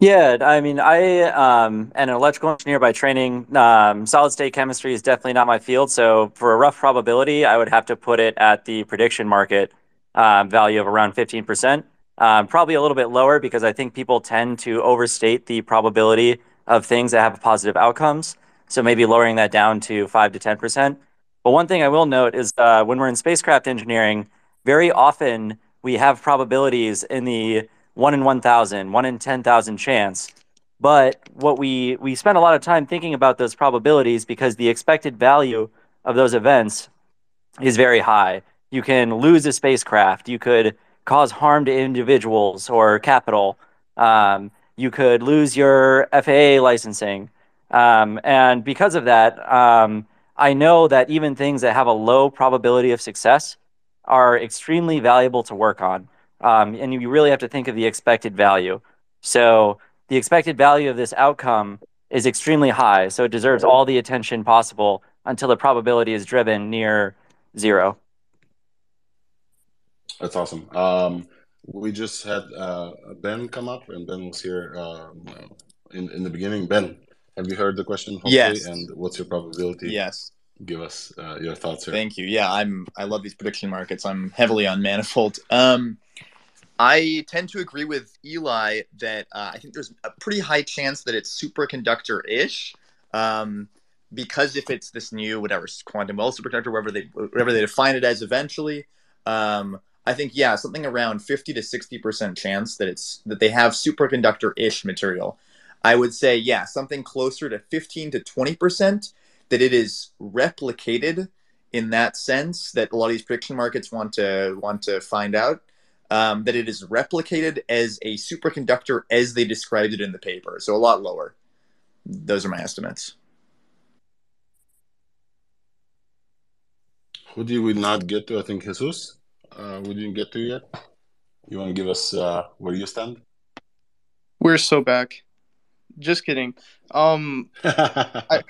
Yeah, I mean, I um, am an electrical engineer by training. Um, solid state chemistry is definitely not my field. So, for a rough probability, I would have to put it at the prediction market um, value of around 15%. Um, probably a little bit lower because I think people tend to overstate the probability of things that have positive outcomes. So maybe lowering that down to 5 to 10%. But one thing I will note is uh, when we're in spacecraft engineering, very often we have probabilities in the 1 in 1,000, 1 in 10,000 chance. But what we, we spend a lot of time thinking about those probabilities because the expected value of those events is very high. You can lose a spacecraft, you could cause harm to individuals or capital. Um, you could lose your FAA licensing. Um, and because of that, um, I know that even things that have a low probability of success are extremely valuable to work on. Um, and you really have to think of the expected value. So the expected value of this outcome is extremely high. So it deserves all the attention possible until the probability is driven near zero. That's awesome. Um, we just had uh, Ben come up, and Ben was here um, in in the beginning. Ben, have you heard the question? Hopefully, yes. And what's your probability? Yes. Give us uh, your thoughts here. Thank you. Yeah, I'm. I love these prediction markets. I'm heavily on Manifold. Um, I tend to agree with Eli that uh, I think there's a pretty high chance that it's superconductor-ish. Um, because if it's this new whatever quantum well superconductor, whatever they whatever they define it as eventually, um, I think yeah, something around fifty to sixty percent chance that it's that they have superconductor-ish material. I would say yeah, something closer to fifteen to twenty percent that it is replicated in that sense that a lot of these prediction markets want to want to find out. Um, that it is replicated as a superconductor as they described it in the paper, so a lot lower. Those are my estimates. Who did we not get to? I think Jesus. Uh, we didn't get to yet. You want to give us uh, where you stand? We're so back. Just kidding. Um, I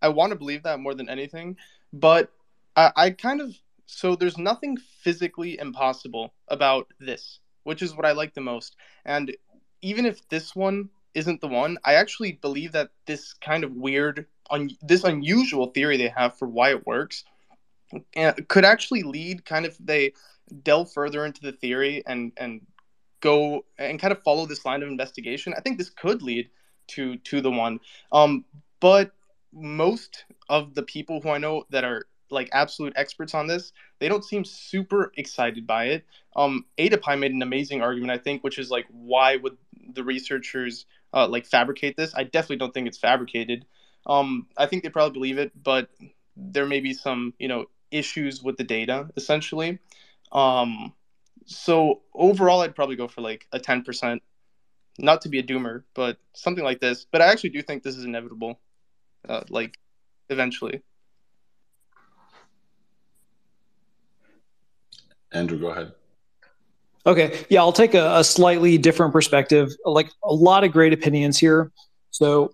I want to believe that more than anything, but I, I kind of so there's nothing physically impossible about this, which is what I like the most. And even if this one isn't the one, I actually believe that this kind of weird, un- this unusual theory they have for why it works could actually lead kind of they delve further into the theory and and go and kind of follow this line of investigation i think this could lead to to the one um but most of the people who i know that are like absolute experts on this they don't seem super excited by it um AdaPi made an amazing argument i think which is like why would the researchers uh, like fabricate this i definitely don't think it's fabricated um i think they probably believe it but there may be some you know issues with the data essentially. Um, so overall, I'd probably go for like a 10%, not to be a doomer, but something like this. But I actually do think this is inevitable, uh, like eventually. Andrew, go ahead. Okay. Yeah, I'll take a, a, slightly different perspective. Like a lot of great opinions here. So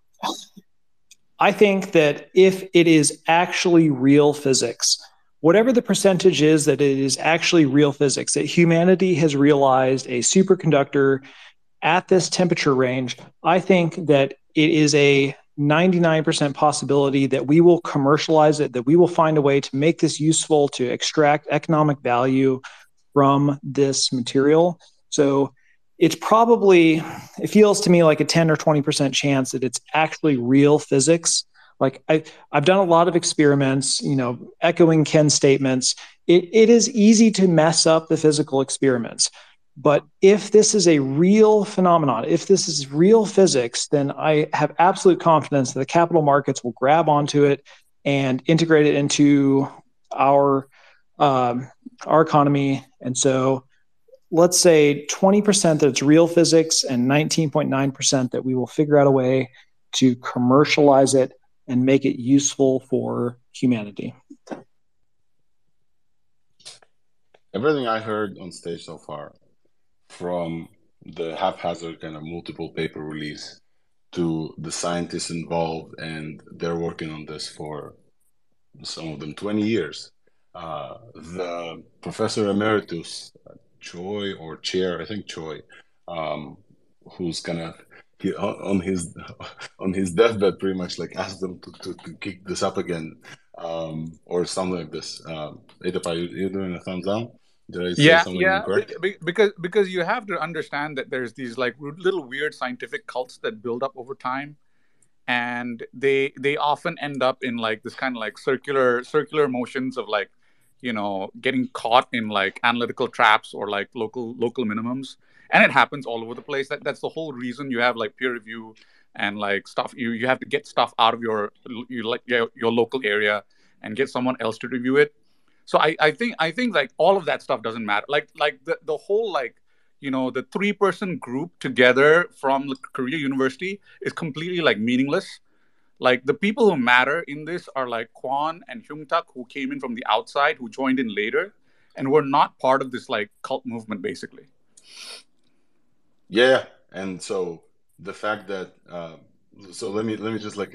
I think that if it is actually real physics, whatever the percentage is that it is actually real physics, that humanity has realized a superconductor at this temperature range, I think that it is a 99% possibility that we will commercialize it, that we will find a way to make this useful to extract economic value from this material. So it's probably, it feels to me like a 10 or 20% chance that it's actually real physics like I, I've done a lot of experiments, you know, echoing Ken's statements. It, it is easy to mess up the physical experiments. But if this is a real phenomenon, if this is real physics, then I have absolute confidence that the capital markets will grab onto it and integrate it into our um, our economy. And so, let's say 20% that it's real physics and 19.9% that we will figure out a way to commercialize it and make it useful for humanity. Everything I heard on stage so far, from the haphazard kind of multiple paper release to the scientists involved, and they're working on this for some of them 20 years. Uh, the professor emeritus, Choi or Chair, I think Choi, um, who's kind of he on his on his deathbed pretty much like asked them to, to, to kick this up again um, or something like this. Um, you, you doing a thumbs down? Did I say yeah, something yeah. incorrect? Because because you have to understand that there's these like little weird scientific cults that build up over time, and they they often end up in like this kind of like circular circular motions of like you know getting caught in like analytical traps or like local local minimums and it happens all over the place that that's the whole reason you have like peer review and like stuff you you have to get stuff out of your you like your, your local area and get someone else to review it so I, I think i think like all of that stuff doesn't matter like like the, the whole like you know the three person group together from korea university is completely like meaningless like the people who matter in this are like Kwon and Hyun who came in from the outside, who joined in later, and were not part of this like cult movement, basically. Yeah, and so the fact that uh, so let me let me just like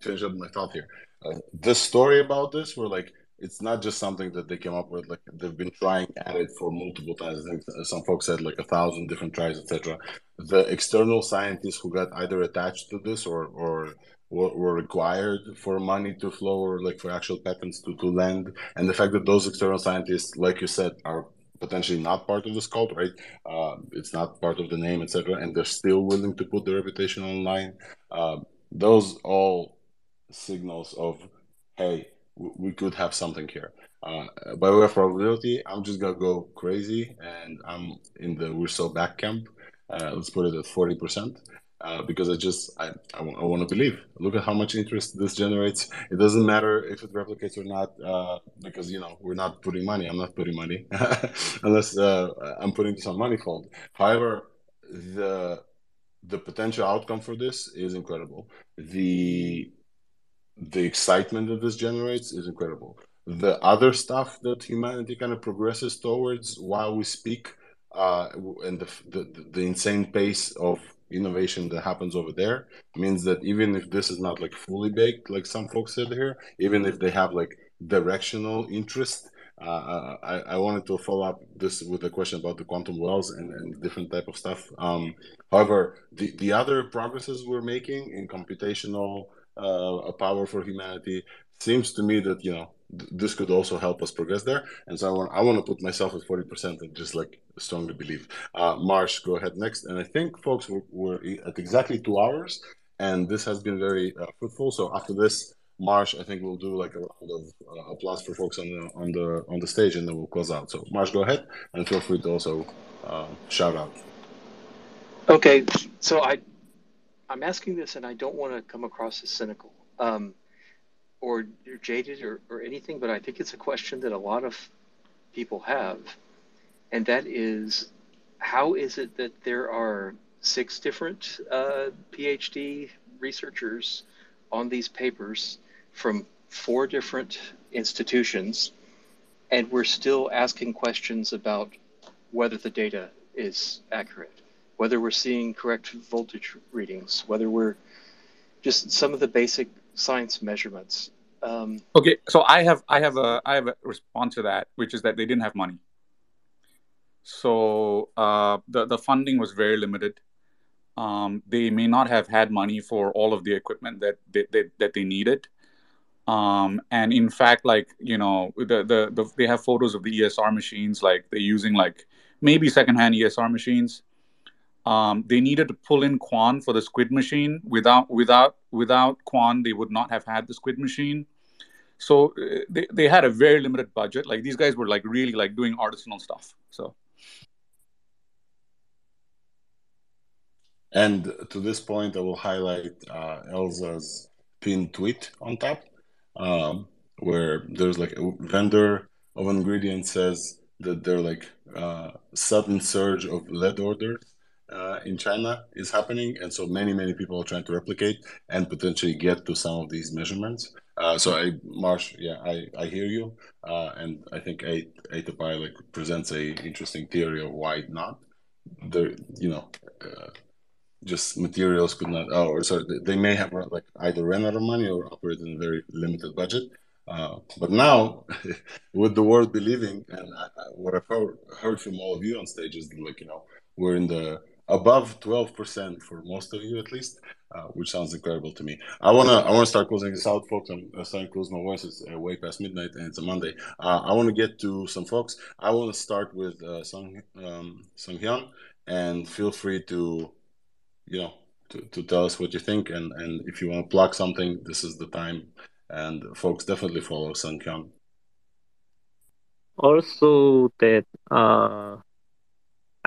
finish up my thought here. Uh, the story about this, were like it's not just something that they came up with. Like they've been trying at it for multiple times. I think some folks said like a thousand different tries, etc. The external scientists who got either attached to this or or were, required for money to flow or like for actual patents to, to land and the fact that those external scientists like you said are potentially not part of the scope right uh, it's not part of the name etc and they're still willing to put their reputation online uh, those all signals of hey we could have something here uh, by way of probability i'm just gonna go crazy and i'm in the we're so back camp uh, let's put it at 40% uh, because I just I, I, I want to believe. Look at how much interest this generates. It doesn't matter if it replicates or not uh, because you know we're not putting money. I'm not putting money unless uh, I'm putting some money fold. However, the the potential outcome for this is incredible. The the excitement that this generates is incredible. The other stuff that humanity kind of progresses towards while we speak, uh, and the, the the insane pace of innovation that happens over there means that even if this is not like fully baked like some folks said here even if they have like directional interest uh, I, I wanted to follow up this with a question about the quantum wells and, and different type of stuff um, however the, the other progresses we're making in computational uh, a power for humanity seems to me that you know this could also help us progress there. And so I want I want to put myself at forty percent and just like strongly believe. Uh, Marsh, go ahead next. And I think folks we're, we're at exactly two hours, and this has been very uh, fruitful. So after this, Marsh, I think we'll do like a round of uh, applause for folks on the on the on the stage, and then we'll close out. So Marsh, go ahead, and feel free to also uh, shout out. Okay, so I I'm asking this, and I don't want to come across as cynical. Um, or jaded or, or anything, but I think it's a question that a lot of people have. And that is how is it that there are six different uh, PhD researchers on these papers from four different institutions, and we're still asking questions about whether the data is accurate, whether we're seeing correct voltage readings, whether we're just some of the basic science measurements. Um, okay, so I have I have a I have a response to that, which is that they didn't have money. So uh, the the funding was very limited. Um, they may not have had money for all of the equipment that they, that, that they needed. Um, and in fact, like you know, the, the the they have photos of the ESR machines, like they're using like maybe secondhand ESR machines um, they needed to pull in Kwon for the SQUID machine. Without without without Kwon, they would not have had the SQUID machine. So uh, they, they had a very limited budget. Like these guys were like really like doing artisanal stuff. So. And to this point, I will highlight uh, Elza's pinned tweet on top, um, where there's like a vendor of ingredients says that they're like uh, sudden surge of lead orders uh, in China is happening, and so many many people are trying to replicate and potentially get to some of these measurements. Uh, so I, Marsh, yeah, I, I hear you, uh, and I think eight of like presents a interesting theory of why not. The you know, uh, just materials could not, oh, or sorry, they may have like either ran out of money or operate in a very limited budget. Uh, but now, with the world believing, and I, I, what I've heard, heard from all of you on stage is like you know we're in the above 12% for most of you at least, uh, which sounds incredible to me. I wanna I wanna start closing this out, folks. I'm starting to close my voice. It's uh, way past midnight and it's a Monday. Uh, I want to get to some folks. I want to start with uh, Sung um, Sung Hyun, and feel free to, you know, to, to tell us what you think and and if you want to plug something, this is the time. And folks, definitely follow Sung Hyun. Also, that uh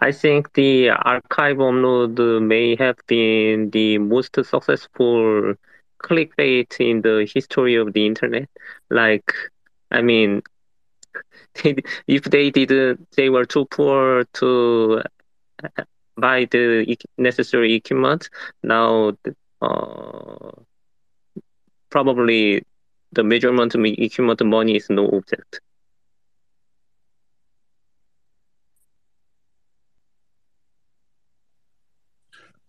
I think the arXiv upload may have been the most successful clickbait in the history of the internet. Like, I mean, if they didn't, they were too poor to buy the necessary equipment. Now, uh, probably the measurement equipment money is no object.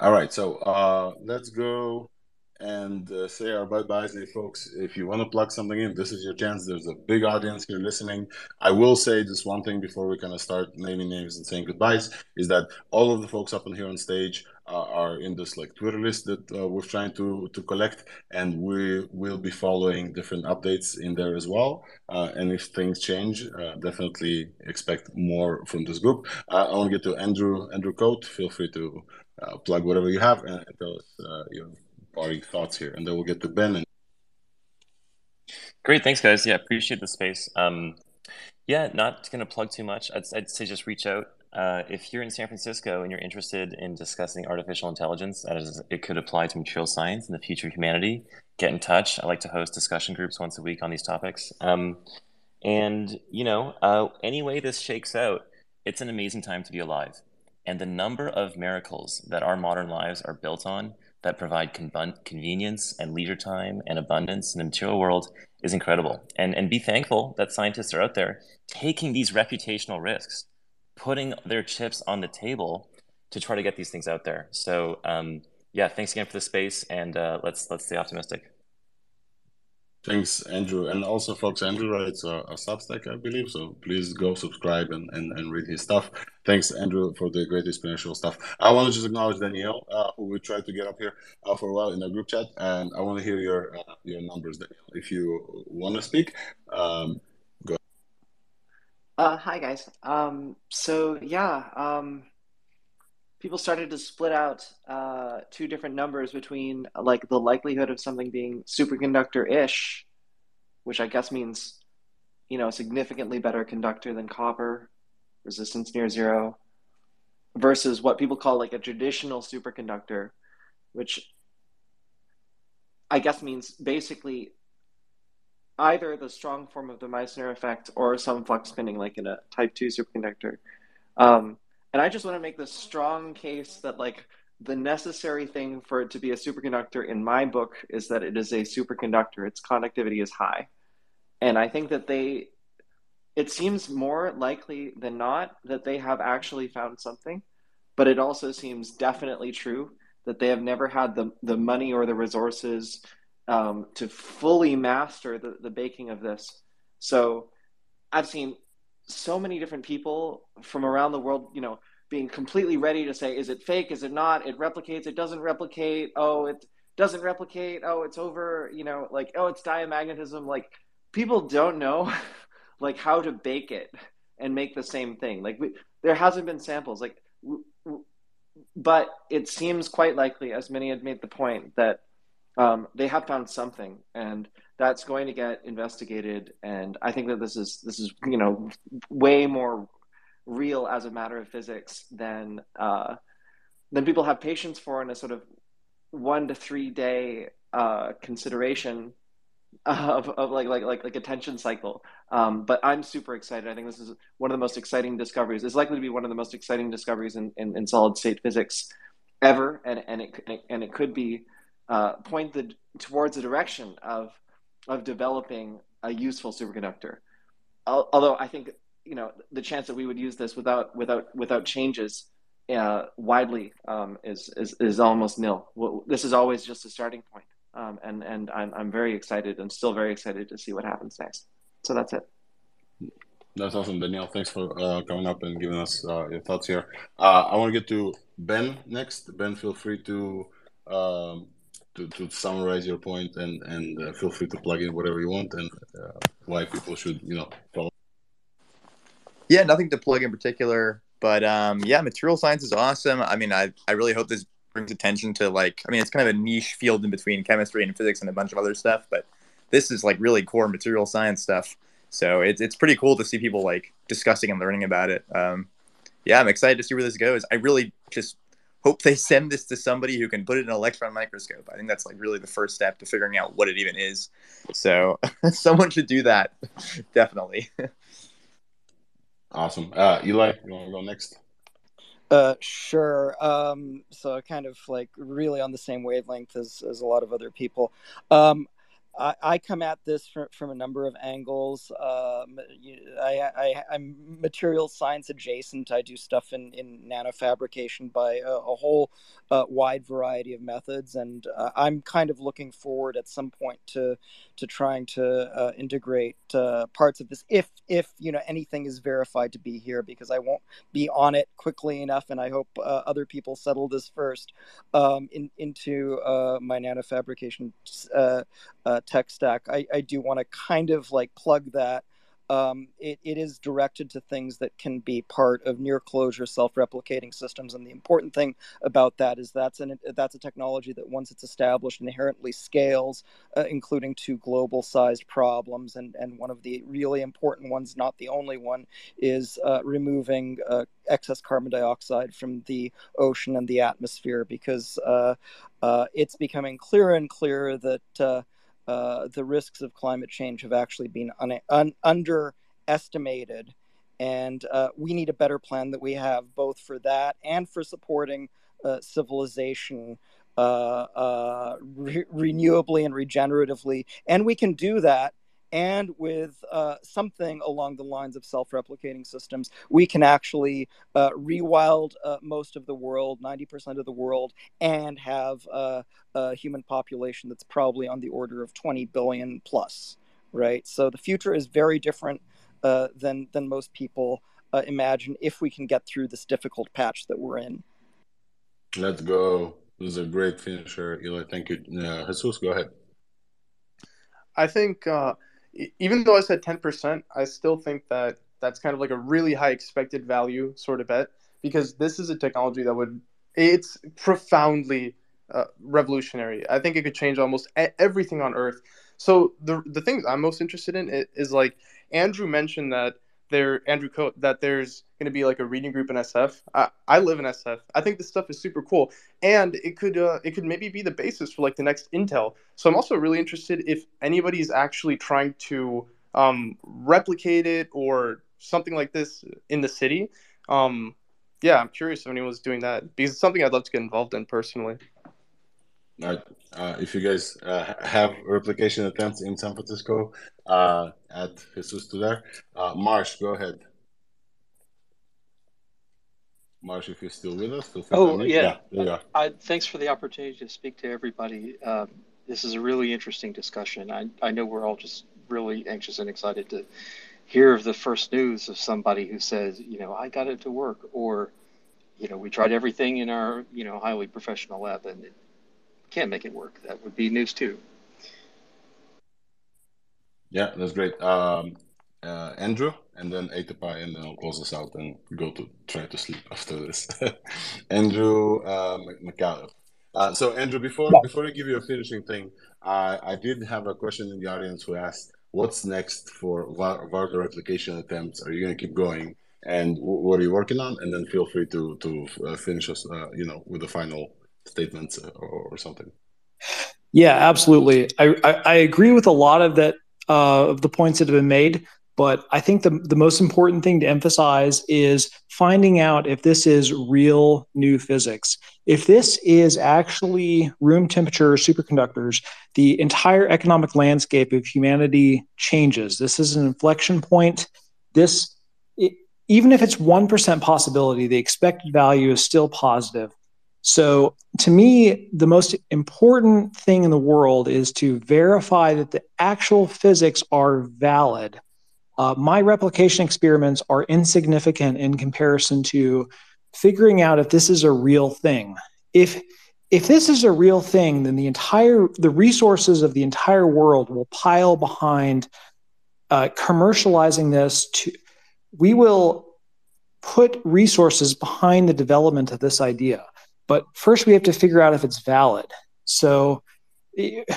All right, so uh, let's go and uh, say our bye byes, hey, folks. If you want to plug something in, this is your chance. There's a big audience here listening. I will say just one thing before we kind of start naming names and saying goodbyes is that all of the folks up in here on stage uh, are in this like Twitter list that uh, we're trying to to collect, and we will be following different updates in there as well. Uh, and if things change, uh, definitely expect more from this group. Uh, I want to get to Andrew Andrew Cote. Feel free to uh, plug whatever you have and, tell us your parting thoughts here, and then we'll get to Ben. And... Great, thanks, guys. Yeah, appreciate the space. Um, yeah, not going to plug too much. I'd, I'd say just reach out. Uh, if you're in San Francisco and you're interested in discussing artificial intelligence as it could apply to material science and the future of humanity, get in touch. I like to host discussion groups once a week on these topics. Um, and, you know, uh, any way this shakes out, it's an amazing time to be alive. And the number of miracles that our modern lives are built on that provide con- convenience and leisure time and abundance in the material world is incredible. And, and be thankful that scientists are out there taking these reputational risks, putting their chips on the table to try to get these things out there. So, um, yeah, thanks again for the space, and uh, let's let's stay optimistic. Thanks, Andrew. And also, folks, Andrew writes a, a Substack, I believe. So please go subscribe and, and, and read his stuff. Thanks, Andrew, for the great inspirational stuff. I want to just acknowledge Danielle, uh, who we tried to get up here uh, for a while in our group chat. And I want to hear your uh, your numbers, Danielle. If you want to speak, um, go uh, hi, guys. Um, so, yeah. Um, people started to split out uh, two different numbers between like the likelihood of something being superconductor-ish, which I guess means you know significantly better conductor than copper, resistance near zero, versus what people call like a traditional superconductor, which I guess means basically either the strong form of the Meissner effect or some flux pinning like in a type 2 superconductor. Um, and I just want to make this strong case that like the necessary thing for it to be a superconductor in my book is that it is a superconductor. Its conductivity is high. And I think that they it seems more likely than not that they have actually found something, but it also seems definitely true that they have never had the, the money or the resources um, to fully master the, the baking of this. So I've seen so many different people from around the world, you know, being completely ready to say, is it fake? Is it not? It replicates. It doesn't replicate. Oh, it doesn't replicate. Oh, it's over. You know, like oh, it's diamagnetism. Like people don't know, like how to bake it and make the same thing. Like we, there hasn't been samples. Like, w- w- but it seems quite likely, as many had made the point, that um, they have found something, and that's going to get investigated. And I think that this is this is you know way more real as a matter of physics than uh, than people have patience for in a sort of one to three day uh, consideration of, of like like like like attention cycle. Um, but I'm super excited. I think this is one of the most exciting discoveries. It's likely to be one of the most exciting discoveries in, in, in solid state physics ever, and and it and it could be uh, pointed towards a direction of of developing a useful superconductor. Although I think you know the chance that we would use this without without without changes uh, widely um, is, is is almost nil. This is always just a starting point, um, and and I'm I'm very excited and still very excited to see what happens next. So that's it. That's awesome, Danielle. Thanks for uh, coming up and giving us uh, your thoughts here. Uh, I want to get to Ben next. Ben, feel free to um, to, to summarize your point and and uh, feel free to plug in whatever you want and uh, why people should you know follow yeah, nothing to plug in particular, but um, yeah, material science is awesome. I mean, I, I really hope this brings attention to like, I mean, it's kind of a niche field in between chemistry and physics and a bunch of other stuff, but this is like really core material science stuff. So it's it's pretty cool to see people like discussing and learning about it. Um, yeah, I'm excited to see where this goes. I really just hope they send this to somebody who can put it in an electron microscope. I think that's like really the first step to figuring out what it even is. So someone should do that, definitely. Awesome. Uh, Eli, you want to go next? Uh, sure. Um, so kind of like really on the same wavelength as, as a lot of other people. Um, I, come at this from, from a number of angles. Um, I, I'm material science adjacent. I do stuff in, in nanofabrication by a, a whole uh, wide variety of methods, and uh, I'm kind of looking forward at some point to to trying to uh, integrate uh, parts of this if if you know anything is verified to be here because I won't be on it quickly enough, and I hope uh, other people settle this first um, in, into uh, my nanofabrication tech stack, I, I do want to kind of like plug that. Um, it, it is directed to things that can be part of near closure self-replicating systems and the important thing about that is that's an that's a technology that once it's established inherently scales uh, including to global sized problems and and one of the really important ones not the only one is uh, removing uh, excess carbon dioxide from the ocean and the atmosphere because uh, uh, it's becoming clearer and clearer that uh, the risks of climate change have actually been un- un- underestimated. And uh, we need a better plan that we have both for that and for supporting uh, civilization uh, uh, re- renewably and regeneratively. And we can do that and with uh, something along the lines of self-replicating systems, we can actually uh, rewild uh, most of the world, 90% of the world, and have a human population that's probably on the order of 20 billion plus, right? So the future is very different uh, than than most people uh, imagine if we can get through this difficult patch that we're in. Let's go. This is a great finisher, Eli. Thank you. Uh, Jesus, go ahead. I think uh, even though I said 10%, I still think that that's kind of like a really high expected value sort of bet because this is a technology that would, it's profoundly uh, revolutionary. I think it could change almost everything on Earth. So the the things I'm most interested in is, is like Andrew mentioned that there Andrew Cote that there's going to be like a reading group in SF. I, I live in SF. I think this stuff is super cool, and it could uh, it could maybe be the basis for like the next Intel. So I'm also really interested if anybody's actually trying to um, replicate it or something like this in the city. Um, yeah, I'm curious if anyone's doing that because it's something I'd love to get involved in personally. Uh, uh, if you guys uh, have replication attempts in San Francisco, uh, add Jesus to there. Uh, Marsh, go ahead. Marsh, if you're still with us, feel free oh to yeah, yeah I, thanks for the opportunity to speak to everybody. Um, this is a really interesting discussion. I, I know we're all just really anxious and excited to hear the first news of somebody who says, you know, I got it to work, or, you know, we tried everything in our, you know, highly professional lab and it can't make it work. That would be news too. Yeah, that's great. Um, uh, Andrew, and then Atapai, and then I'll close this out and go to try to sleep after this. Andrew uh, McCalip. Uh, so Andrew, before yeah. before I give you a finishing thing, I I did have a question in the audience who asked, "What's next for Varda replication attempts? Are you going to keep going? And what are you working on?" And then feel free to to uh, finish us, uh, you know, with the final statements uh, or, or something. Yeah, absolutely. I, I, I agree with a lot of that uh, of the points that have been made. But I think the, the most important thing to emphasize is finding out if this is real new physics. If this is actually room temperature superconductors, the entire economic landscape of humanity changes. This is an inflection point. This, it, even if it's 1% possibility, the expected value is still positive. So, to me, the most important thing in the world is to verify that the actual physics are valid. Uh, my replication experiments are insignificant in comparison to figuring out if this is a real thing. If if this is a real thing, then the entire the resources of the entire world will pile behind uh, commercializing this. To we will put resources behind the development of this idea. But first, we have to figure out if it's valid. So,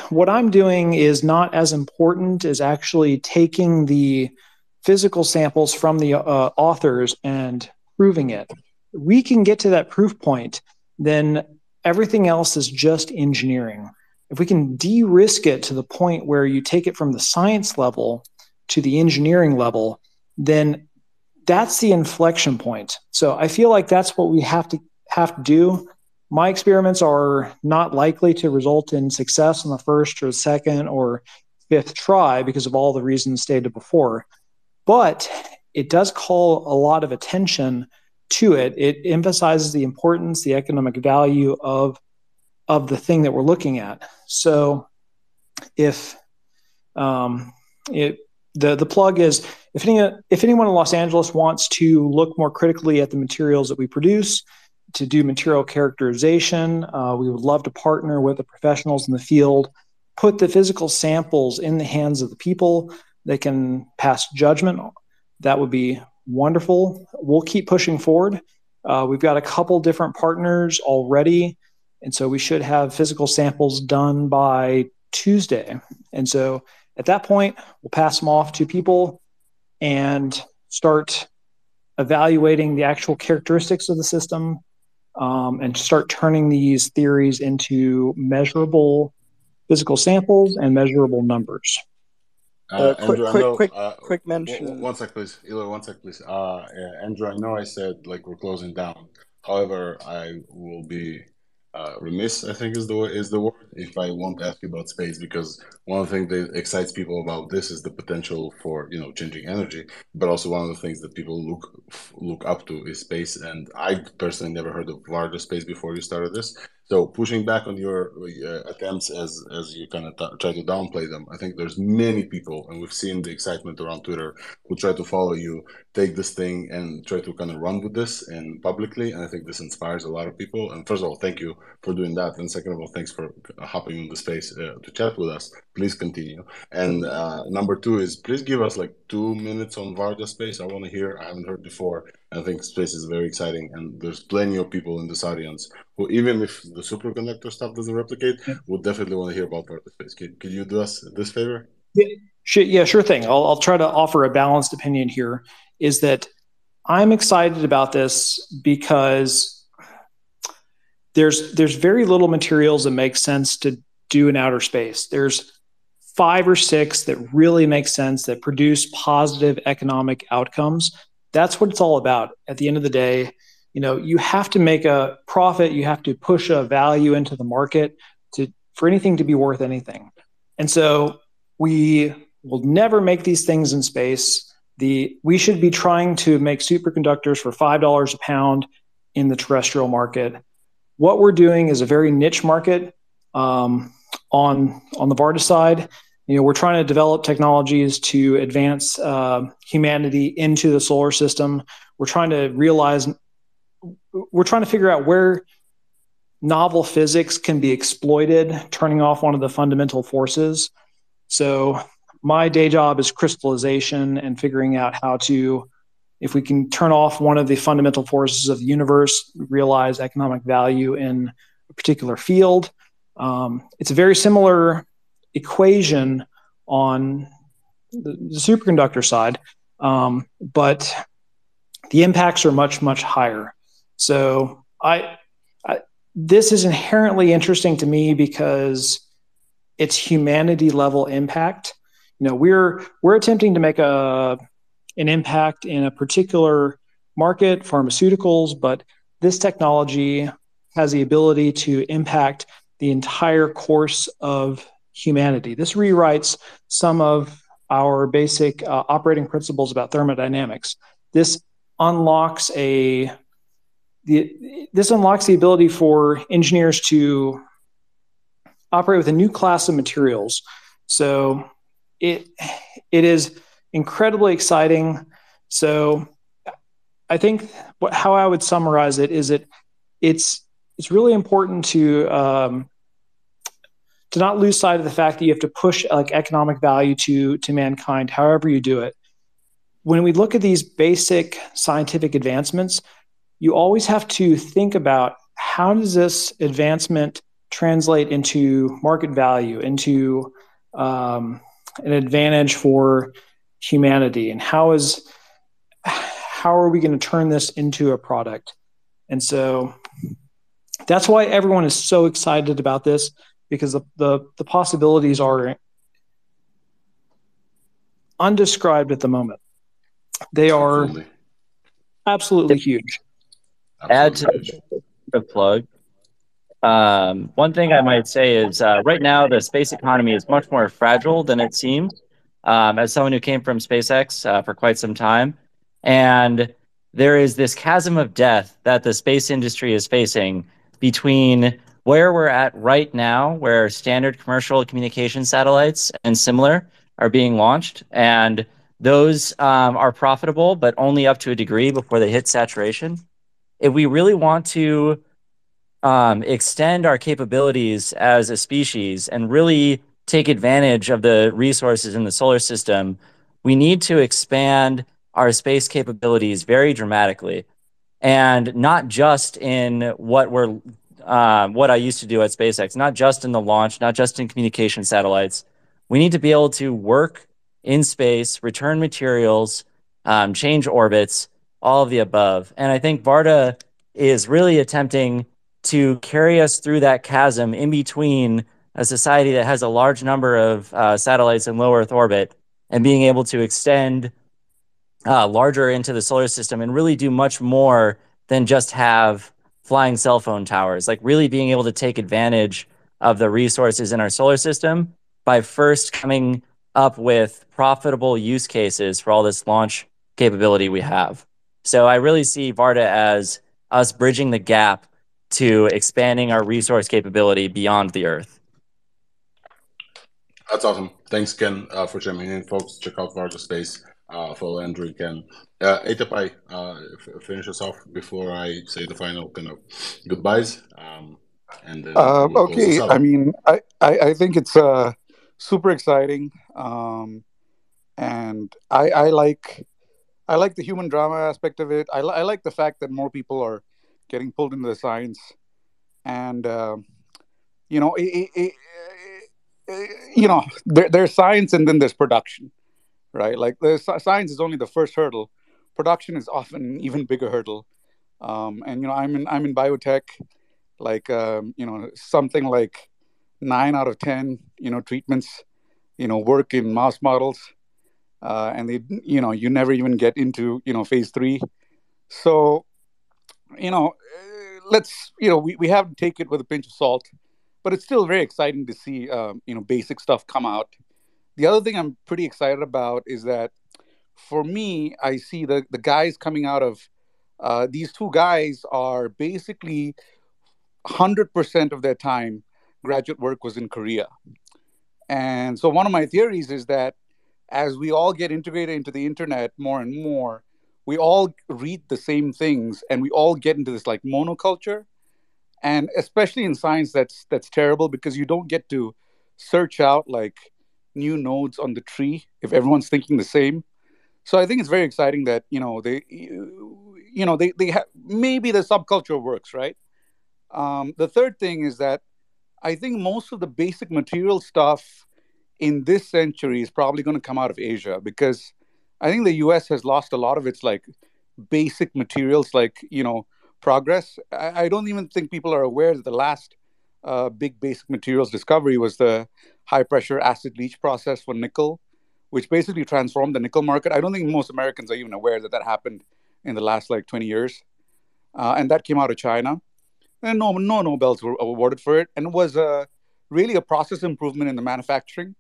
what I'm doing is not as important as actually taking the physical samples from the uh, authors and proving it. We can get to that proof point, then everything else is just engineering. If we can de risk it to the point where you take it from the science level to the engineering level, then that's the inflection point. So I feel like that's what we have to have to do. My experiments are not likely to result in success on the first or second or fifth try because of all the reasons stated before. But it does call a lot of attention to it. It emphasizes the importance, the economic value of of the thing that we're looking at. So if um, it the the plug is if any if anyone in Los Angeles wants to look more critically at the materials that we produce to do material characterization, uh, we would love to partner with the professionals in the field, put the physical samples in the hands of the people that can pass judgment. That would be wonderful. We'll keep pushing forward. Uh, we've got a couple different partners already, and so we should have physical samples done by Tuesday. And so at that point, we'll pass them off to people and start evaluating the actual characteristics of the system um, and start turning these theories into measurable physical samples and measurable numbers. Uh, Uh, quick, Andrew, quick, know. quick, Uh, quick w- w- mention. one sec, please. Eloy, one sec, please. Uh, yeah, Andrew, I know I said like we're closing down. However, I will be uh, remiss. I think is the is the word if I want to ask you about space because one of the things that excites people about this is the potential for you know changing energy, but also one of the things that people look look up to is space. And I personally never heard of Varda space before you started this. So pushing back on your uh, attempts as as you kind of t- try to downplay them, I think there's many people, and we've seen the excitement around Twitter who try to follow you, take this thing and try to kind of run with this and publicly. And I think this inspires a lot of people. And first of all, thank you for doing that. And second of all, thanks for hopping in the space uh, to chat with us. Please continue. And uh, number two is please give us like two minutes on Varda space. I want to hear. I haven't heard before. I think space is very exciting, and there's plenty of people in this audience who, even if the superconductor stuff doesn't replicate, would definitely want to hear about Varda space. Could, could you do us this favor? Yeah, sure, yeah, sure thing. I'll, I'll try to offer a balanced opinion here. Is that I'm excited about this because there's there's very little materials that make sense to do in outer space. There's five or six that really make sense that produce positive economic outcomes. That's what it's all about. At the end of the day, you know, you have to make a profit. You have to push a value into the market to for anything to be worth anything. And so we will never make these things in space. The we should be trying to make superconductors for five dollars a pound in the terrestrial market. What we're doing is a very niche market um, on on the Varda side. You know, we're trying to develop technologies to advance uh, humanity into the solar system. We're trying to realize, we're trying to figure out where novel physics can be exploited, turning off one of the fundamental forces. So my day job is crystallization and figuring out how to, if we can turn off one of the fundamental forces of the universe, realize economic value in a particular field. Um, it's a very similar equation on the, the superconductor side, um, but the impacts are much much higher. So I, I this is inherently interesting to me because it's humanity level impact. You know, we're we're attempting to make a an impact in a particular market, pharmaceuticals, but this technology has the ability to impact the entire course of humanity. This rewrites some of our basic uh, operating principles about thermodynamics. This unlocks a the, this unlocks the ability for engineers to operate with a new class of materials. So it it is incredibly exciting. So I think what, how I would summarize it is that it's it's really important to um, to not lose sight of the fact that you have to push like economic value to to mankind, however you do it. When we look at these basic scientific advancements, you always have to think about how does this advancement translate into market value, into um, an advantage for humanity, and how is how are we going to turn this into a product? And so that's why everyone is so excited about this because the, the, the possibilities are undescribed at the moment. They are Absolutely. absolutely huge. Add to the plug. Um, one thing I might say is uh, right now the space economy is much more fragile than it seems. Um, as someone who came from SpaceX uh, for quite some time, and there is this chasm of death that the space industry is facing between where we're at right now, where standard commercial communication satellites and similar are being launched, and those um, are profitable, but only up to a degree before they hit saturation. If we really want to um, extend our capabilities as a species and really take advantage of the resources in the solar system, we need to expand our space capabilities very dramatically. And not just in what we're um, what I used to do at SpaceX, not just in the launch, not just in communication satellites. We need to be able to work in space, return materials, um, change orbits, all of the above. And I think Varda is really attempting to carry us through that chasm in between a society that has a large number of uh, satellites in low Earth orbit and being able to extend uh, larger into the solar system and really do much more than just have flying cell phone towers, like really being able to take advantage of the resources in our solar system by first coming up with profitable use cases for all this launch capability we have. So I really see Varda as us bridging the gap to expanding our resource capability beyond the Earth. That's awesome. Thanks, Ken, uh, for chiming in, folks. Check out Varda Space. Uh, follow Andrew Ken. Uh, Atapai, uh, finish us off before I say the final kind of goodbyes. Um, and uh, okay, I mean, I, I, I think it's uh, super exciting, um, and I, I like I like the human drama aspect of it. I, I like the fact that more people are getting pulled into the science, and uh, you know, it, it, it, you know, there, there's science and then there's production, right? Like the science is only the first hurdle. Production is often an even bigger hurdle. Um, and you know, I'm in I'm in biotech, like um, you know, something like nine out of ten, you know, treatments, you know, work in mouse models, uh, and they, you know, you never even get into you know phase three. So you know, uh, let's you know we, we have to take it with a pinch of salt, but it's still very exciting to see um, you know basic stuff come out. The other thing I'm pretty excited about is that for me, I see the the guys coming out of uh, these two guys are basically hundred percent of their time graduate work was in Korea, and so one of my theories is that as we all get integrated into the internet more and more we all read the same things and we all get into this like monoculture. And especially in science that's that's terrible because you don't get to search out like new nodes on the tree if everyone's thinking the same so i think it's very exciting that you know they you know they, they have maybe the subculture works right um, the third thing is that i think most of the basic material stuff in this century is probably going to come out of asia because I think the U.S. has lost a lot of its like basic materials, like you know, progress. I, I don't even think people are aware that the last uh, big basic materials discovery was the high pressure acid leach process for nickel, which basically transformed the nickel market. I don't think most Americans are even aware that that happened in the last like 20 years, uh, and that came out of China. And no, no Nobels were awarded for it, and it was uh, really a process improvement in the manufacturing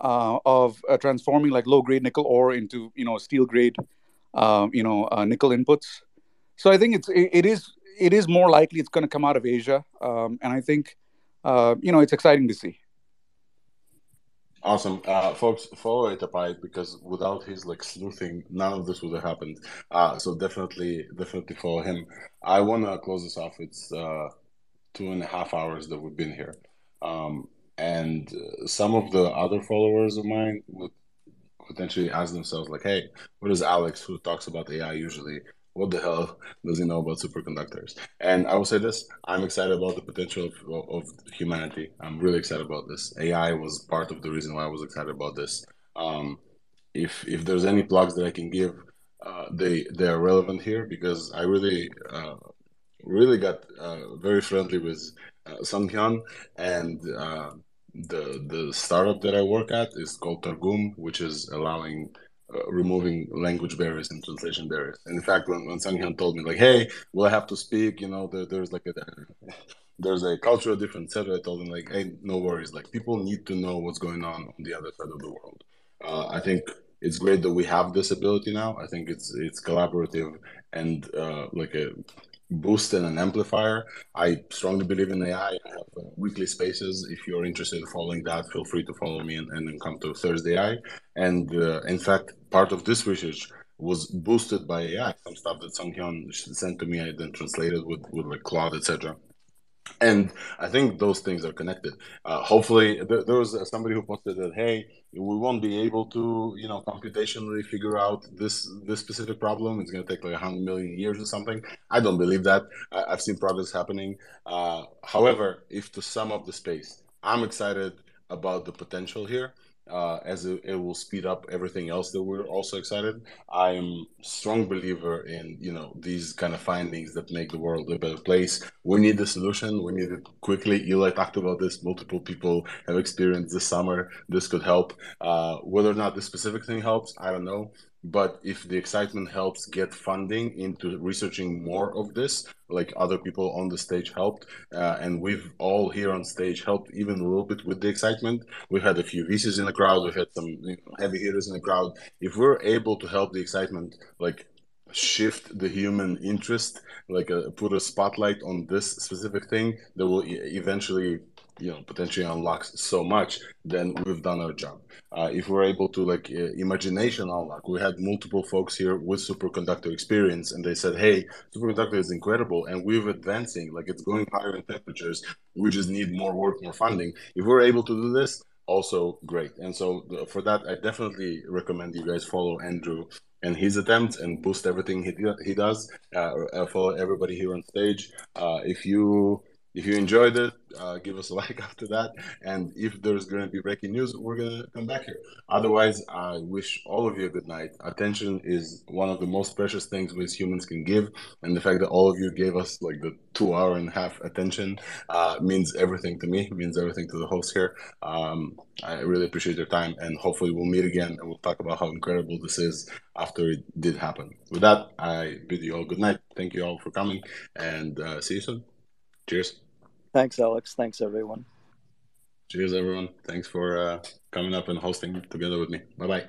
uh, of uh, transforming like low grade nickel ore into you know steel grade um, you know uh, nickel inputs. So I think it's it, it is it is more likely it's going to come out of Asia, um, and I think uh, you know it's exciting to see. Awesome, uh, folks. Follow Atapai because without his like sleuthing, none of this would have happened. Uh, so definitely, definitely follow him. I want to close this off. It's uh, two and a half hours that we've been here. Um, and uh, some of the other followers of mine would potentially ask themselves like hey what is alex who talks about ai usually what the hell does he know about superconductors? And i will say this i'm excited about the potential of, of humanity. I'm really excited about this. Ai was part of the reason why i was excited about this. Um, if if there's any plugs that i can give uh, they they are relevant here because i really uh, really got uh, very friendly with uh, Sung Hyun and uh, the the startup that I work at is called Targum, which is allowing uh, removing language barriers and translation barriers. And in fact, when, when Sang Hyun told me like, "Hey, will I have to speak?" You know, there, there's like a there's a cultural difference, etc. I told him like, "Hey, no worries. Like, people need to know what's going on on the other side of the world." Uh, I think it's great that we have this ability now. I think it's it's collaborative and uh, like a boost and an amplifier. I strongly believe in AI. I have uh, weekly spaces. If you're interested in following that, feel free to follow me and, and then come to ThursdAI. And uh, in fact, part of this research was boosted by AI. Some stuff that Sunghyun sent to me, I then translated with, with like Claude, etc and I think those things are connected. Uh, hopefully, there, there, was somebody who posted that, hey, we won't be able to, you know, computationally figure out this this specific problem. It's going to take like a hundred million years or something. I don't believe that. I, have seen progress happening. Uh, however, if to sum up the space, I'm excited about the potential here uh, as it, it, will speed up everything else that we're also excited. I'm strong believer in you know these kind of findings that make the world a better place. We need the solution. We need it quickly. Eli talked about this. Multiple people have experienced this summer. This could help. Uh, whether or not this specific thing helps, I don't know. But if the excitement helps get funding into researching more of this, like other people on the stage helped, uh, and we've all here on stage helped even a little bit with the excitement. We've had a few VCs in the crowd, we've had some you know, heavy hitters in the crowd. If we're able to help the excitement, like shift the human interest, like uh, put a spotlight on this specific thing, that will eventually you know potentially unlocks so much then we've done our job. Uh, if we're able to like uh, imagination unlock we had multiple folks here with superconductor experience and they said hey superconductor is incredible and we're advancing like it's going higher in temperatures. We just need more work more funding. If we're able to do this also great. And so for that i definitely recommend you guys follow andrew and his attempts and boost everything he, he does. Uh, uh follow everybody here on stage. Uh, if you if you enjoyed it, uh, give us a like after that. And if there's going to be breaking news, we're going to come back here. Otherwise, I wish all of you a good night. Attention is one of the most precious things we as humans can give. And the fact that all of you gave us like the two hour and a half attention uh, means everything to me, means everything to the host here. Um, I really appreciate your time. And hopefully, we'll meet again and we'll talk about how incredible this is after it did happen. With that, I bid you all good night. Thank you all for coming and uh, see you soon. Cheers. Thanks, Alex. Thanks, everyone. Cheers, everyone. Thanks for uh, coming up and hosting together with me. Bye bye.